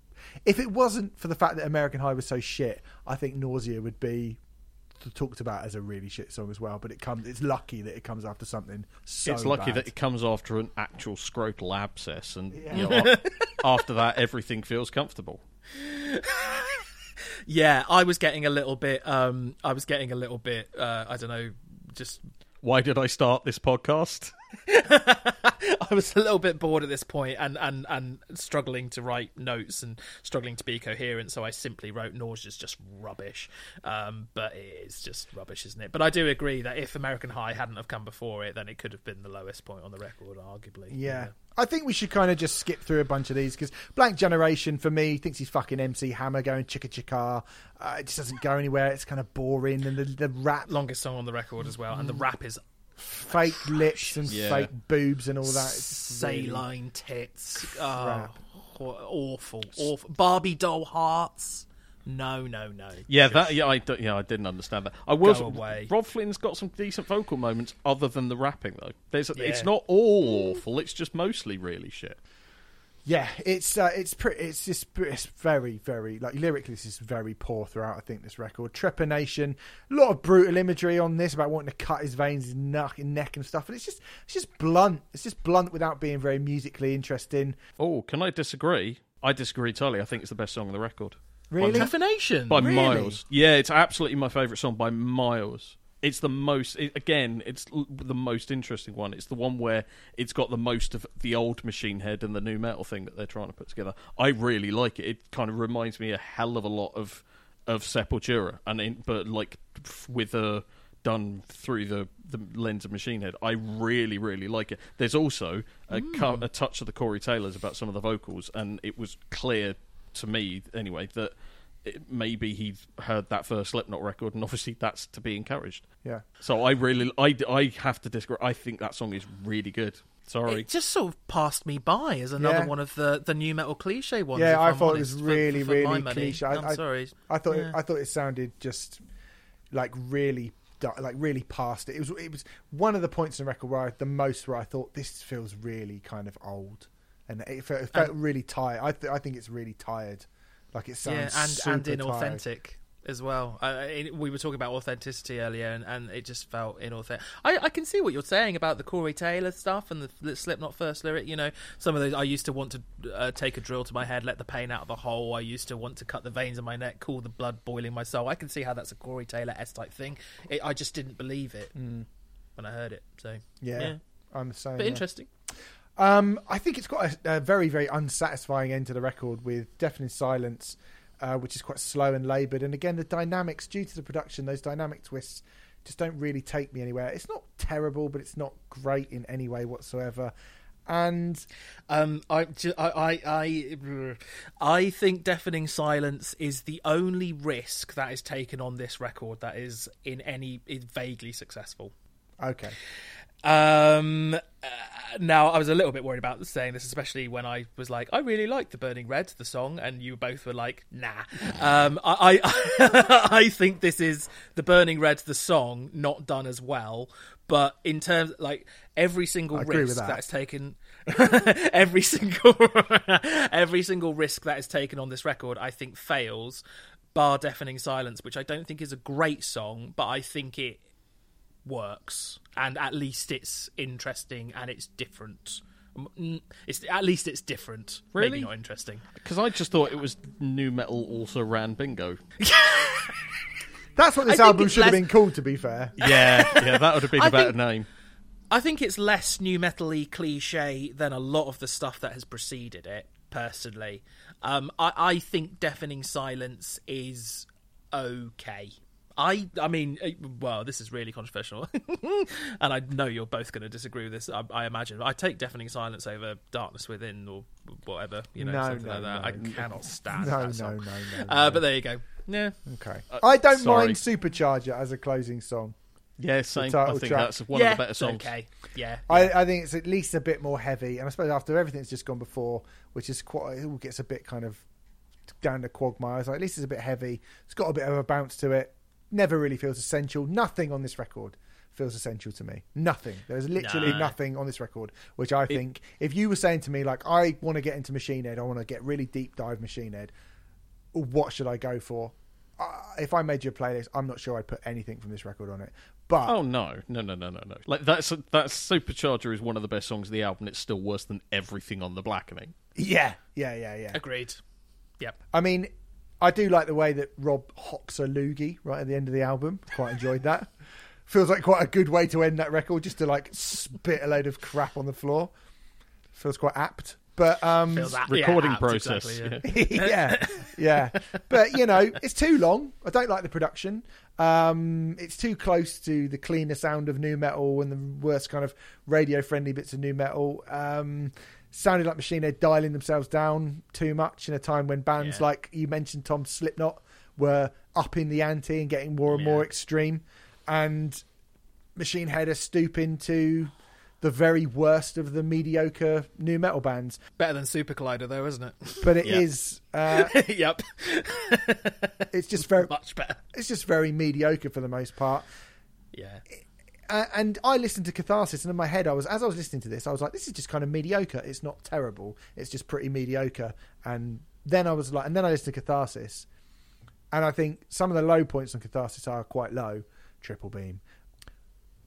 If it wasn't for the fact that American High was so shit, I think Nausea would be talked about as a really shit song as well. But it comes. It's lucky that it comes after something so. it's lucky bad. that it comes after an actual scrotal abscess, and you know, after that, everything feels comfortable. [laughs] yeah, I was getting a little bit. Um, I was getting a little bit. Uh, I don't know, just Why did I start this podcast? [laughs] I was a little bit bored at this point and, and, and struggling to write notes and struggling to be coherent, so I simply wrote Nausea's just rubbish. Um, but it is just rubbish, isn't it? But I do agree that if American High hadn't have come before it, then it could have been the lowest point on the record, arguably. Yeah. I think we should kind of just skip through a bunch of these because Blank Generation for me thinks he's fucking MC Hammer going chicka chicka. Uh, it just doesn't go anywhere. It's kind of boring and the, the rap, Longest song on the record as well, and the rap is fake lips and Yeah. fake boobs and all that. It's just really- saline tits. Oh, awful, awful. Barbie doll hearts. No, no, no. Yeah, that yeah, I don't- yeah, I didn't understand that. I was Go away. Robb Flynn's got some decent vocal moments other than the rapping though. There's it's not all awful. It's just mostly really shit. Yeah, it's uh, it's pretty. It's just it's very very like lyrically, this is very poor throughout. I think this record, Trephination, a lot of brutal imagery on this about wanting to cut his veins, his neck, neck and stuff. And it's just it's just blunt. It's just blunt without being very musically interesting. Oh, can I disagree? I disagree entirely. I think it's the best song on the record. Really, Definition. by Really? miles. Yeah, it's absolutely my favourite song by miles. It's the most. It, again, it's l- the most interesting one. It's the one where it's got the most of the old Machine Head and the nu metal thing that they're trying to put together. I really like it. It kind of reminds me a hell of a lot of of Sepultura, and in, but like f- with a done through the the lens of Machine Head. I really really like it. There's also a, hmm. cu- a touch of the Corey Taylors about some of the vocals, and it was clear to me anyway that it, maybe he heard that first Slipknot record, and obviously that's to be encouraged. yeah. So I really, I, I have to disagree. I think that song is really good. Sorry, It just sort of passed me by as another Yeah. one of the, the nu metal cliche ones. Yeah, I I'm thought it was really, for my really cliche. I- I'm I- sorry. I thought Yeah. it, I thought it sounded just like really like really past it. It was it was one of the points in the record where I, the most where I thought this feels really kind of old, and it felt, it felt really tired. I th- I think it's really tired. Like it yeah, sounds and super and tired. inauthentic as well. Uh, it, we were talking about authenticity earlier, and, and it just felt inauthentic. I, I can see what you're saying about the Corey Taylor stuff and the, the Slipknot first lyric. You know, some of those. I used to want to uh, take a drill to my head, let the pain out of the hole. I used to want to cut the veins in my neck, cool the blood boiling my soul. I can see how that's a Corey Taylor S type thing. It, I just didn't believe it when I heard it. So Mm. Yeah, yeah. I'm same. but yeah. interesting. Um, I think it's got a, a very, very unsatisfying end to the record with Deafening Silence, uh, which is quite slow and laboured. And again, the dynamics, due to the production, those dynamic twists just don't really take me anywhere. It's not terrible, but it's not great in any way whatsoever. And Um, I, I, I, I, I think deafening silence is the only risk that is taken on this record that is in any is vaguely successful. okay, Um, uh, now I was a little bit worried about saying this, especially when I was like, I really like the Burning Red, the song, and you both were like, Nah. Um, I, I, [laughs] I think this is the Burning Red, the song, not done as well. But in terms, like every single I risk that. that's taken, [laughs] every single, [laughs] every single risk that is taken on this record, I think fails. Bar deafening silence, which I don't think is a great song, but I think it works and at least it's interesting and it's different it's at least it's different Really? maybe not interesting because I just thought it was nu metal also ran bingo. [laughs] that's what this I album it's should have been called. To be fair, [laughs] Yeah, yeah, that would have been a better think- name. i think it's less nu metal-y cliche than a lot of the stuff that has preceded it personally um, I, I think deafening silence is okay I, I mean, eh, well, this is really controversial, [laughs] and I know you're both going to disagree with this. I, I imagine I take deafening silence over darkness within or whatever, you know, No, something no, like that. no. I cannot stand no, that no, song. no, no, no. Uh, but there you go. Yeah, okay, I don't sorry. mind Supercharger as a closing song. Yeah, same. I think track. that's one yeah, of the better it's songs. okay. Yeah, I, I think it's at least a bit more heavy, and I suppose after everything that's just gone before, which is quite, it all gets a bit kind of down the quagmires. Like, at least it's a bit heavy. It's got a bit of a bounce to it. Never really feels essential. Nothing on this record feels essential to me. Nothing. There's literally No. nothing on this record, which I think, if you were saying to me like, I want to get into Machine Head, I want to get really deep dive Machine Head. What should I go for? Uh, if I made you a playlist, I'm not sure I'd put anything from this record on it. But Oh no, no, no, no, no, no! Like that's that's Supercharger is one of the best songs of the album. It's still worse than everything on the Blackening. yeah, yeah, yeah, yeah. agreed. Yep. I mean, I do like the way that Robb hocks a loogie right at the end of the album. Quite enjoyed that. [laughs] feels like quite a good way to end that record, just to like spit a load of crap on the floor. Feels quite apt. But um, Feels that- Recording yeah, process. exactly, yeah. yeah. [laughs] [laughs] yeah, yeah. But you know, it's too long. I don't like the production. Um, it's too close to the cleaner sound of nu metal and the worst kind of radio-friendly bits of nu metal. Um, sounded like Machine Head dialing themselves down too much in a time when bands Yeah. like you mentioned, Tom Slipknot, were upping the ante and getting more and more extreme, and Machine Head are stooping to the very worst of the mediocre nu metal bands. Better than Super Collider, though, isn't it? But it [laughs] is. Yeah. Uh, [laughs] yep. it's just very [laughs] Much better. it's just very mediocre for the most part. Yeah. Uh, and I listened to Catharsis, and in my head, I was as I was listening to this, I was like, "This is just kind of mediocre. It's not terrible. It's just pretty mediocre." And then I was like, and then I listened to Catharsis, and I think some of the low points on Catharsis are quite low. Triple Beam.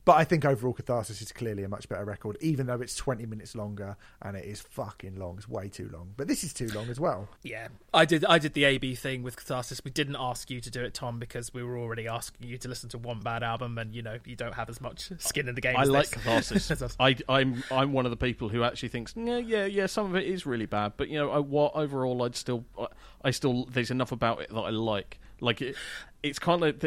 But I think overall Catharsis is clearly a much better record, even though it's 20 minutes longer and it is fucking long. It's way too long. But this is too long as well. Yeah, I did. I did the AB thing with Catharsis. We didn't ask you to do it, Tom, because we were already asking you to listen to one bad album, and you know you don't have as much skin in the game. I as like this. catharsis. [laughs] As us. I, I'm I'm one of the people who actually thinks, yeah, yeah, yeah. Some of it is really bad, but you know, I, what overall, I'd still, I, I still, there's enough about it that I like. Like it, it's kind of,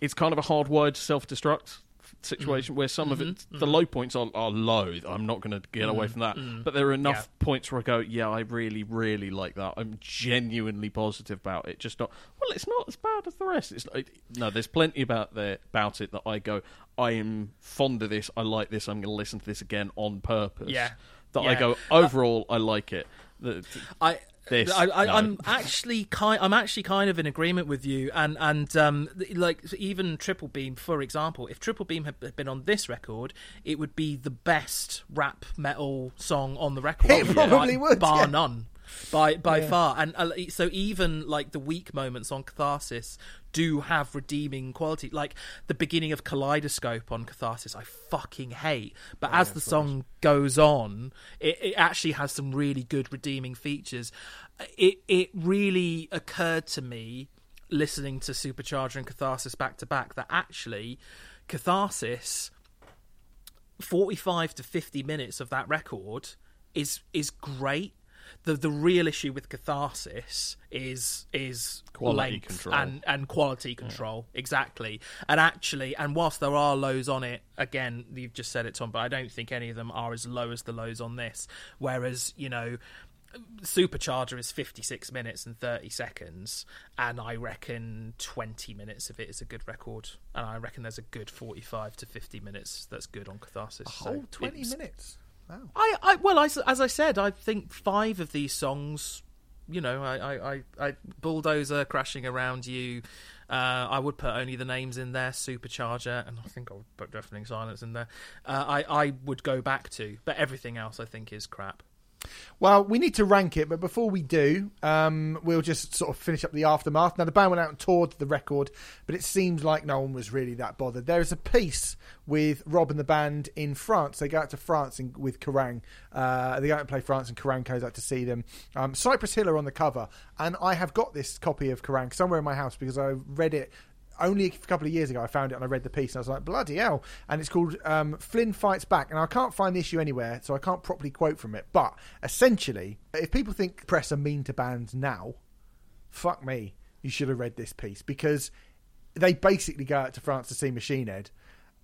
it's kind of a hardwired self-destruct situation mm-hmm. where some of it, mm-hmm. the mm-hmm. low points are, are low. I'm not going to get away from that, but there are enough points where I go, yeah, I really, really like that. I'm genuinely positive about it. Just not, well, it's not as bad as the rest. It's like, no, there's plenty about there about it that I go, I am fond of this. I like this. I'm going to listen to this again on purpose. Yeah. That I go uh, overall, I like it. The- I. This, I, I, no. I'm actually kind. I'm actually kind of in agreement with you, and and um, like even Triple Beam, for example, if Triple Beam had been on this record, it would be the best rap metal song on the record. It probably by- would, bar yeah. none, by by far. And uh, so even like the weak moments on Catharsis do have redeeming quality. Like the beginning of Kaleidoscope on Catharsis, I fucking hate. But as the song goes on, it, it actually has some really good redeeming features. It it really occurred to me listening to Supercharger and Catharsis back to back that actually Catharsis 45 to 50 minutes of that record is is great. The the real issue with catharsis is is Quality length control. and and quality control exactly. And actually, and whilst there are lows on it, again, you've just said it, Tom, but I don't think any of them are as low as the lows on this. Whereas you know. Supercharger is 56 minutes and 30 seconds, and I reckon 20 minutes of it is a good record, and I reckon there's a good 45 to 50 minutes that's good on Catharsis. So Whole 20 minutes. Wow. I, I well, I, as I said, I think five of these songs, you know, I, I, I, bulldozer crashing around you. Uh, I would put only the names in there, Supercharger, and I think I would put Deafening Silence in there. Uh, I, I would go back to, but everything else I think is crap. Well, we need to rank it, but before we do, um, we'll just sort of finish up the aftermath. Now, the band went out and toured the record, but it seems like no one was really that bothered. There is a piece with Robb and the band in France. They go out to France in, with Kerrang. Uh, they go out and play France, and Kerrang goes out to see them. Um, Cypress Hill are on the cover, and I have got this copy of Kerrang somewhere in my house because I read it only a couple of years ago I found it and I read the piece and I was like, bloody hell. And it's called um, Flynn Fights Back. And I can't find the issue anywhere, so I can't properly quote from it. But essentially, if people think press are mean to bands now, fuck me, you should have read this piece because they basically go out to France to see Machine Head.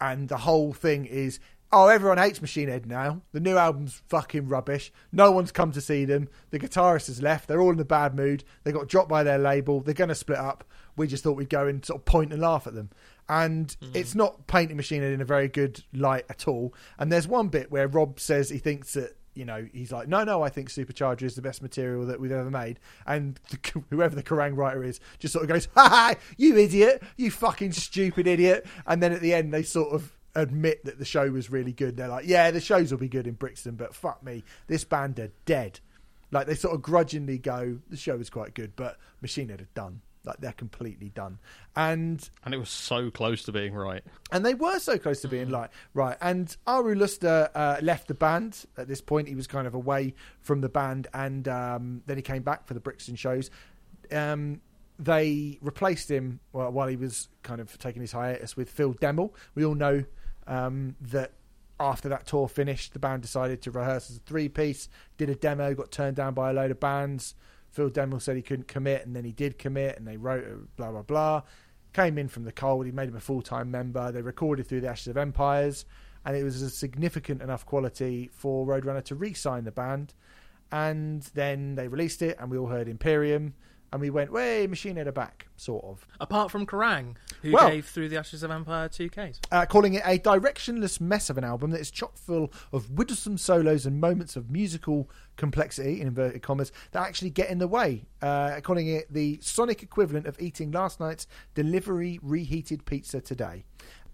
And the whole thing is, oh, everyone hates Machine Head now. The new album's fucking rubbish. No one's come to see them. The guitarist has left. They're all in a bad mood. They got dropped by their label. They're going to split up. We just thought we'd go and sort of point and laugh at them. And hmm. it's not painting Machine Head in a very good light at all. And there's one bit where Robb says he thinks that you know, he's like, no, no, I think Supercharger is the best material that we've ever made. And the, [laughs] whoever the Kerrang writer is just sort of goes, ha ha, you idiot, you fucking stupid idiot. And then at the end, they sort of admit that the show was really good. They're like, yeah, the shows will be good in Brixton, but fuck me, this band are dead. Like they sort of grudgingly go, the show was quite good, but Machine Head are done. Like they're completely done. And and it was so close to being right. and they were so close to being like right. And Ahrue Luster uh, left the band at this point. He was kind of away from the band, and um, then he came back for the Brixton shows. Um, they replaced him well, while he was kind of taking his hiatus with Phil Demmel. We all know um, that after that tour finished, the band decided to rehearse as a three piece, did a demo, got turned down by a load of bands. Phil Demmel said he couldn't commit, and then he did commit, and they wrote blah, blah, blah. Came in from the cold, he made him a full time member. They recorded through the Ashes of Empires, and it was a significant enough quality for Roadrunner to re sign the band. And then they released it, and we all heard Imperium, and we went, "Way, Machine Head are back," sort of. Apart from Kerrang, who Well- gave Through the Ashes of Empire two Ks. uh, calling it a directionless mess of an album that is chock full of widdlesome solos and moments of musical complexity, in inverted commas, that actually get in the way. Uh, calling it the sonic equivalent of eating last night's delivery reheated pizza today.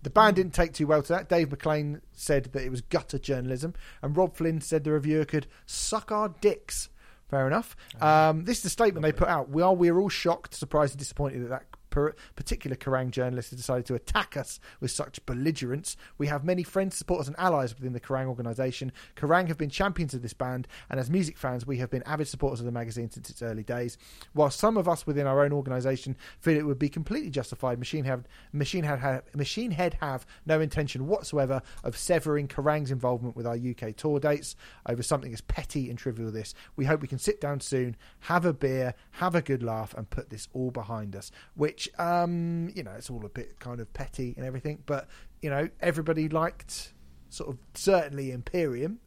The band didn't take too well to that. Dave McClain said that it was gutter journalism, and Robb Flynn said the reviewer could suck our dicks. Fair enough. Um, this is the statement they put out. We are we are all shocked, surprised, and disappointed that that particular Kerrang journalist has decided to attack us with such belligerence. We have many friends, supporters, and allies within the Kerrang organisation. Kerrang have been champions of this band, and as music fans, we have been avid supporters of the magazine since its early days. While some of us within our own organisation feel it would be completely justified, Machine Head, Machine Head, have, Machine Head have no intention whatsoever of severing Kerrang's involvement with our UK tour dates over something as petty and trivial as this. We hope we can sit down soon, have a beer, have a good laugh, and put this all behind us. Which, um, you know, it's all a bit kind of petty and everything, but you know, everybody liked sort of certainly Imperium,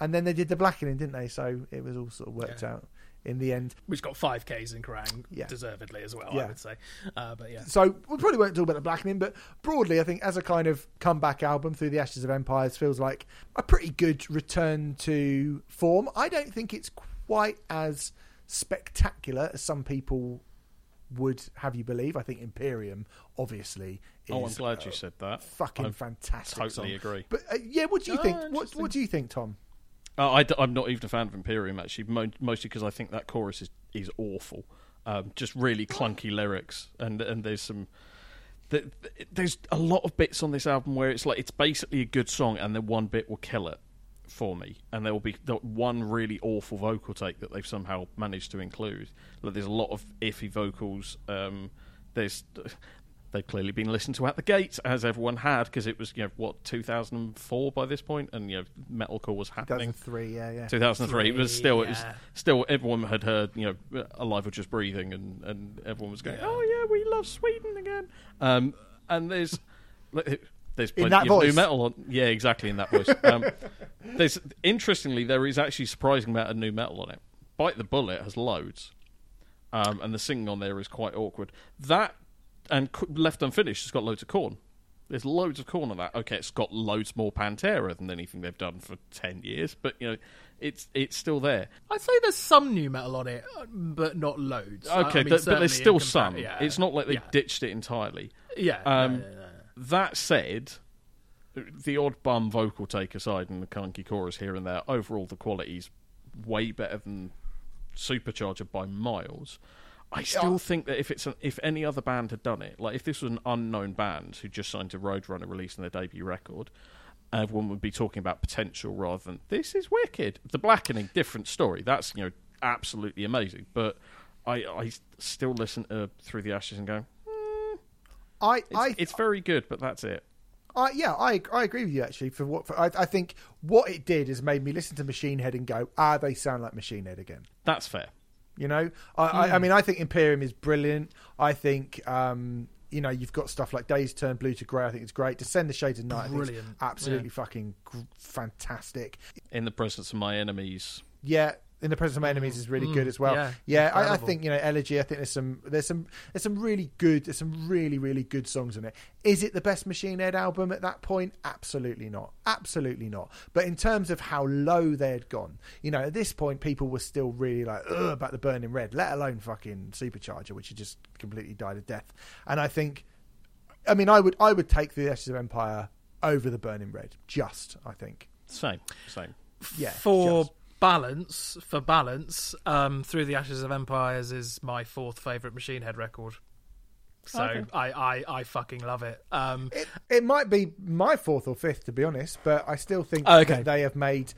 and then they did the blackening, didn't they? So it was all sort of worked Yeah. out in the end. Which got five Ks in Kerrang, Yeah. deservedly as well, Yeah. I would say. Uh, but yeah. So we probably won't talk about the blackening, but broadly, I think as a kind of comeback album through the Ashes of Empires feels like a pretty good return to form. I don't think it's quite as spectacular as some people would have you believe. I think Imperium, obviously, is Oh, I'm glad you said that. fucking I fantastic. totally song. agree. But uh, yeah, what do you Oh, think? What, what do you think, Tom? Uh, I, am not even a fan of Imperium actually, mo- mostly because I think that chorus is is awful. Um, just really clunky lyrics, and and there's some. th- th- There's a lot of bits on this album where it's like it's basically a good song, and then one bit will kill it for me, and there will be th- one really awful vocal take that they've somehow managed to include. Like there's a lot of iffy vocals. Um, there's they've clearly been listened to At the Gates, as everyone had, because it was you know what 2004 by this point, and you know metalcore was happening. 2003, yeah, yeah. 2003. It was Three, still, it was still everyone had heard, you know, Alive or Just Breathing, and, and everyone was going, "Oh yeah, we love Sweden again." Um, and there's there's plenty that of voice. nu metal on. Yeah, exactly in that voice. Um, [laughs] there's interestingly there is actually a surprising amount of nu metal on it. Bite the Bullet has loads, um, and the singing on there is quite awkward. That and Left Unfinished has got loads of Korn. There's loads of Korn on that. Okay, it's got loads more Pantera than anything they've done for ten years, but you know, it's it's still there. I'd say there's some nu metal on it, uh, but not loads. Okay, I mean, th- but there's still compar- some. yeah. It's not like they yeah. ditched it entirely. Yeah. Um, no, no, no. That said, the odd bum vocal take aside and the clunky chorus here and there, overall the quality's way better than Supercharger by miles. I still think that if it's an, if any other band had done it, like if this was an unknown band who just signed to Roadrunner releasing their debut record, uh, everyone would be talking about potential rather than this is wicked. The Blackening, different story. That's you know absolutely amazing. But I I still listen to Through the Ashes and go, I, it's, I, it's very good, but that's it. I, yeah, I I agree with you actually. For what for, I, I think what it did is made me listen to Machine Head and go, ah, they sound like Machine Head again. That's fair. You know, I, I, I mean, I think Imperium is brilliant. I think, um, you know, you've got stuff like Days Turn Blue to Grey. I think it's great. Descend the Shades of Night. I think it's Brilliant. absolutely fucking gr- fantastic. In the presence of my enemies, Yeah, in the presence of my enemies is really good mm, as well. yeah, Yeah, I, I think you know Elegy. I think there's some there's some there's some really good there's some really really good songs in it. Is it the best Machine Head album at that point? Absolutely not. Absolutely not. But in terms of how low they had gone, you know, at this point people were still really like Ugh, about the Burning Red, let alone fucking Supercharger, which had just completely died a death. And I think, I mean, I would I would take the Ashes of Empire over the Burning Red. Just I think. same, same. Yeah. for just. Balance, for balance, um, Through the Ashes of Empires is my fourth favorite Machine Head record. So Okay. I, I, I fucking love it. Um, It, it might be my fourth or fifth, to be honest, but I still think Oh, okay. that they have made,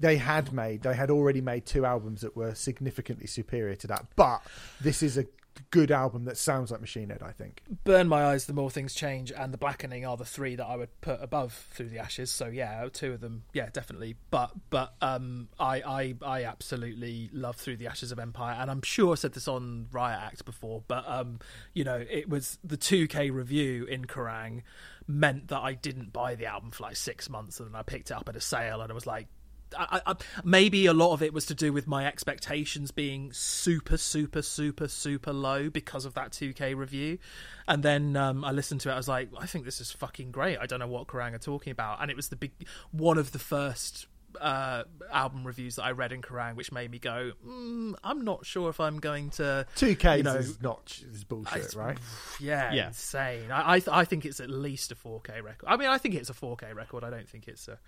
they had made, they had already made two albums that were significantly superior to that. But this is a good album that sounds like Machine Head. I think. Burn My Eyes, The More Things Change, and The Blackening are the three that I would put above Through the Ashes. So yeah, two of them, yeah, definitely. But but um, I I I absolutely love Through the Ashes of Empire, and I'm sure I said this on Riot Act before, but um, you know, it was the 2K review in Kerrang meant that I didn't buy the album for like six months, and then I picked it up at a sale, and I was like. I, I, maybe a lot of it was to do with my expectations being super, super, super, super low because of that 2K review. And then um, I listened to it. I was like, I think this is fucking great. I don't know what Kerrang are talking about. And it was the big one of the first uh, album reviews that I read in Kerrang, which made me go, mm, I'm not sure if I'm going to. Two K you know, is not is bullshit, I- right? Yeah, Yeah. insane. I, I th- I think it's at least a 4K record. I mean, I think it's a 4K record. I don't think it's a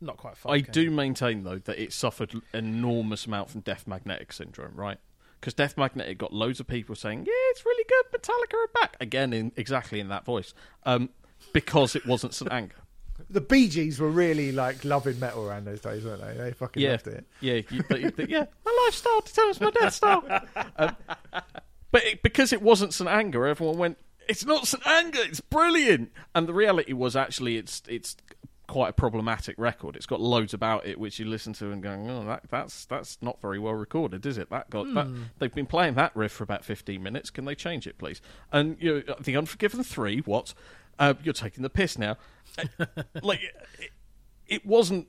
not quite 5K. I do maintain though that it suffered enormous amount from Death Magnetic syndrome, right? Because Death Magnetic got loads of people saying, "Yeah, it's really good. Metallica are back again in exactly in that voice," um, because it wasn't St Anger. The Bee Gees were really like loving metal around those days, weren't they? They fucking yeah, loved it. yeah, you, they- they- yeah. My lifestyle determines my death style. [laughs] um, but it, because it wasn't St Anger, everyone went, "It's not St Anger. It's brilliant." And the reality was actually, it's it's quite a problematic record. It's got loads about it which you listen to and going, "Oh, that, that's that's not very well recorded, is it?" That got that, they've been playing that riff for about fifteen minutes. Can they change it, please? And you know, the Unforgiven three, what? Uh, you're taking the piss now. Uh, [laughs] like it, it wasn't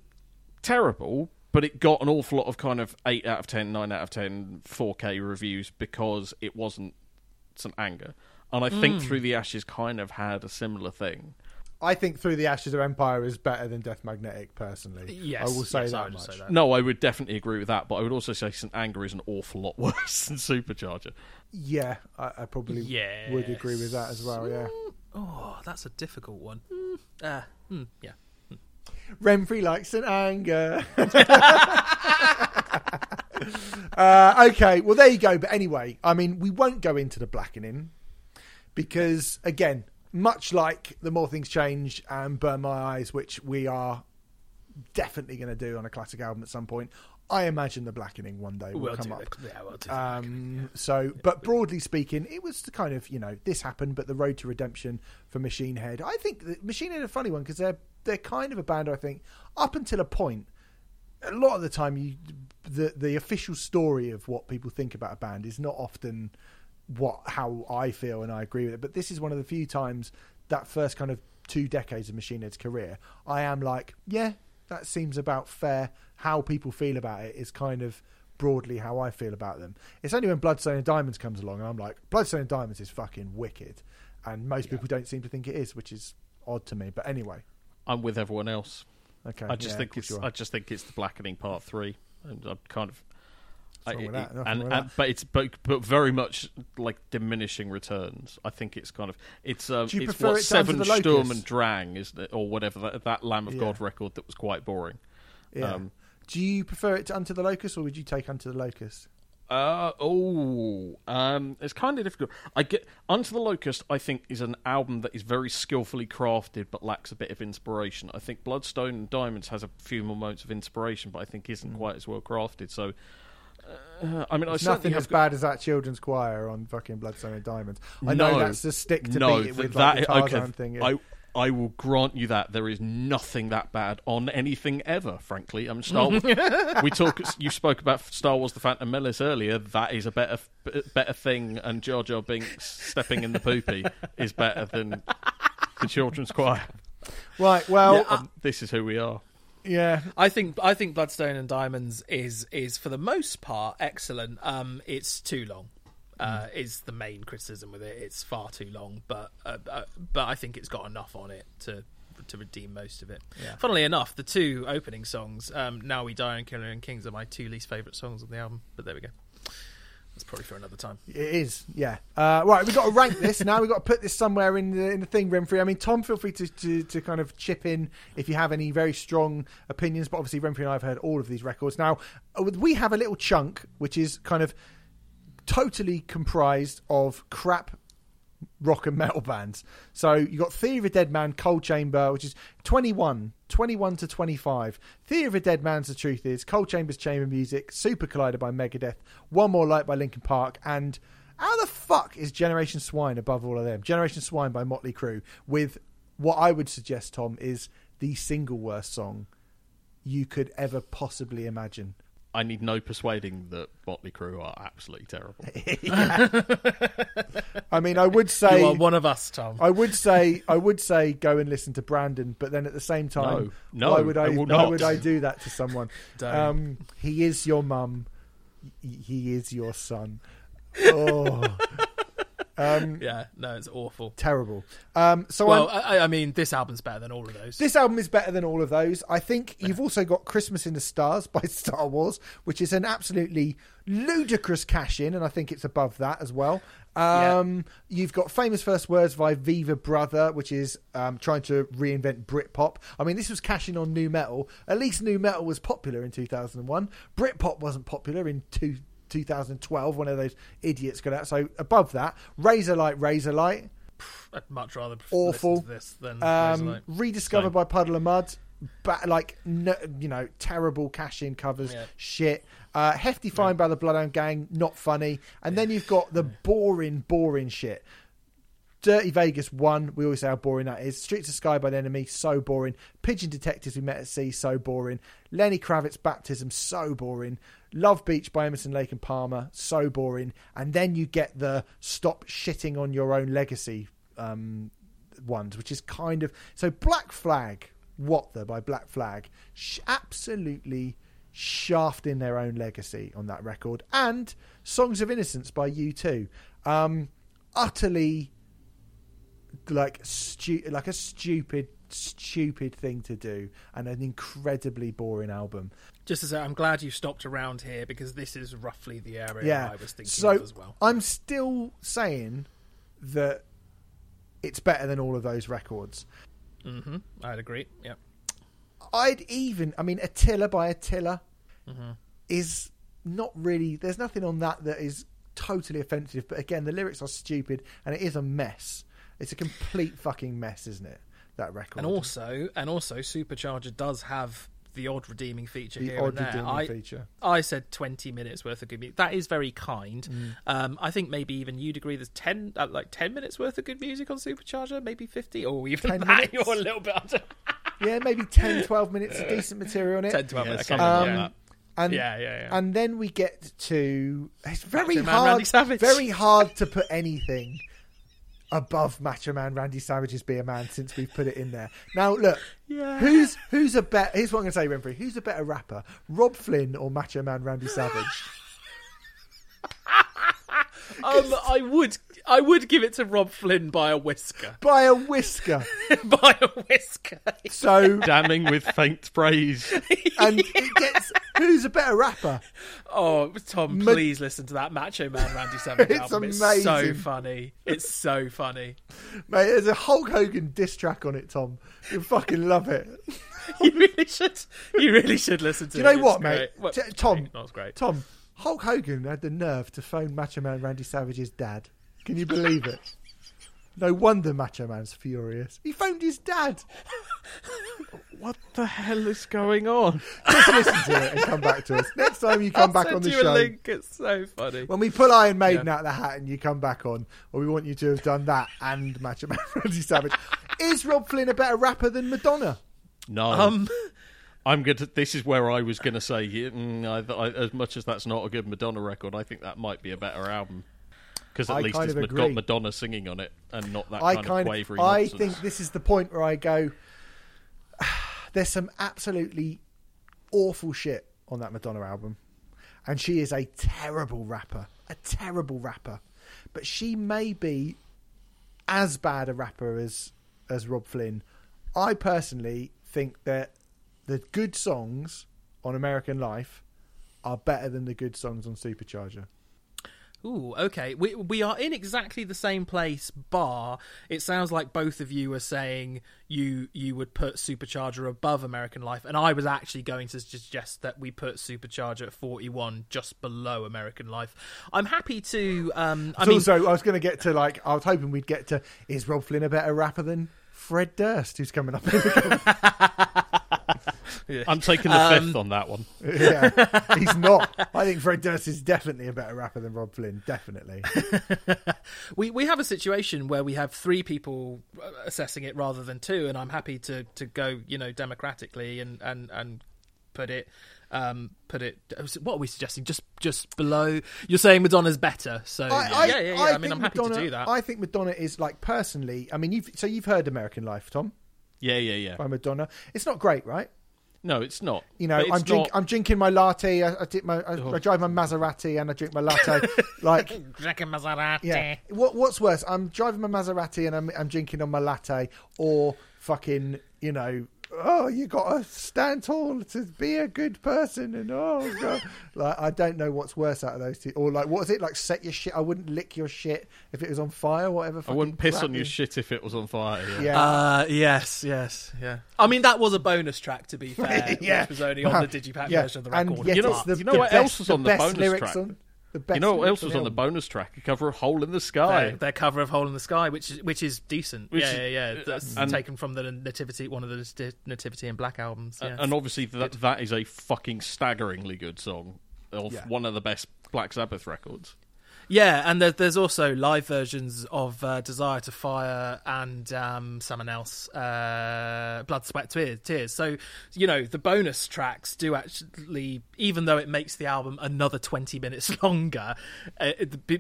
terrible, but it got an awful lot of kind of 8 out of 10, 9 out of 10, 4K reviews because it wasn't St. Anger. And I Hmm. think Through the Ashes kind of had a similar thing. I think Through the Ashes of Empire is better than Death Magnetic, personally. Yes, I will say yes, I that would much. say that. No, I would definitely agree with that, but I would also say St. Anger is an awful lot [laughs] worse than Supercharger. Yeah, I, I probably Yes. would agree with that as well. Yeah, Oh, that's a difficult one. Mm, uh, mm, yeah. Remfry likes an anger. [laughs] uh, okay, well there you go. But anyway, I mean, we won't go into the blackening because, again, much like the more things change and burn my eyes, which we are definitely going to do on a classic album at some point. I imagine the blackening one day will We'll come up. it. Yeah, we'll. Um, so, but broadly speaking, it was the kind of you know this happened, but the road to redemption for Machine Head. I think that Machine Head are a funny one because they're they're kind of a band. I think up until a point, a lot of the time, you the the official story of what people think about a band is not often what how I feel and I agree with it. But this is one of the few times that first kind of two decades of Machine Head's career, I am like, yeah, that seems about fair. How people feel about it is kind of broadly how I feel about them. It's only when Bloodstone and Diamonds comes along and I'm like, Bloodstone and Diamonds is fucking wicked, and most people don't seem to think it is, which is odd to me. But anyway, I'm with everyone else. okay. I just yeah, think it's. I just think it's the blackening part three. And I'm kind of What's wrong that? And, and but it's but, but very much like diminishing returns. I think it's kind of it's um Do you it's prefer what it Seven Sturm and Drang is it or whatever that, that Lamb of Yeah. God record that was quite boring. yeah. um, Do you prefer it to Unto the Locust, or would you take Unto the Locust? Uh oh, um, it's kind of difficult. I get Unto the Locust. I think is an album that is very skillfully crafted, but lacks a bit of inspiration. I think Bloodstone and Diamonds has a few more moments of inspiration, but I think isn't quite as well crafted. So, uh, I mean, I It's certainly nothing as got- bad as that children's choir on fucking Bloodstone and Diamonds. I know that's the stick to no, beat it with that like, the okay. Thing. yeah. I I will grant you that there is nothing that bad on anything ever. Frankly, I mean, Star Wars. [laughs] we talk. You spoke about Star Wars: The Phantom Menace earlier. That is a better better thing, and Jar Jar Binks stepping in the poopy is better than the children's choir. Right. Well, Yeah, Um, this is who we are. Yeah. I think I think Bloodstone and Diamonds is is for the most part excellent. Um, it's too long. Uh, is the main criticism with it. It's far too long, but uh, uh, but I think it's got enough on it to to redeem most of it. Funnily enough, the two opening songs, um, "Now We Die" and "Killer and Kings," are my two least favourite songs on the album. But there we go. That's probably for another time. It is, yeah. Uh, right, we've got to rank this now. We've got to put this somewhere in the in the thing, Remfry. I mean, Tom, feel free to, to, to kind of chip in if you have any very strong opinions. But obviously, Remfry and I have heard all of these records. Now, uh, we have a little chunk which is kind of totally comprised of crap rock and metal bands. So you got Theory of a Dead Man, Coal Chamber, which is 21, 21 to 25. Theory of a Dead Man's The Truth Is, Coal Chamber's Chamber Music, Super Collider by Megadeth, One More Light by Linkin Park, and How the fuck is Generation Swine above all of them? Generation Swine by Motley Crue with what I would suggest, Tom, is the single worst song you could ever possibly imagine. I need no persuading that Motley Crue are absolutely terrible. [laughs] I mean, I would say You are one of us, Tom. I would say I would say go and listen to Brandon, but then at the same time, No, no, why would I, I why not. would I do that to someone? [laughs] Um, he is your mum. He is your son. [laughs] Oh, um, yeah, no, it's awful. terrible. Um, so Well, I, I mean, this album's better than all of those. this album is better than all of those. I think you've also got Christmas in the Stars [laughs] by Star Wars, which is an absolutely ludicrous cash in, and I think it's above that as well. Um, You've got Famous First Words by Viva Brother, which is um, trying to reinvent Britpop. I mean, this was cashing on nu metal. At least nu metal was popular in 2001. Britpop wasn't popular in two, 2012. One of those idiots got out. So above that, Razorlight, Razor Light. I'd much rather Awful. this than Um, rediscovered Same. by Puddle of Mudd. But like no, you know, terrible cash in covers, Yeah. shit. Uh, Hefty Fine by the Bloodhound Gang, not funny. And then you've got the boring, boring shit. Dirty Vegas one, we always say how boring that is. Streets of Sky by the Enemy, so boring. Pigeon Detectives we met at sea, so boring. Lenny Kravitz Baptism, so boring. Love Beach by Emerson Lake and Palmer, so boring. And then you get the Stop Shitting on Your Own Legacy um, ones, which is kind of so Black Flag. What the by Black Flag? Sh- absolutely shafting their own legacy on that record, and Songs of Innocence by U two. Um, utterly like stu- like a stupid stupid thing to do and an incredibly boring album Just as I'm glad you stopped around here because this is roughly the area yeah I was thinking so of as well. i'm still saying that it's better than all of those records hmm I'd agree. Yeah. I'd even, I mean, Attila by Attila Mm-hmm. is not really. There's nothing on that that is totally offensive. But again, the lyrics are stupid, and it is a mess. It's a complete fucking mess, isn't it? That record. And also, and also, Supercharger does have the odd redeeming feature the here odd and there. redeeming I, feature. I said 20 minutes worth of good music. That is very kind. Mm. Um, I think maybe even you'd agree there's 10, uh, like 10 minutes worth of good music on Supercharger, maybe 50, or even 10 [laughs] that. minutes? You're a little bit under. [laughs] Yeah, maybe 10, 12 minutes of decent material on it. 10, 12 Yeah, minutes. something okay, like yeah. And, Yeah, yeah, yeah. And then we get to it's very Macho hard, Savage. very hard to put anything above Macho Man Randy Savage's "Be a Man" since we've put it in there. Now, look, Yeah. who's who's a better? Here's what I'm going to say, Remfry. Who's a better rapper, Robb Flynn or Macho Man Randy Savage? Um, I would, I would give it to Robb Flynn by a whisker. [laughs] By a whisker. [laughs] by a whisker. So, Damning with faint praise. [laughs] and it gets who's a better rapper? Oh, Tom, Ma- please listen to that Macho Man Randy Savage It's album. It's so funny. It's so funny. Mate, there's a Hulk Hogan diss track on it, Tom. You fucking love it. You really should. You really should listen to. Do you know it. It's what, great. mate? Well, T- Tom, that was great. Tom, Hulk Hogan had the nerve to phone Macho Man Randy Savage's dad. Can you believe it? No wonder Macho Man's furious. He phoned his dad. [laughs] What the hell is going on? Just listen to it and come back to us. Next time you come I'll back send on the you show. a link. It's so funny. When we pull Iron Maiden Yeah. out of the hat and you come back on, or we want you to have done that and Macho Man [laughs] Randy Savage. Is Robb Flynn a better rapper than Madonna? No. um, I'm going to. This is where I was going to say, mm, I, I, as much as that's not a good Madonna record, I think that might be a better album because at I least it's agree. got Madonna singing on it and not that I kind, kind of of, I nonsense. think this is the point where I go. [sighs] There's some absolutely awful shit on that Madonna album, and she is a terrible rapper, a terrible rapper. But she may be as bad a rapper as as Robb Flynn. I personally think that the good songs on American Life are better than the good songs on Supercharger. Ooh, okay. We we are in exactly the same place. Bar. It sounds like both of you are saying you you would put Supercharger above American Life, and I was actually going to suggest that we put Supercharger at forty one, just below American Life. I'm happy to. Um, I So mean, also, I was going to get to like I was hoping we'd get to is Robb Flynn a better rapper than Fred Durst, who's coming up [laughs] [laughs] in the I'm taking the Um, fifth on that one. [laughs] yeah, he's not. I think Fred Durst is definitely a better rapper than Robb Flynn. Definitely. [laughs] we we have a situation where we have three people uh, assessing it rather than two, and I'm happy to to go you know democratically and and and put it. Um, put it. What are we suggesting? Just, just below. You're saying Madonna's better, so I, yeah, I, yeah, yeah. I, mean, I'm happy Madonna, to do that. I think Madonna is like personally. I mean, you've so you've heard American Life, Tom, Yeah, yeah, yeah. by Madonna. It's not great, right? No, it's not. You know, I'm drink, not- I'm drinking my latte. I, I, dip my, I, Oh. I drive my Maserati and I drink my latte. [laughs] like, Drinking Maserati. yeah. What what's worse? I'm driving my Maserati and I'm I'm drinking on my latte, or fucking, you know. Oh, you got to stand tall to be a good person, and oh god, [laughs] like I don't know what's worse out of those two. Or like, what is it like? Set your shit. I wouldn't lick your shit if it was on fire. Whatever. I wouldn't piss on your your shit if it was on fire. Yeah. Yeah. Uh, yes, yes, yeah. I mean, that was a bonus track, to be [laughs] fair, Yeah. which was only on the [laughs] Digipack Yeah, version of the and record. yet You know- it's the, you know the what best, else was on the best bonus lyrics track? on the best You know what else was on the bonus track? A cover of "Hole in the Sky." their cover of "Hole in the Sky," which is which is decent. Which yeah, is- yeah, yeah. That's uh, and- taken from the Nativity, one of the Nativity in Black albums. Yeah. And obviously, that that is a fucking staggeringly good song of Yeah. one of the best Black Sabbath records. Yeah, and there, there's also live versions of uh, "Desire to Fire" and um, someone else, uh, "Blood, Sweat, Tears." Tears. So you know the bonus tracks do actually, even though it makes the album another 20 minutes [laughs] longer, uh,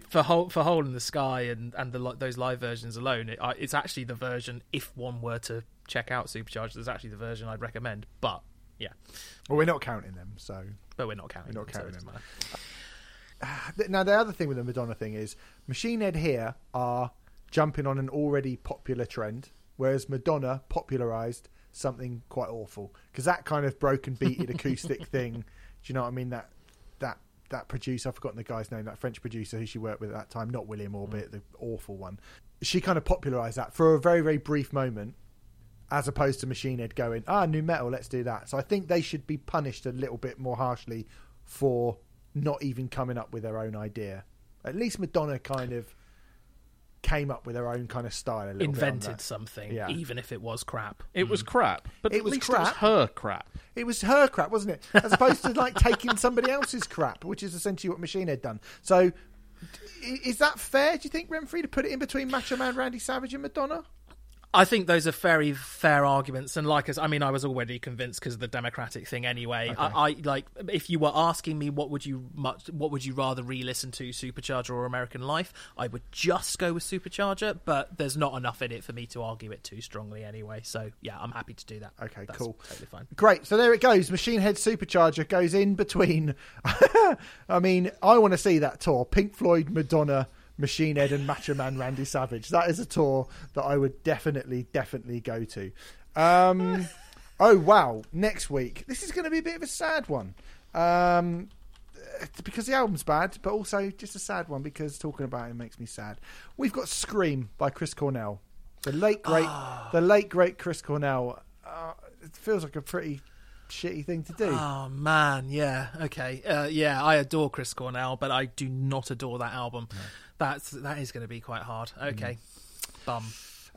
for "Hole for Hole in the Sky" and and the, those live versions alone, it, uh, it's actually the version. If one were to check out Supercharger, it's actually the version I'd recommend. But yeah, Well, we're not counting them, so but we're not counting. We're not them, counting them. [sighs] Now, the other thing with the Madonna thing is Machine Head here are jumping on an already popular trend, whereas Madonna popularized something quite awful because that kind of broken beated acoustic [laughs] thing. Do you know what I mean? That that that producer, I've forgotten the guy's name, that French producer who she worked with at that time, not William Orbit, the awful one. She kind of popularized that for a very very brief moment. As opposed to Machine Head going, ah, nu metal, let's do that. So I think they should be punished a little bit more harshly for not even coming up with their own idea. At least Madonna kind of came up with her own kind of style. A little Invented that. something, Yeah. even if it was crap. It was mm. crap, but It at was least it was her crap. It was her crap, wasn't it? As opposed to like taking somebody else's crap, which is essentially what Machine had done. So, is that fair? Do you think Remfry to put it in between Macho Man Randy Savage and Madonna? I think those are very fair arguments, and like us, I mean, I was already convinced because of the democratic thing. Anyway, I, I like if you were asking me what would you much, what would you rather re-listen to, Supercharger or American Life? I would just go with Supercharger, but there's not enough in it for me to argue it too strongly anyway. So yeah, I'm happy to do that. Okay, That's cool. totally fine. Great. So there it goes. Machine Head Supercharger goes in between. [laughs] I mean, I want to see that tour. Pink Floyd, Madonna, Machine Head, and Macho Man Randy Savage. That is a tour that I would definitely, definitely go to. Um, [laughs] oh wow! Next week, this is going to be a bit of a sad one. Um, because the album's bad, but also just a sad one because talking about it makes me sad. We've got "Scream" by Chris Cornell, the late great, the late great Chris Cornell. Uh, it feels like a pretty shitty thing to do. Oh man, yeah, okay, uh, yeah. I adore Chris Cornell, but I do not adore that album. That's that is going to be quite hard. Mm. Okay, bum.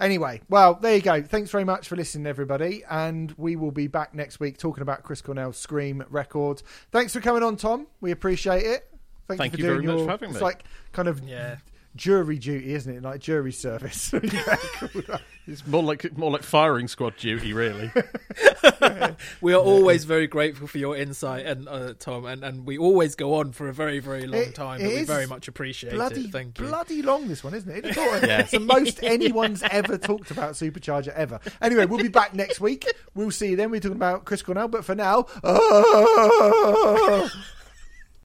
Anyway, well, there you go. Thanks very much for listening, everybody, and we will be back next week talking about Chris Cornell's Scream record. Thanks for coming on, Tom. We appreciate it. Thank, Thank for you doing very much your, for having it's me. like kind of Yeah. Jury duty, isn't it? Like jury service. [laughs] It's more like more like firing squad duty, really. [laughs] We are always very grateful for your insight, and uh, Tom, and, and we always go on for a very very long It- time. it But we very much appreciate bloody, it. Thank you. bloody long this one, isn't it? It's [laughs] Yeah. It's the most anyone's ever talked about Supercharger ever. Anyway, we'll be back next week. We'll see you then. We're talking about Chris Cornell, but for now,